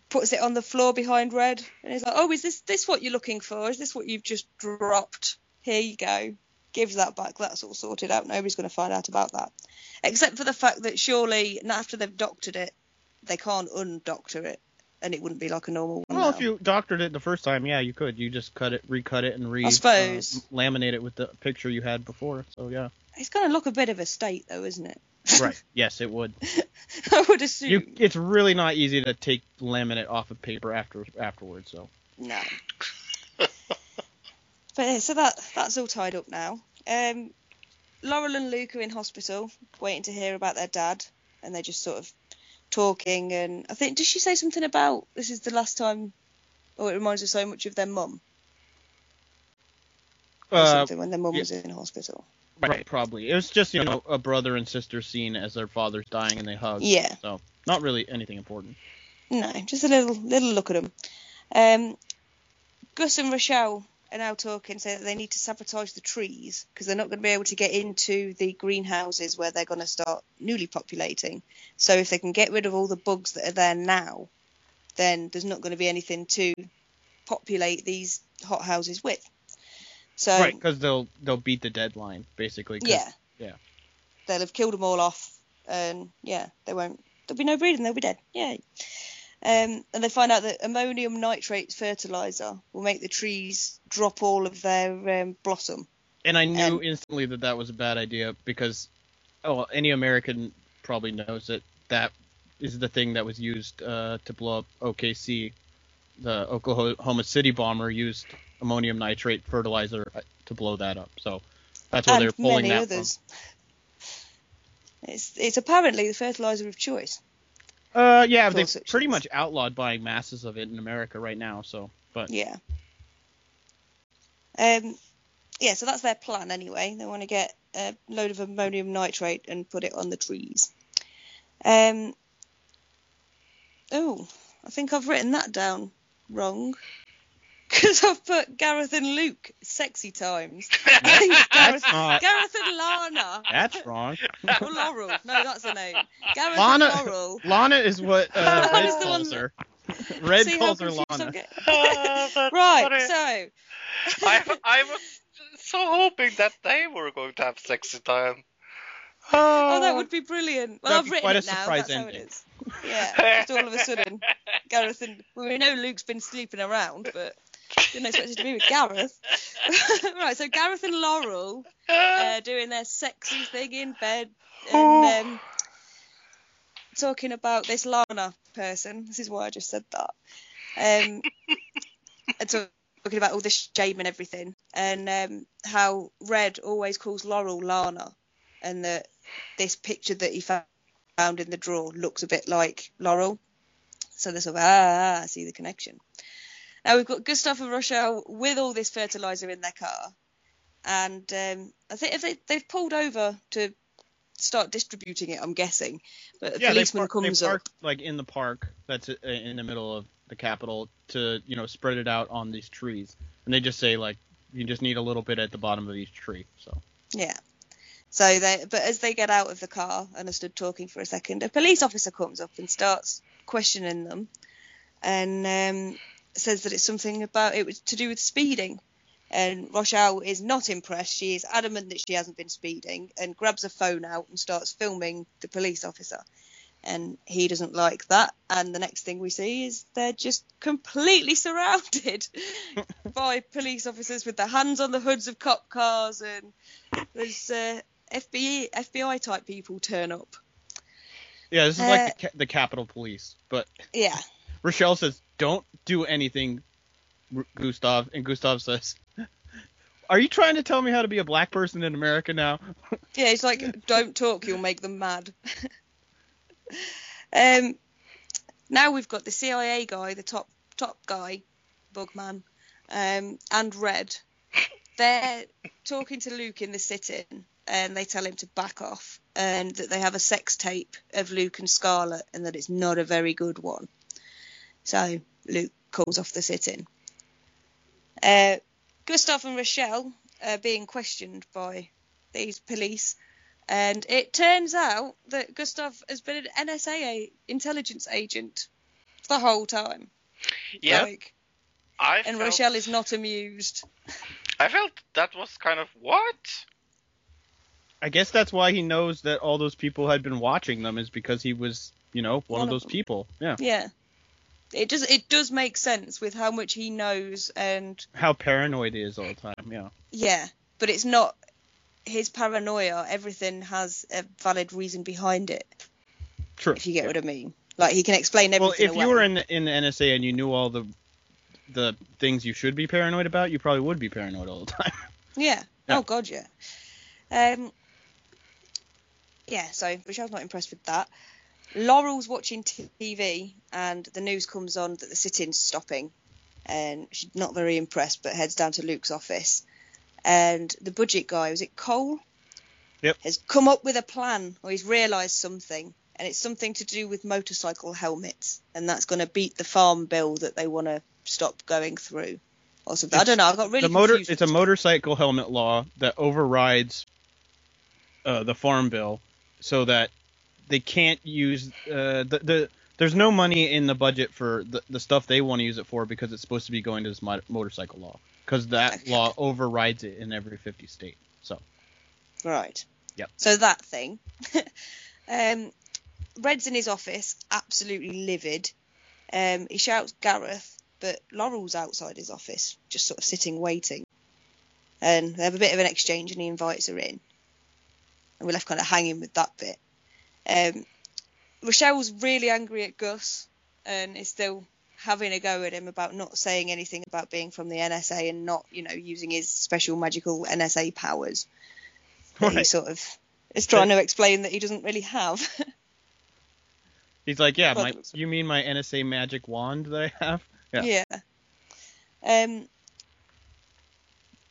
puts it on the floor behind Red, and he's like, "Oh, is this this what you're looking for? Is this what you've just dropped? Here you go." Gives that back. That's all sorted out. Nobody's going to find out about that, except for the fact that surely after they've doctored it, they can't undoctor it, and it wouldn't be like a normal one. Well, now. if you doctored it the first time, yeah, you could. You just cut it, recut it, and re I suppose. uh, laminate it with the picture you had before. So yeah. It's going to look a bit of a state, though, isn't it? Right. Yes, it would. I would assume. You, it's really not easy to take laminate off of paper after afterwards. So No. but yeah, so that that's all tied up now. Um, Laurel and Luke are in hospital, waiting to hear about their dad, and they're just sort of talking. And I think, did she say something about this is the last time, or it reminds her so much of their mum, uh, something when their mum yeah. was in hospital. Right, probably it was just you know a brother and sister scene as their father's dying and they hug. Yeah. So not really anything important. No, just a little little look at them. Um, Gus and Rochelle are now talking, saying that they need to sabotage the trees because they're not going to be able to get into the greenhouses where they're going to start newly populating. So if they can get rid of all the bugs that are there now, then there's not going to be anything to populate these hothouses with. So right, because they'll they'll beat the deadline basically. yeah, Yeah. they'll have killed them all off, and yeah, they won't. There'll be no breeding. They'll be dead. Yeah. Um, and they find out that ammonium nitrate fertilizer will make the trees drop all of their um, blossom. And I knew And- instantly that that was a bad idea because, oh, any American probably knows that that is the thing that was used uh, to blow up OKC. The Oklahoma City bomber used ammonium nitrate fertilizer uh, to blow that up. So that's where and they're pulling many that others. It's it's apparently the fertilizer of choice. Uh, yeah, they've pretty things. much outlawed buying masses of it in America right now. So, but Yeah. Um, yeah, so that's their plan anyway. They want to get a load of ammonium nitrate and put it on the trees. Um, oh, I think I've written that down wrong. Because I've put Gareth and Luke, sexy times. I think it's Gareth, not- Gareth and Lana. that's wrong. Or Laurel. No, that's the name. Gareth Lana, and Laurel. Lana is what uh, Red is the one calls her. Red See calls her Lana. getting? Ah, right, so I, I was so hoping that they were going to have sexy time. Oh, that would be brilliant. Well, That'd I've written quite a it now. surprise That's how it is. Yeah. Just all of a sudden, Gareth and well, we know Luke's been sleeping around, but didn't expect it to be with Gareth. right. So Gareth and Laurel uh, doing their sexy thing in bed and um, talking about this Lana person. This is why I just said that. Um, and talking about all this shame and everything, and um, how Red always calls Laurel Lana, and that this picture that he found in the drawer looks a bit like Laurel. So they're sort of, ah, I see the connection. Now we've got Gustav and Rochelle with all this fertilizer in their car, and um, I think if they they've pulled over to start distributing it, I'm guessing, but a Yeah, policeman park, comes up. like in the park that's in the middle of the Capitol to you know spread it out on these trees, and they just say like you just need a little bit at the bottom of each tree. So Yeah. So they, but as they get out of the car and are stood talking for a second, a police officer comes up and starts questioning them, and um, says that it's something about it was to do with speeding. And Rochelle is not impressed. She is adamant that she hasn't been speeding, and grabs a phone out and starts filming the police officer. And he doesn't like that. And the next thing we see is they're just completely surrounded by police officers with their hands on the hoods of cop cars, and there's uh, FBI FBI type people turn up. yeah, this is Uh, like the, the Capitol Police, but Yeah, Rochelle says don't do anything, Gustav, and Gustav says. Are you trying to tell me how to be a black person in America now? yeah. It's like don't talk, you'll make them mad. um, now we've got the CIA guy, the top top guy, Bugman, um, and Red. They're talking to Luke in the sit-in, and they tell him to back off, and that they have a sex tape of Luke and Scarlet, and that it's not a very good one. So Luke calls off the sit-in. Uh, Gustav and Rochelle are being questioned by these police, and it turns out that Gustav has been an NSA intelligence agent the whole time. Yeah, Like, I and felt, Rochelle is not amused. I felt that was kind of what? I guess that's why he knows that all those people had been watching them is because he was, you know, one, One of of those them. people. Yeah. Yeah. It does it does make sense with how much he knows and How paranoid he is all the time. Yeah. yeah, but it's not his paranoia. Everything has a valid reason behind it. True. If you get what I mean. Like he can explain everything. Well, if you were in the, in the NSA and you knew all the the things you should be paranoid about, you probably would be paranoid all the time. Yeah. Yeah. Oh god, yeah. Um. Yeah. So Rochelle's not impressed with that. Laurel's watching TV, and the news comes on that the sit-in's stopping, and she's not very impressed, but heads down to Luke's office. And the budget guy, was it Cole? Yep. Has come up with a plan, or he's realised something, and it's something to do with motorcycle helmets, and that's going to beat the farm bill that they want to stop going through, or something. I It's- don't know. I got really the motor confused. it's a motorcycle helmet law that overrides uh, the farm bill so that they can't use uh, the, the there's no money in the budget for the, the stuff they want to use it for because it's supposed to be going to this mo- motorcycle law because that law overrides it in every 50 state so Right. Yep. So that thing. um, Red's in his office, absolutely livid. Um, he shouts Gareth, but Laurel's outside his office, just sort of sitting waiting. And they have a bit of an exchange, and he invites her in. And we're left kind of hanging with that bit. Um, Rochelle's really angry at Gus and is still having a go at him about not saying anything about being from the NSA and not, you know, using his special magical NSA powers. That He sort of is trying to explain that he doesn't really have. He's like, yeah, my, you mean my NSA magic wand that I have? Yeah. Yeah. Um,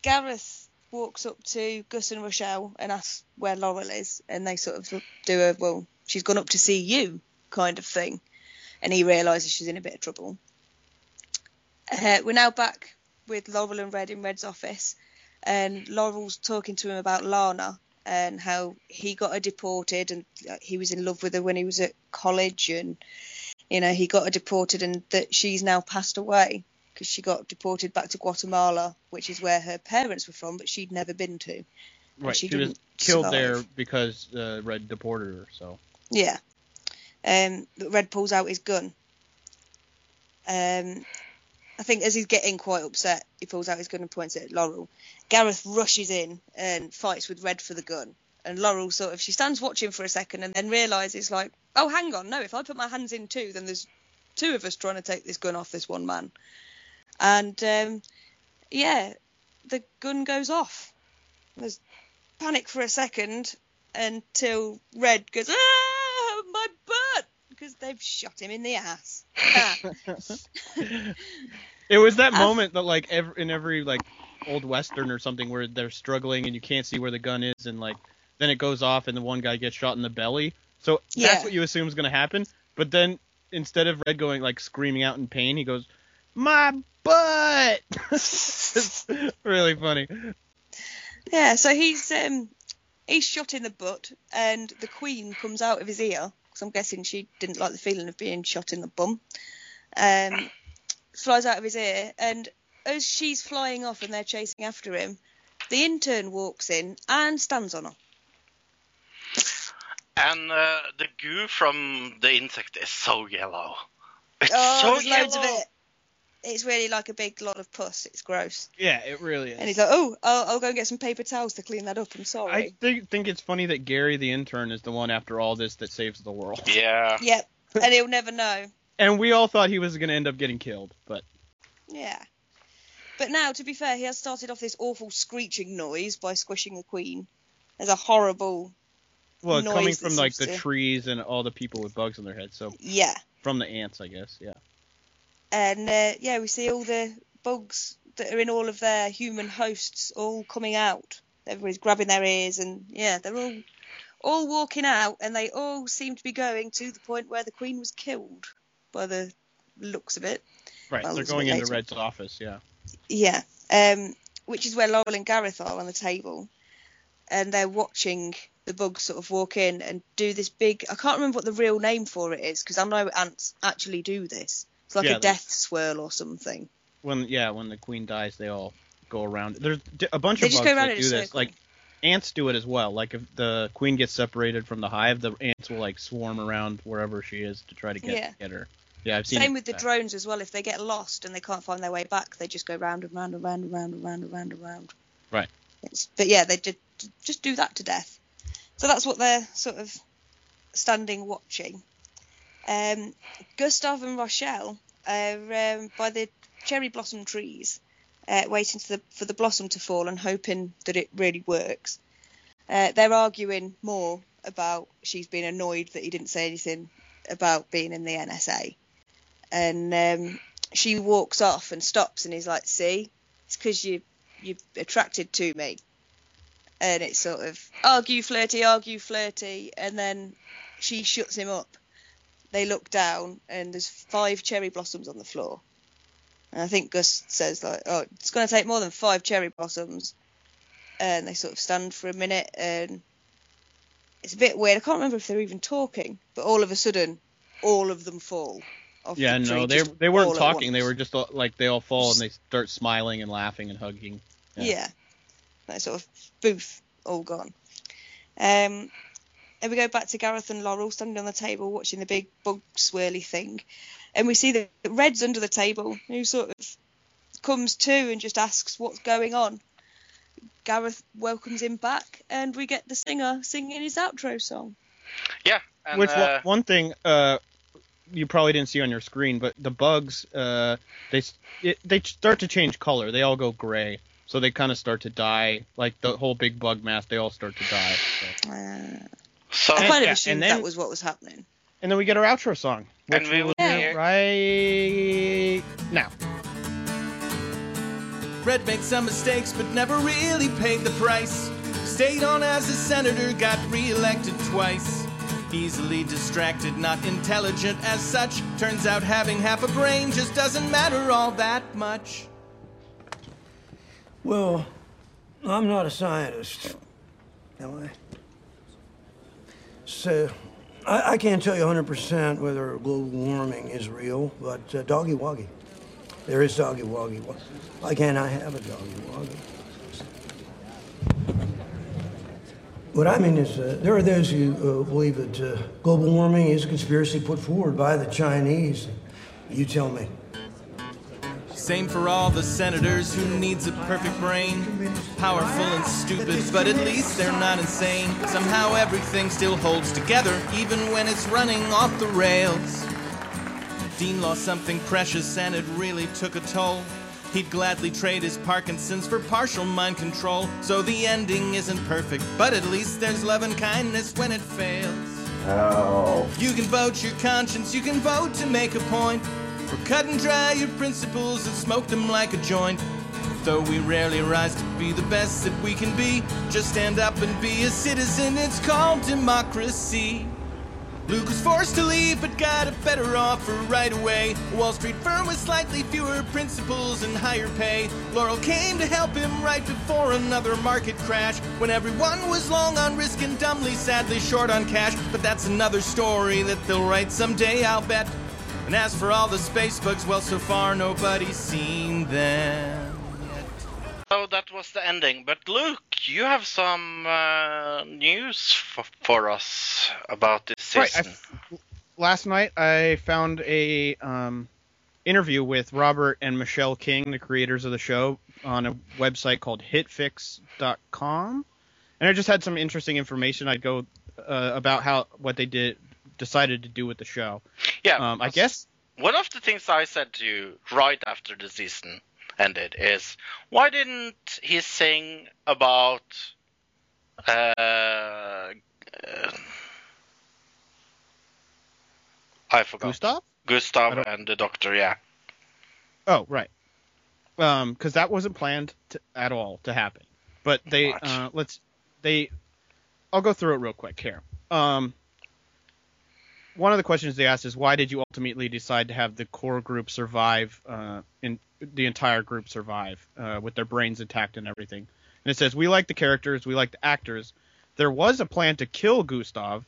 Gareth walks up to Gus and Rochelle and asks where Laurel is, and they sort of do a well, she's gone up to see you kind of thing, and he realises she's in a bit of trouble. Uh, we're now back with Laurel and Red in Red's office, and Laurel's talking to him about Lana and how he got her deported, and he was in love with her when he was at college, and you know he got her deported, and that she's now passed away because she got deported back to Guatemala, which is where her parents were from, but she'd never been to. Right. she She, was killed survive. there because uh, Red deported her. So. Yeah. Um, but Red pulls out his gun. Um, I think as he's getting quite upset, he pulls out his gun and points it at Laurel. Gareth rushes in and fights with Red for the gun. And Laurel sort of, she stands watching for a second and then realises, like, oh, hang on, no, if I put my hands in too, then there's two of us trying to take this gun off this one man. And, um, yeah, the gun goes off. There's panic for a second until Red goes, ah, my butt, because they've shot him in the ass. It was that moment that like ev in every like old western or something where they're struggling and you can't see where the gun is and like then it goes off and the one guy gets shot in the belly. So Yeah. that's what you assume is going to happen. But then instead of Red going like screaming out in pain, he goes, "My butt." it's really funny. yeah, so he's um, he's shot in the butt, and the Queen comes out of his ear. Because I'm guessing she didn't like the feeling of being shot in the bum. Um, flies out of his ear, and as she's flying off and they're chasing after him, the intern walks in and stands on her. And uh, the goo from the insect is so yellow. It's oh, so there's loads of it. It's really like a big lot of pus. It's gross. Yeah, it really is. And he's like, oh, I'll, I'll go and get some paper towels to clean that up. I'm sorry. I think think it's funny that Gary the intern is the one after all this that saves the world. Yeah. Yep. and he'll never know. And we all thought he was going to end up getting killed, but Yeah. But now, to be fair, he has started off this awful screeching noise by squishing the queen. There's a horrible. well, noise coming from like the to- trees and all the people with bugs on their heads, so Yeah. from the ants, I guess. Yeah. And uh, yeah, we see all the bugs that are in all of their human hosts all coming out. Everybody's grabbing their ears, and yeah, they're all all walking out, and they all seem to be going to the point where the queen was killed, by the looks of it. Right. Well, They're going into. Red's office. Yeah. Yeah, um, which is where Laurel and Gareth are on the table, and they're watching the bugs sort of walk in and do this big. I can't remember what the real name for it is because I know ants actually do this. It's like Yeah, a death swirl or something. When yeah, when the queen dies, they all go around. There's a bunch They of just bugs go around that do this. Like ants do it as well. Like if the queen gets separated from the hive, the ants will like swarm around wherever she is to try to get Yeah. get her. Yeah, I've seen. Same it with the that. drones as well. If they get lost and they can't find their way back, they just go round and round and round and round and round and round and round. Right. It's, but yeah, they just just do that to death. So that's what they're sort of standing watching. Um, Gustav and Rochelle are um, by the cherry blossom trees, uh, waiting for the, for the blossom to fall and hoping that it really works. Uh, they're arguing more about she's been annoyed that he didn't say anything about being in the NSA. And um, she walks off and stops and he's like, "See, it's because you you're attracted to me." And it's sort of argue flirty, argue flirty, and then she shuts him up. They look down and there's five cherry blossoms on the floor. And I think Gus says like, "Oh, it's going to take more than five cherry blossoms." And they sort of stand for a minute and it's a bit weird. I can't remember if they're even talking, but all of a sudden, all of them fall. Off Yeah, the tree, no, they they weren't talking. They were just like they all fall and they start smiling and laughing and hugging. Yeah. That sort of booth all gone. Um, and we go back to Gareth and Laurel standing on the table watching the big bug swirly thing. And we see that Red's under the table, who sort of comes to and just asks what's going on. Gareth welcomes him back, and we get the singer singing his outro song. Yeah, and Which uh, one, one thing uh, you probably didn't see on your screen, but the bugs uh, they it, they start to change color. They all go gray, so they kind of start to die. Like the whole big bug mass, they all start to die. So. So I kind of yeah, assumed then- that was what was happening. And then we get our outro song, which And we we will will hear- do right now. Red made some mistakes, but never really paid the price. Stayed on as a senator, got reelected twice. Easily distracted, not intelligent as such. Turns out having half a brain just doesn't matter all that much. Well, I'm not a scientist, am I? So, I, I can't tell you 100% whether global warming is real, but uh, doggy woggy. There is doggy woggy. Why can't I have a doggy woggy? What I mean is, uh, there are those who uh, believe that uh, global warming is a conspiracy put forward by the Chinese. You tell me. Same for all the senators who needs a perfect brain. Powerful and stupid, but at least they're not insane. Somehow everything still holds together, even when it's running off the rails. Dean lost something precious and it really took a toll. He'd gladly trade his Parkinson's for partial mind control. So the ending isn't perfect, but at least there's love and kindness when it fails. Oh. You can vote your conscience, you can vote to make a point. Or cut and dry your principles and smoke them like a joint. Though we rarely rise to be the best that we can be, just stand up and be a citizen, it's called democracy. Luke was forced to leave, but got a better offer right away. A Wall Street firm with slightly fewer principles and higher pay. Laurel came to help him right before another market crash, when everyone was long on risk and dumbly, sadly short on cash. But that's another story that they'll write someday, I'll bet. And as for all the space bugs, well, so far nobody's seen them. So that was the ending. But Luke, you have some uh, news f- for us about this Right, season. I f- last night I found a um, interview with Robert and Michelle King, the creators of the show, on a website called HitFix.com, and I just had some interesting information. I'd go uh, about how what they did decided to do with the show. Yeah, Um, I guess one of the things I said to you right after the season ended is why didn't he sing about uh, uh, I forgot Gustav. Gustav and the Doctor. Yeah, Oh, right. Um, because that wasn't planned to, at all to happen. But they, uh, let's, they, I'll go through it real quick here. Um, one of the questions they asked is why did you ultimately decide to have the core group survive, uh, in the entire group survive, uh, with their brains intact and everything? And it says we like the characters, we like the actors. There was a plan to kill Gustav,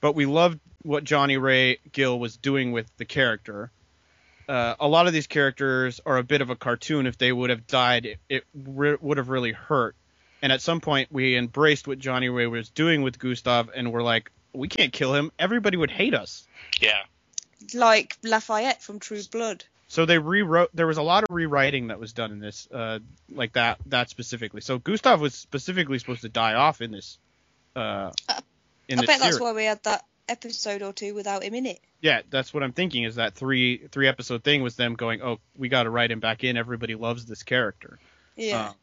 but we loved what Johnny Ray Gill was doing with the character uh, a lot of these characters are a bit of a cartoon. If they would have died, it, it re- would have really hurt. And at some point, we embraced what Johnny Ray was doing with Gustav, and we're like, we can't kill him. Everybody would hate us. yeah. Like Lafayette from True Blood. So they rewrote. There was a lot of rewriting that was done in this, uh, like that, that specifically. So Gustav was specifically supposed to die off in this, uh, in I this bet that's why we had that episode or two without him in it. Yeah, that's what I'm thinking. Is that three three episode thing was them going, oh, we got to write him back in. Everybody loves this character. Yeah. Um,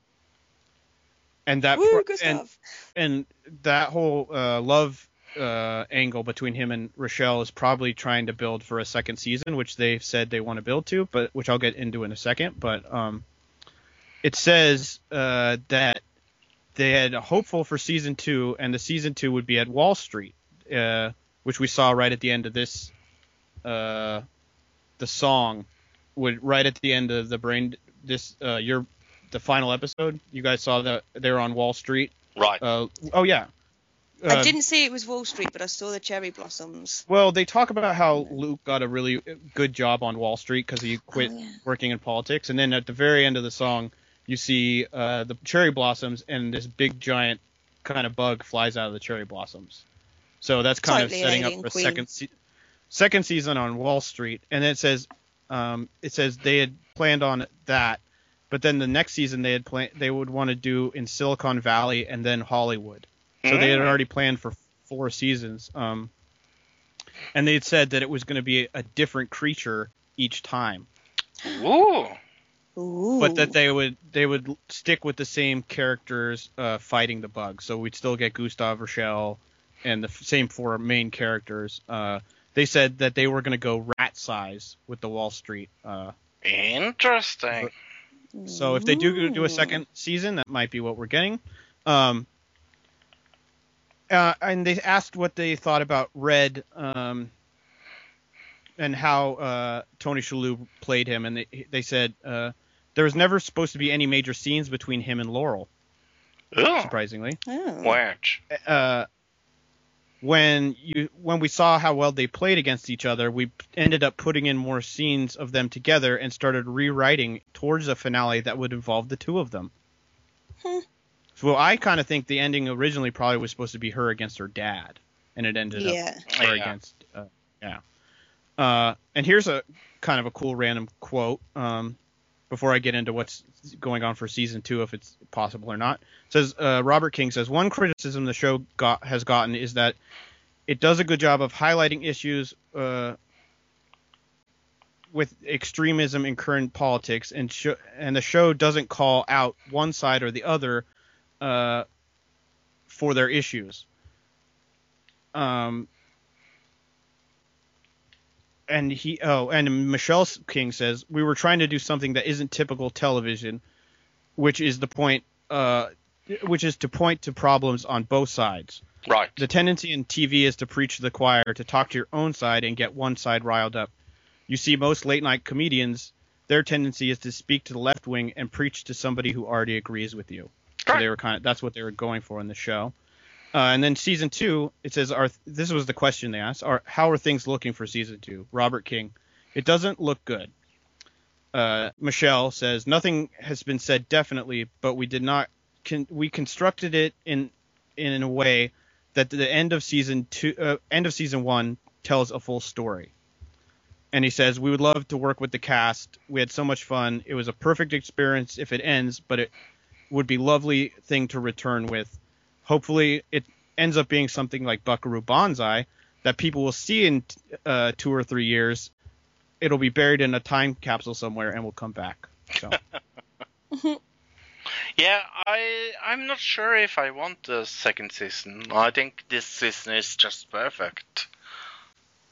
and that Woo, pro- Gustav. and and that whole uh, love uh, angle between him and Rochelle is probably trying to build for a second season, which they've said they want to build to, but which I'll get into in a second. But um, it says uh, that they had a hopeful for season two, and the season two would be at Wall Street, uh, which we saw right at the end of this. Uh, the song would right at the end of the brain this uh, your the final episode. You guys saw that they're on Wall Street. Right. Uh, oh yeah. I Uh, didn't see it was Wall Street, but I saw the cherry blossoms. Well, they talk about how Luke got a really good job on Wall Street because he quit Oh, yeah. working in politics, and then at the very end of the song, you see uh, the cherry blossoms, and this big giant kind of bug flies out of the cherry blossoms. So that's kind Totally of setting up alien for a second se- second season on Wall Street, and then it says um, it says they had planned on that, but then the next season they had planned they would want to do in Silicon Valley and then Hollywood. So they had already planned for four seasons. Um, and they had said that it was going to be a different creature each time, Ooh. Ooh. but that they would they would stick with the same characters uh, fighting the bugs. So we'd still get Gustav, Rochelle, and the f- same four main characters. Uh, they said that they were going to go rat size with the Wall Street. Uh, Interesting. so if they do do a second season, that might be what we're getting. Um, uh, and they asked what they thought about Red um, and how uh, Tony Shalhoub played him, and they they said uh, there was never supposed to be any major scenes between him and Laurel. Ooh. Surprisingly, Oh. Uh, when you when we saw how well they played against each other, we ended up putting in more scenes of them together and started rewriting towards a finale that would involve the two of them. Hmm. So I kind of think the ending originally probably was supposed to be her against her dad, and it ended Yeah. up her Yeah. against uh, yeah. Uh, and here's a kind of a cool random quote. Um, before I get into what's going on for season two, if it's possible or not, it says uh, Robert King says one criticism the show got has gotten is that it does a good job of highlighting issues uh, with extremism in current politics, and sh- and the show doesn't call out one side or the other uh, for their issues. Um, and he oh and Michelle King says we were trying to do something that isn't typical television, which is the point uh, which is to point to problems on both sides. Right. The tendency in TV is to preach to the choir, to talk to your own side and get one side riled up. You see, most late night comedians, their tendency is to speak to the left wing and preach to somebody who already agrees with you. So they were kind of that's what they were going for in the show. Uh, and then season two, it says, "Are this was the question they asked? Are how are things looking for season two? Robert King, it doesn't look good. Uh, Michelle says nothing has been said definitely, but we did not. Con- we constructed it in in a way that the end of season two, uh, end of season one, tells a full story. And he says we would love to work with the cast. We had so much fun. It was a perfect experience if it ends, but it would be lovely thing to return with. Hopefully, it ends up being something like Buckaroo Banzai that people will see in uh, two or three years. It'll be buried in a time capsule somewhere and will come back. So. Yeah, I I'm not sure if I want the second season. I think this season is just perfect.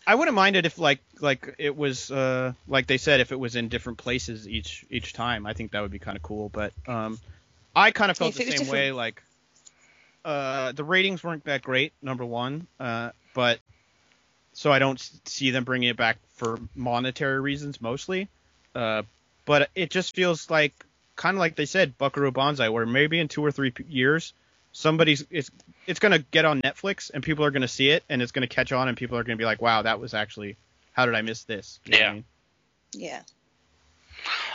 I wouldn't mind it if like like it was uh like they said if it was in different places each each time. I think that would be kind of cool. But um, I kind of felt If the it was same way. Like uh, the ratings weren't that great, number one. Uh, but so I don't see them bringing it back for monetary reasons mostly. Uh, but it just feels like kind of like they said Buckaroo Banzai, where maybe in two or three p- years somebody's it's it's gonna get on Netflix and people are gonna see it and it's gonna catch on and people are gonna be like, wow, that was actually how did I miss this? You know what I Yeah. mean? Yeah.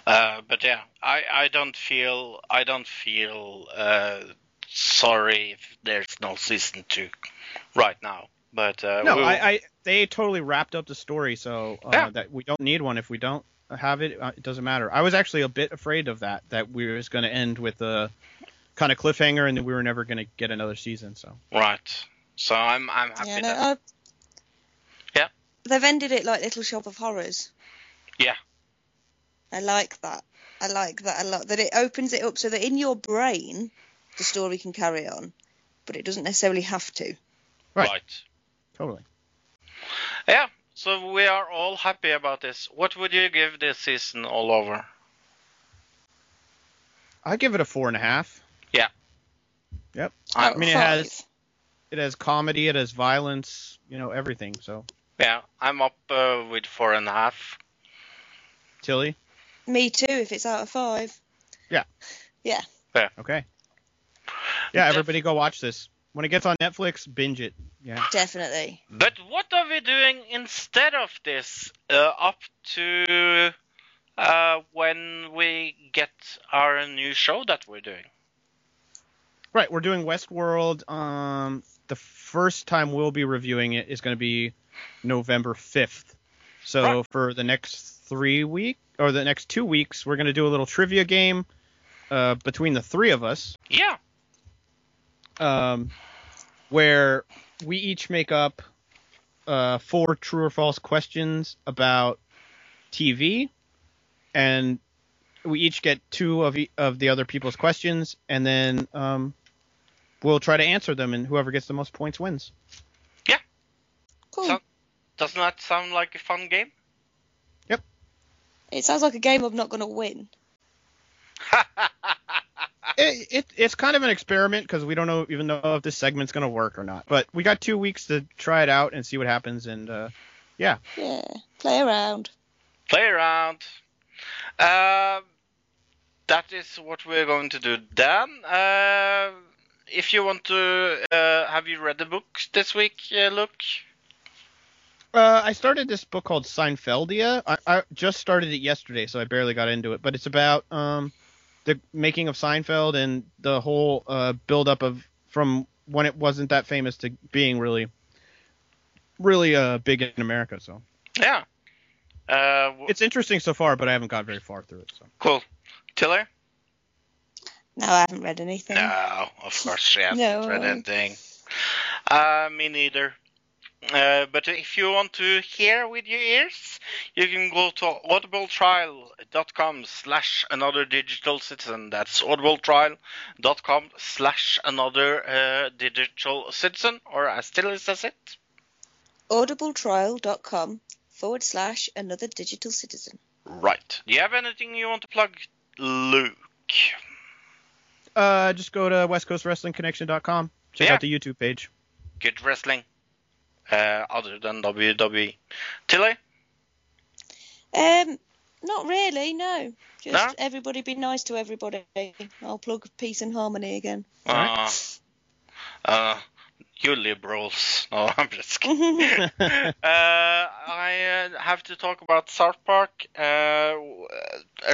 Uh, but yeah, I, I don't feel I don't feel uh, sorry if there's no season two right now. But uh, No, we'll- I, I they totally wrapped up the story, so uh, Yeah. that we don't need one. If we don't have it, uh, it doesn't matter. I was actually a bit afraid of that, that we was going to end with a kind of cliffhanger, and that we were never going to get another season. So right. So I'm I'm happy Yeah, no, that I, Yeah. They've ended it like Little Shop of Horrors. yeah I like that. I like that a lot. That it opens it up so that in your brain the story can carry on, but it doesn't necessarily have to. Right. totally. Yeah. So we are all happy about this. What would you give this season all over? I give it a four and a half. Yeah. Yep. I'm- I mean, it has it has comedy, it has violence, you know, everything. So Yeah, I'm up uh, with four and a half. Tilly, Me too. If it's out of five. Yeah. Yeah. okay. Yeah, everybody go watch this. When it gets on Netflix, binge it. Yeah. Definitely. But what are we doing instead of this? Uh, up to uh, when we get our new show that we're doing. Right, we're doing Westworld. Um, the first time we'll be reviewing it is going to be November 5th. So for the next three week or the next two weeks, we're going to do a little trivia game uh, between the three of us. Yeah. Um, where we each make up uh, four true or false questions about TV, and we each get two of e- of the other people's questions, and then um, we'll try to answer them, and whoever gets the most points wins. Yeah. Cool. So- Doesn't that sound like a fun game? It sounds like a game I'm not going to win. It, it it's kind of an experiment because we don't know even know if this segment's gonna work or not. But we got two weeks to try it out and see what happens, and uh, yeah. Yeah. Play around. Play around. Um, that is what we're going to do Dan. Uh, if you want to, uh, have you read the book this week, uh, Luke? Uh, I started this book called Seinfeldia. I, I just started it yesterday, so I barely got into it. But it's about um, the making of Seinfeld and the whole uh, build up of from when it wasn't that famous to being really, really uh, big in America. So Yeah. Uh, w- it's interesting so far, but I haven't got very far through it. So cool. Tiller? No, I haven't read anything. No, of course she hasn't No. read anything. Uh, me neither. Uh, but if you want to hear with your ears, you can go to audibletrial.com slash another digital citizen. That's audibletrial.com slash another uh, digital citizen, or as Tilly says it. Audibletrial.com forward slash another digital citizen. Right. Do you have anything you want to plug, Luke? uh, just go to westcoastwrestlingconnection.com. Check Yeah. out the YouTube page. Good wrestling. Uh, other than WWE. Tilly? Um, not really, no. Just No? everybody be nice to everybody. I'll plug peace and harmony again. Uh, uh, you liberals. No, I'm just kidding. uh, I uh, have to talk about South Park. Uh,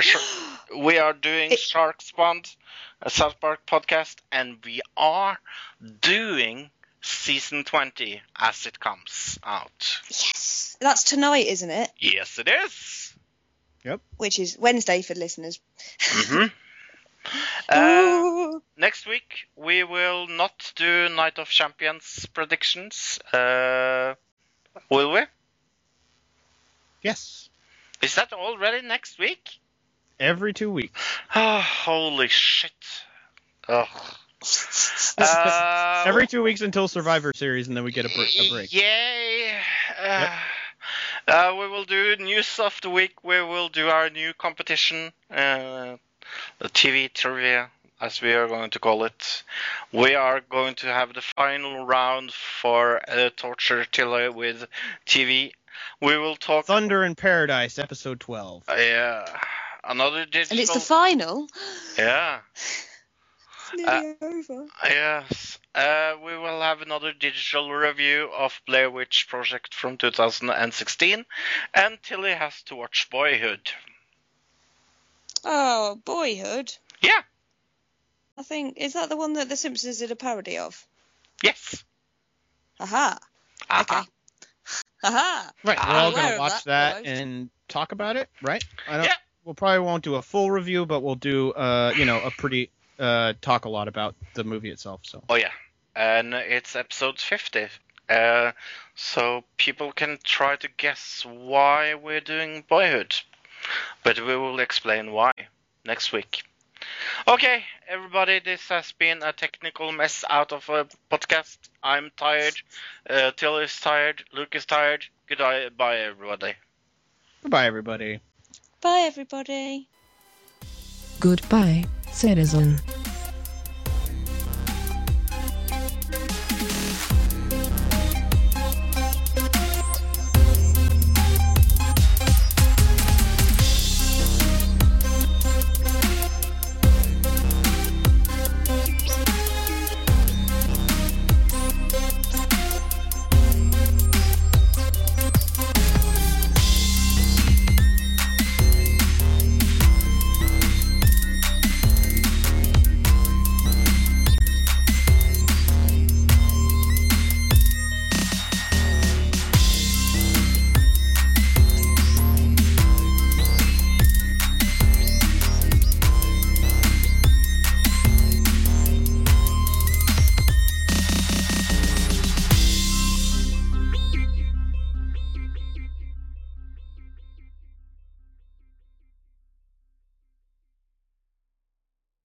sh- we are doing Shark Spawned, a South Park podcast, and we are doing season 20 as it comes out. Yes. That's tonight, isn't it? Yes, it is. Yep. Which is Wednesday for listeners. Mhm. Uh, next week we will not do Night of Champions predictions. Uh, will we? Yes. Is that already next week? Every two weeks. Oh, holy shit. Ugh. Uh, Every two weeks until Survivor Series, and then we get a, br- a break. Yay! Uh, uh, we will do news of the week. We will do our new competition, uh, the TV trivia, as we are going to call it. We are going to have the final round for uh, Torture Tiller with TV. We will talk. Thunder in Paradise, episode 12. Yeah, another digital. And it's the final. Yeah. It's nearly over. Yes. Uh, we will have another digital review of Blair Witch Project from 2016, and Tilly has to watch Boyhood. Oh, Boyhood. Yeah. I think is that the one that The Simpsons did a parody of? Yes. Aha. Okay. Aha. Right, we're I'm all gonna watch that, that, and talk about it, right? I don't. Yeah. We'll probably won't do a full review, but we'll do, uh, you know, a pretty uh, talk a lot about the movie itself. So Oh yeah, and it's episode 50. Uh, so people can try to guess why we're doing Boyhood, but we will explain why next week. Okay, everybody, this has been a technical mess out of a podcast. I'm tired. Uh, Till is tired. Luke is tired. Goodbye, bye, everybody. goodbye, everybody. Bye, everybody. Goodbye, citizen.